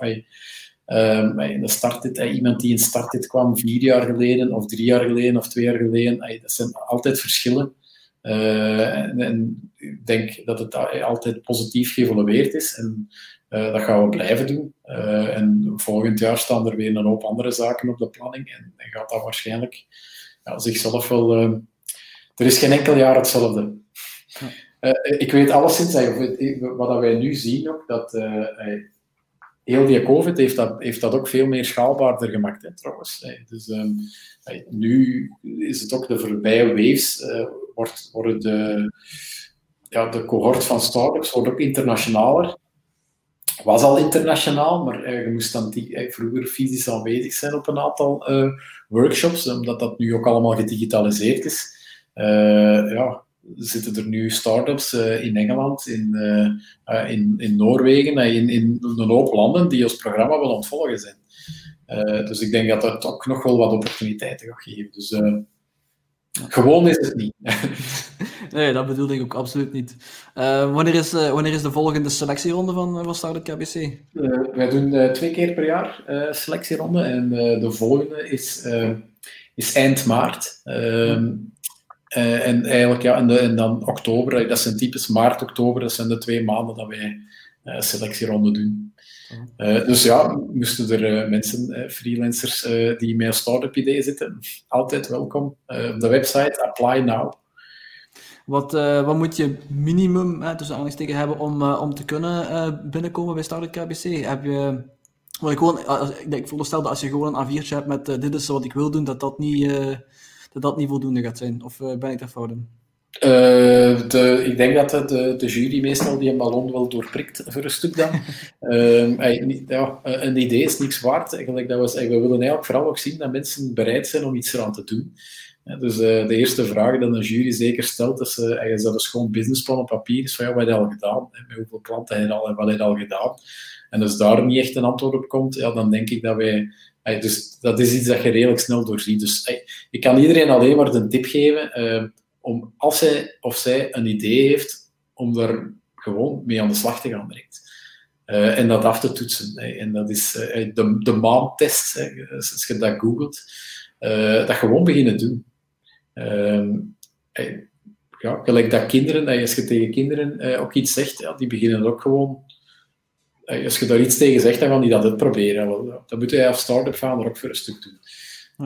um, in de startit, iemand die in startit kwam vier jaar geleden, of drie jaar geleden, of twee jaar geleden. dat zijn altijd verschillen. Uh, en, en, ik denk dat het altijd positief geëvolueerd is. En uh, dat gaan we blijven doen. Uh, en volgend jaar staan er weer een hoop andere zaken op de planning. En, en gaat dat waarschijnlijk ja, zichzelf wel. Uh, er is geen enkel jaar hetzelfde. ik weet alleszins, wat wij nu zien ook, dat heel die COVID heeft dat, heeft dat ook veel meer schaalbaarder gemaakt, hè, trouwens. Dus um, nu is het ook de voorbije waves, wordt, worden de, ja, de cohort van startups wordt ook internationaler was al internationaal, maar uh, je moest dan die, uh, vroeger fysisch aanwezig zijn op een aantal workshops, omdat dat nu ook allemaal gedigitaliseerd is. ja, zitten er nu start-ups in Engeland, in, in, in Noorwegen, in, in een hoop landen die ons programma willen ontvolgen zijn. dus ik denk dat dat ook nog wel wat opportuniteiten gaat geven. Dus gewoon is het niet. nee, dat bedoelde ik ook absoluut niet. Uh, wanneer, is, uh, wanneer is de volgende selectieronde van, van Startup KBC? wij doen twee keer per jaar selectieronde en de volgende is, is eind maart. Ehm, en eigenlijk, ja, en, de, en, dan oktober, dat zijn typisch maart, oktober, dat zijn de twee maanden dat wij selectieronde doen. dus ja, moesten er mensen, freelancers, die met een start-up idee zitten, altijd welkom op de website Apply Now. Wat, uh, wat moet je minimum uh, tussen aanhalingstekens hebben om, uh, om te kunnen uh, binnenkomen bij Startup KBC? Heb je, ik, gewoon, ik, ik veronderstel dat als je gewoon een A4'tje hebt met dit is wat ik wil doen, dat dat niet, dat dat niet voldoende gaat zijn. Of ben ik daar fout in? de, ik denk dat de, de, jury meestal die een ballon wel doorprikt voor een stuk dan. Ehm, ja, een idee is niks waard. Eigenlijk, dat was, we willen eigenlijk vooral ook zien dat mensen bereid zijn om iets eraan te doen. Dus uh, de eerste vraag die een jury zeker stelt, is, uh, is dat een schoon businessplan op papier is van ja, wat heb je al gedaan? Met hoeveel klanten heb je al en wat heb je al gedaan? En als daar niet echt een antwoord op komt, ja, dan denk ik dat wij... dus dat is iets dat je redelijk snel doorziet. Dus ik kan iedereen alleen maar een tip geven uh, om, als hij of zij een idee heeft, om daar gewoon mee aan de slag te gaan direct. en dat af te toetsen. En dat is de, de maantest, als je dat googelt, dat gewoon beginnen doen. Ehm, ja, gelijk dat kinderen, als je tegen kinderen eh, ook iets zegt, ja, die beginnen ook gewoon. Als je daar iets tegen zegt, dan gaan die dat proberen. Dan moet je als start-up gaan er ook voor een stuk doen.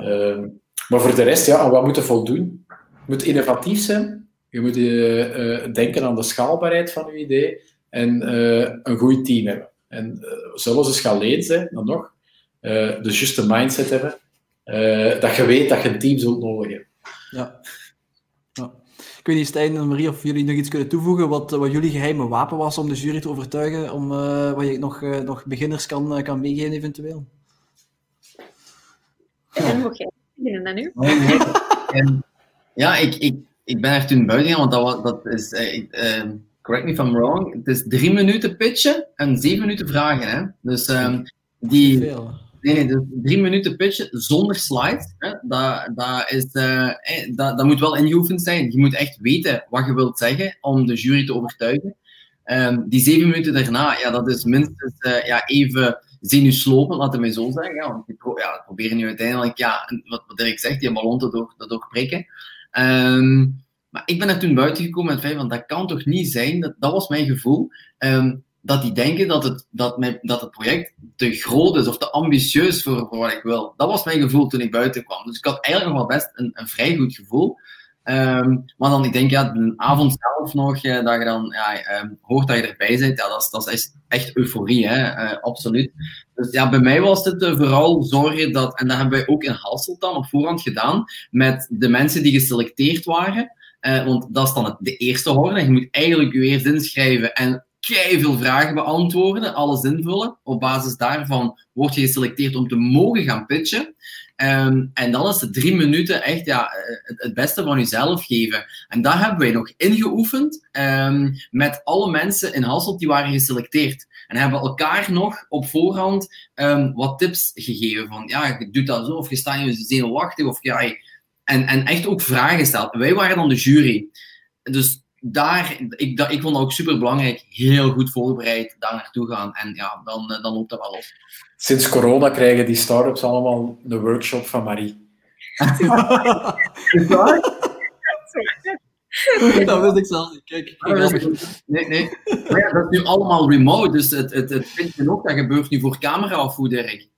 Ehm, maar voor de rest, ja, wat moet je voldoen? Je moet innovatief zijn. Je moet uh, denken aan de schaalbaarheid van je idee. En een goed team hebben. En zullen ze schaleerd zijn, dan nog. de juiste mindset hebben. dat je weet dat je een team zult nodig hebben. Ja. Ik weet niet, Stijn en Marie, of jullie nog iets kunnen toevoegen wat, wat jullie geheime wapen was om de jury te overtuigen, om uh, wat je nog, uh, nog beginners kan, uh, kan meegeven eventueel? En mocht jij beginnen dan nu? ja, ik, ik, ik ben er toen buiten gegaan, want dat, dat is, correct me if I'm wrong, het is drie minuten pitchen en zeven minuten vragen. Hè? Dus um, die... Nee, nee, dus drie minuten pitchen zonder slides. Hè, dat, dat, is, uh, dat, dat moet wel ingeoefend zijn. Je moet echt weten wat je wilt zeggen om de jury te overtuigen. Um, die zeven minuten daarna, ja, dat is minstens uh, ja, even zenuwslopend, laten we zo zeggen. Ja, want ja, proberen nu uiteindelijk, ja, wat, wat Dirk zegt, die ballon te, door, te doorprikken. Um, maar ik ben er toen buiten gekomen met van dat kan toch niet zijn, dat, was mijn gevoel. Um, dat die denken dat het, dat, mijn, dat het project te groot is of te ambitieus voor, voor wat ik wil. Dat was mijn gevoel toen ik buiten kwam. Dus ik had eigenlijk nog wel best een, een vrij goed gevoel. Um, maar dan, ik denk, ja, de avond zelf nog, uh, dat je dan ja, um, hoort dat je erbij bent, ja, dat is, dat is echt euforie, hè, uh, absoluut. Dus ja, bij mij was het uh, vooral zorgen dat, en dat hebben wij ook in Hasselt dan op voorhand gedaan, met de mensen die geselecteerd waren. want dat is dan het, de eerste hoorde. Je moet eigenlijk je eerst inschrijven en veel vragen beantwoorden, alles invullen. Op basis daarvan word je geselecteerd om te mogen gaan pitchen. Um, en dan is het drie minuten echt ja, het, beste van jezelf geven. En dat hebben wij nog ingeoefend um, met alle mensen in Hasselt die waren geselecteerd. En hebben elkaar nog op voorhand um, wat tips gegeven. Van ja, je doet dat zo, of je staat je zenuwachtig, of ja, en, en echt ook vragen gesteld. Wij waren dan de jury. Dus daar, ik, dat, ik vond dat ook super belangrijk, heel goed voorbereid daar naartoe gaan. En ja, dan, eh, dan loopt dat wel op. Sinds corona krijgen die start-ups allemaal een workshop van Marie. is dat wist ik zelf niet. Kijk, nee, nee. Maar ja, dat is nu allemaal remote, dus het, het, het vindt je ook, dat gebeurt nu voor camera of hoe, Dirk?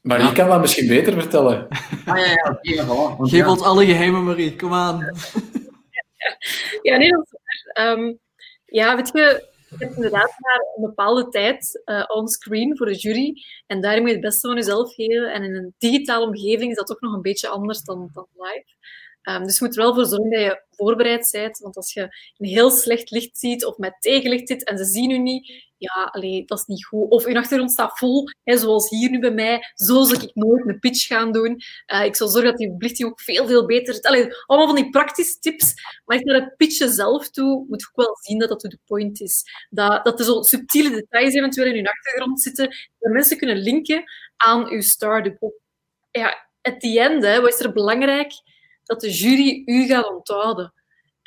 Maar ja. kan dat misschien beter vertellen. Ah, ja, ja, okay, Geef ons alle geheimen, Marie, kom aan. ja, nee, dat waar. Um, ja, weet je, je hebt inderdaad maar een bepaalde tijd uh, onscreen voor de jury. En daar moet je het beste van jezelf geven. En in een digitale omgeving is dat toch nog een beetje anders dan, dan live. Um, dus je moet er wel voor zorgen dat je voorbereid bent. Want als je een heel slecht licht ziet of met tegenlicht zit en ze zien u niet, ja, allee, dat is niet goed. Of uw achtergrond staat vol, hè, zoals hier nu bij mij. Zo zou ik nooit een pitch gaan doen. Uh, ik zal zorgen dat die belichting ook veel, veel beter. Allee, allemaal van die praktische tips. Maar echt naar het pitchen zelf toe moet je ook wel zien dat dat to the point is. Dat, dat er zo subtiele details eventueel in uw achtergrond zitten, dat mensen kunnen linken aan uw start-up. Ja, at the end, hè, wat is er belangrijk? Dat de jury u gaat onthouden.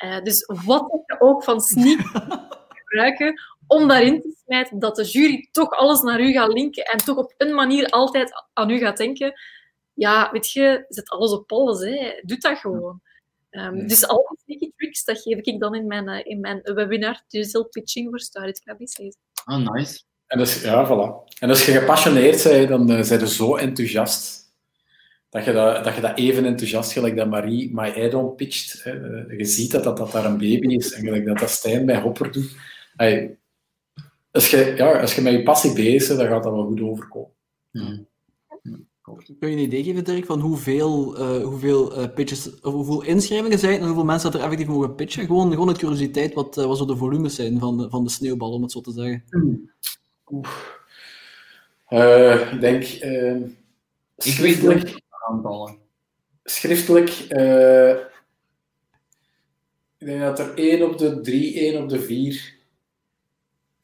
Uh, dus wat je ook van sneak gebruiken om daarin te smijten dat de jury toch alles naar u gaat linken en toch op een manier altijd aan u gaat denken. Ja, weet je, zet alles op alles. Hè. Doe dat gewoon. Um, Dus al die sneaky tricks, dat geef ik dan in mijn, uh, in mijn webinar, Digital Pitching voor Started KBC's. Oh, nice. En dus, ja, voilà. En als je gepassioneerd bent, dan uh, zijn je zo enthousiast dat je dat, dat je dat even enthousiast, gelijk dat Marie My Add-on pitcht. Hè. Je ziet dat, dat dat daar een baby is en gelijk dat dat Stijn bij Hopper doet. Hey, als, je, ja, als je met je passie bezig bent, dan gaat dat wel goed overkomen. Hmm. Kun je een idee geven, Dirk, van hoeveel, uh, hoeveel uh, pitches, of hoeveel inschrijvingen zijn en hoeveel mensen dat er effectief mogen pitchen? Gewoon, gewoon een curiositeit wat, uh, wat zo de volumes zijn van de, van de sneeuwbal, om het zo te zeggen. Hmm. ik denk... ik weet aantallen. Schriftelijk... ik denk dat er 1 op de 3, 1 op de 4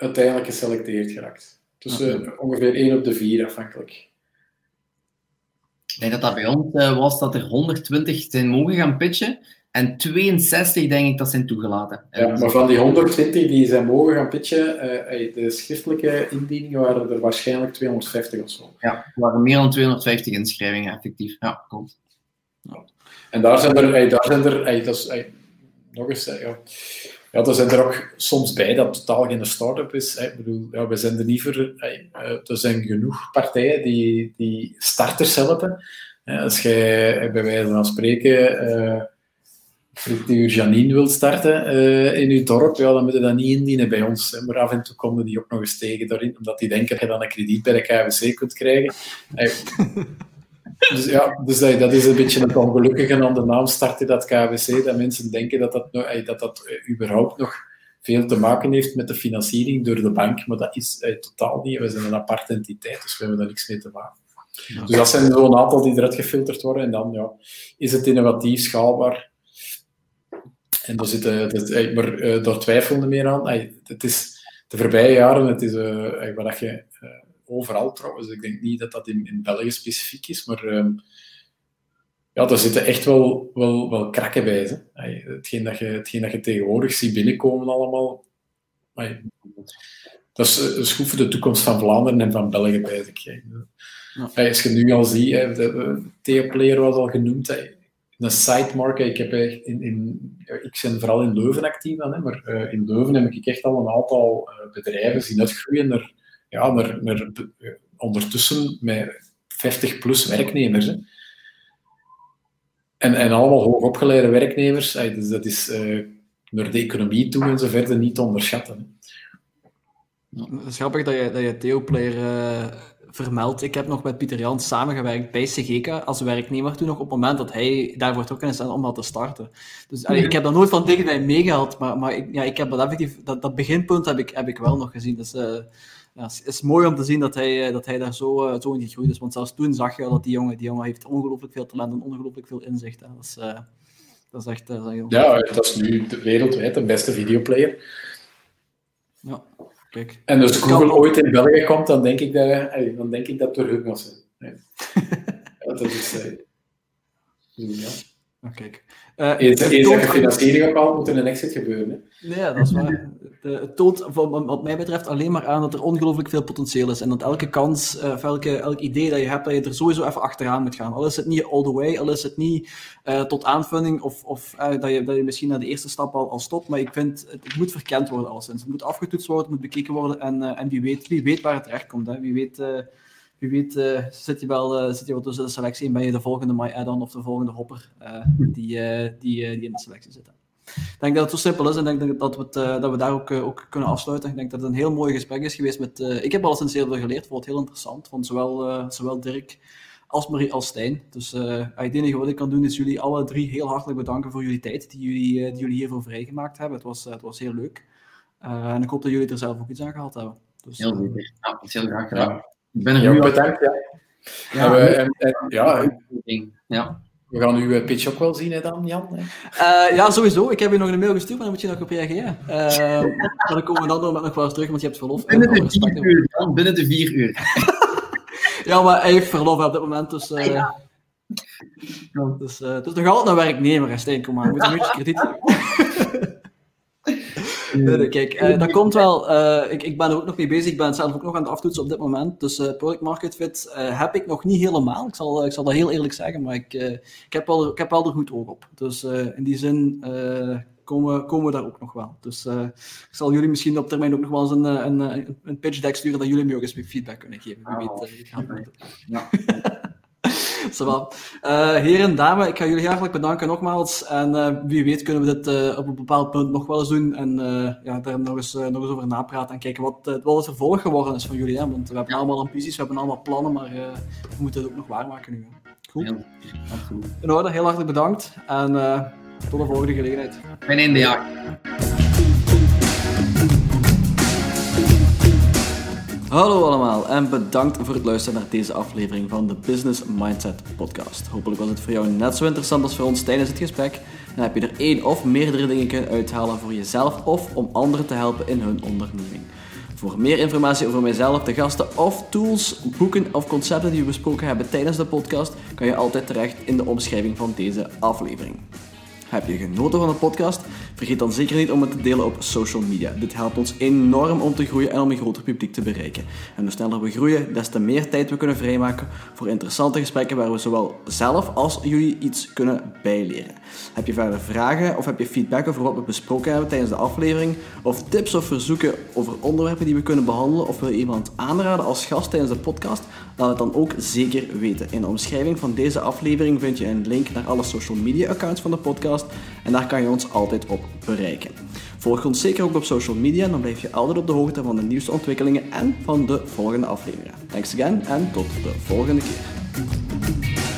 uiteindelijk geselecteerd geraakt. Dus okay. ongeveer 1 op de 4 afhankelijk. Ik denk dat dat bij ons uh, was dat er 120 zijn mogen gaan pitchen. En 62 denk ik dat zijn toegelaten. Ja, maar van die 120 die zijn mogen gaan pitchen, uh, de schriftelijke indieningen waren er waarschijnlijk 250 of zo. Ja, er waren meer dan 250 inschrijvingen, effectief. Ja, klopt. Ja. En daar zijn er, daar zijn er dat is, nog eens, ja, ja, er zijn er ook soms bij dat totaal geen start-up is. Ik bedoel, ja, we zijn er niet voor... Er zijn genoeg partijen die, die starters helpen. Als jij bij wijze van spreken uh, frituur Janine wilt starten in je dorp, ja, dan moet je dat niet indienen bij ons. Maar af en toe komen die ook nog eens tegen daarin, omdat die denken dat je dan een krediet bij de KWC kunt krijgen. Dus ja, dus dat, is een beetje het ongelukkige aan de naam starten dat KWC, dat mensen denken dat dat, dat, dat eh, überhaupt nog veel te maken heeft met de financiering door de bank, maar dat is eh, totaal niet. We zijn een aparte entiteit, dus we hebben daar niks mee te maken. Dus dat zijn zo'n aantal die eruit gefilterd worden en dan ja, is het innovatief, schaalbaar. En daar, zit, dat, eh, maar daar twijfelen meer aan. Het is de voorbije jaren, het is wat je overal trouwens. Ik denk niet dat dat in, in België specifiek is, maar um, ja, daar zitten echt wel, wel, wel krakken bij. Hè. Hetgeen, dat je, hetgeen dat je tegenwoordig ziet binnenkomen allemaal, dat is, dat is goed voor de toekomst van Vlaanderen en van België bij. Ik. Ja. Als je nu al ziet, Theo Player was al genoemd, een site Ik, heb in, in, ik ben vooral in Leuven actief dan, hè, maar uh, in Leuven heb ik echt al een aantal bedrijven zien uitgroeien naar ja, naar, naar, ondertussen met 50 plus werknemers. Hè. En, en allemaal hoogopgeleide werknemers. Dus dat is uh, naar de economie toe en zo verder niet te onderschatten. Het is grappig dat je, dat je Theoplayer uh, vermeldt. Ik heb nog met Pieter Jans samengewerkt bij CGK als werknemer toen nog op het moment dat hij daarvoor trok is om dat te starten. Dus allee, ik heb dat nooit van dichtbij meegehad, maar, maar ik, ja, ik heb dat effectief, dat, dat beginpunt heb ik, heb ik wel nog gezien. Dus uh, ja, het is mooi om te zien dat hij, eh, dat hij daar zo, uh, zo in gegroeid is. Want zelfs toen zag je dat die jongen, die jongen heeft ongelooflijk veel talent en ongelooflijk veel inzicht. Hè. Dat, is, uh, dat is echt... dat is ja, dat is nu wereldwijd de beste videoplayer. Ja, kijk. En als Google ooit in België komt, dan denk ik dat, dan denk ik dat. Ja. dat is... ja. Oh, kijk. Uh, je financiering ook al, moet er een exit gebeuren. Hè? Nee, dat is waar. het toont, wat mij betreft, alleen maar aan dat er ongelooflijk veel potentieel is. En dat elke kans, uh, elke, elk idee dat je hebt, dat je er sowieso even achteraan moet gaan. Al is het niet all the way, al is het niet uh, tot aanvulling, of, of uh, dat, je, dat je misschien naar de eerste stap al, al stopt. Maar ik vind, het, het moet verkend worden alleszins. Het moet afgetoetst worden, het moet bekeken worden. En, en wie, weet, wie weet waar het terecht komt. Hè. Wie weet wie weet uh, zit, je wel, uh, zit je wel tussen de selectie en ben je de volgende My Add-on of de volgende hopper uh, die, die, die in de selectie zitten. Ik denk dat het zo simpel is en ik denk dat we, het, dat we daar ook, ook kunnen afsluiten. Ik denk dat het een heel mooi gesprek is geweest met... ik heb al sinds heel veel geleerd, vond het heel interessant, van zowel, zowel Dirk als Marie als Stijn. Dus het enige wat ik kan doen is jullie alle drie heel hartelijk bedanken voor jullie tijd die jullie, die jullie hiervoor vrijgemaakt hebben. Het was, het was heel leuk. en ik hoop dat jullie er zelf ook iets aan gehad hebben. Dus, heel zeker. Ja, heel graag gedaan. Ik ben er ja, bedankt. Ja. Ja, we, en, en, ja, ja. we gaan uw pitch ook wel zien, hè, dan, Jan? Hè? Uh, ja, sowieso. Ik heb je nog een mail gestuurd, maar dan moet je nog op reageren. Uh, dan komen we dan nog wel eens terug, want je hebt verlof. Binnen de vier uur, Jan. Binnen de vier uur. ja, maar hij heeft verlof op dit moment, dus... Uh, ja. Dus, uh, dus nog altijd een werknemer, Stijn, kom maar. Moet een beetje krediet nee, kijk, uh, dat komt wel. Uh, ik, ik ben er ook nog mee bezig. Ik ben zelf ook nog aan het aftoetsen op dit moment. Dus uh, product market fit heb ik nog niet helemaal. Ik zal, ik zal dat heel eerlijk zeggen, maar ik, ik, heb, wel, ik heb wel er goed oog op. Dus in die zin komen, komen we daar ook nog wel. Dus ik zal jullie misschien op termijn ook nog wel eens een, een, een pitch deck sturen dat jullie me ook eens feedback kunnen geven. Wie weet, ja. Uh, heren en dames, ik ga jullie hartelijk bedanken nogmaals. En uh, wie weet kunnen we dit uh, op een bepaald punt nog wel eens doen. En ja, daar nog eens, nog eens over napraten. En kijken wat, wat het vervolg geworden is van jullie. Hè? Want we hebben allemaal ambities, we hebben allemaal plannen, maar we moeten het ook nog waarmaken nu. Goed. Ja, absoluut. In orde, heel hartelijk bedankt. En tot de volgende gelegenheid. Mijn einde jaar. Hallo allemaal en bedankt voor het luisteren naar deze aflevering van de Business Mindset Podcast. Hopelijk was het voor jou net zo interessant als voor ons tijdens het gesprek. En heb je er één of meerdere dingen kunnen uithalen voor jezelf of om anderen te helpen in hun onderneming. Voor meer informatie over mijzelf, de gasten of tools, boeken of concepten die we besproken hebben tijdens de podcast, kan je altijd terecht in de omschrijving van deze aflevering. Heb je genoten van de podcast? Vergeet dan zeker niet om het te delen op social media. Dit helpt ons enorm om te groeien en om een groter publiek te bereiken. En hoe sneller we groeien, des te meer tijd we kunnen vrijmaken voor interessante gesprekken waar we zowel zelf als jullie iets kunnen bijleren. Heb je verder vragen of heb je feedback over wat we besproken hebben tijdens de aflevering? Of tips of verzoeken over onderwerpen die we kunnen behandelen? Of wil je iemand aanraden als gast tijdens de podcast? Laat het dan ook zeker weten. In de omschrijving van deze aflevering vind je een link naar alle social media accounts van de podcast en daar kan je ons altijd op bereiken. Volg ons zeker ook op social media, dan blijf je altijd op de hoogte van de nieuwste ontwikkelingen en van de volgende afleveringen. Thanks again en tot de volgende keer.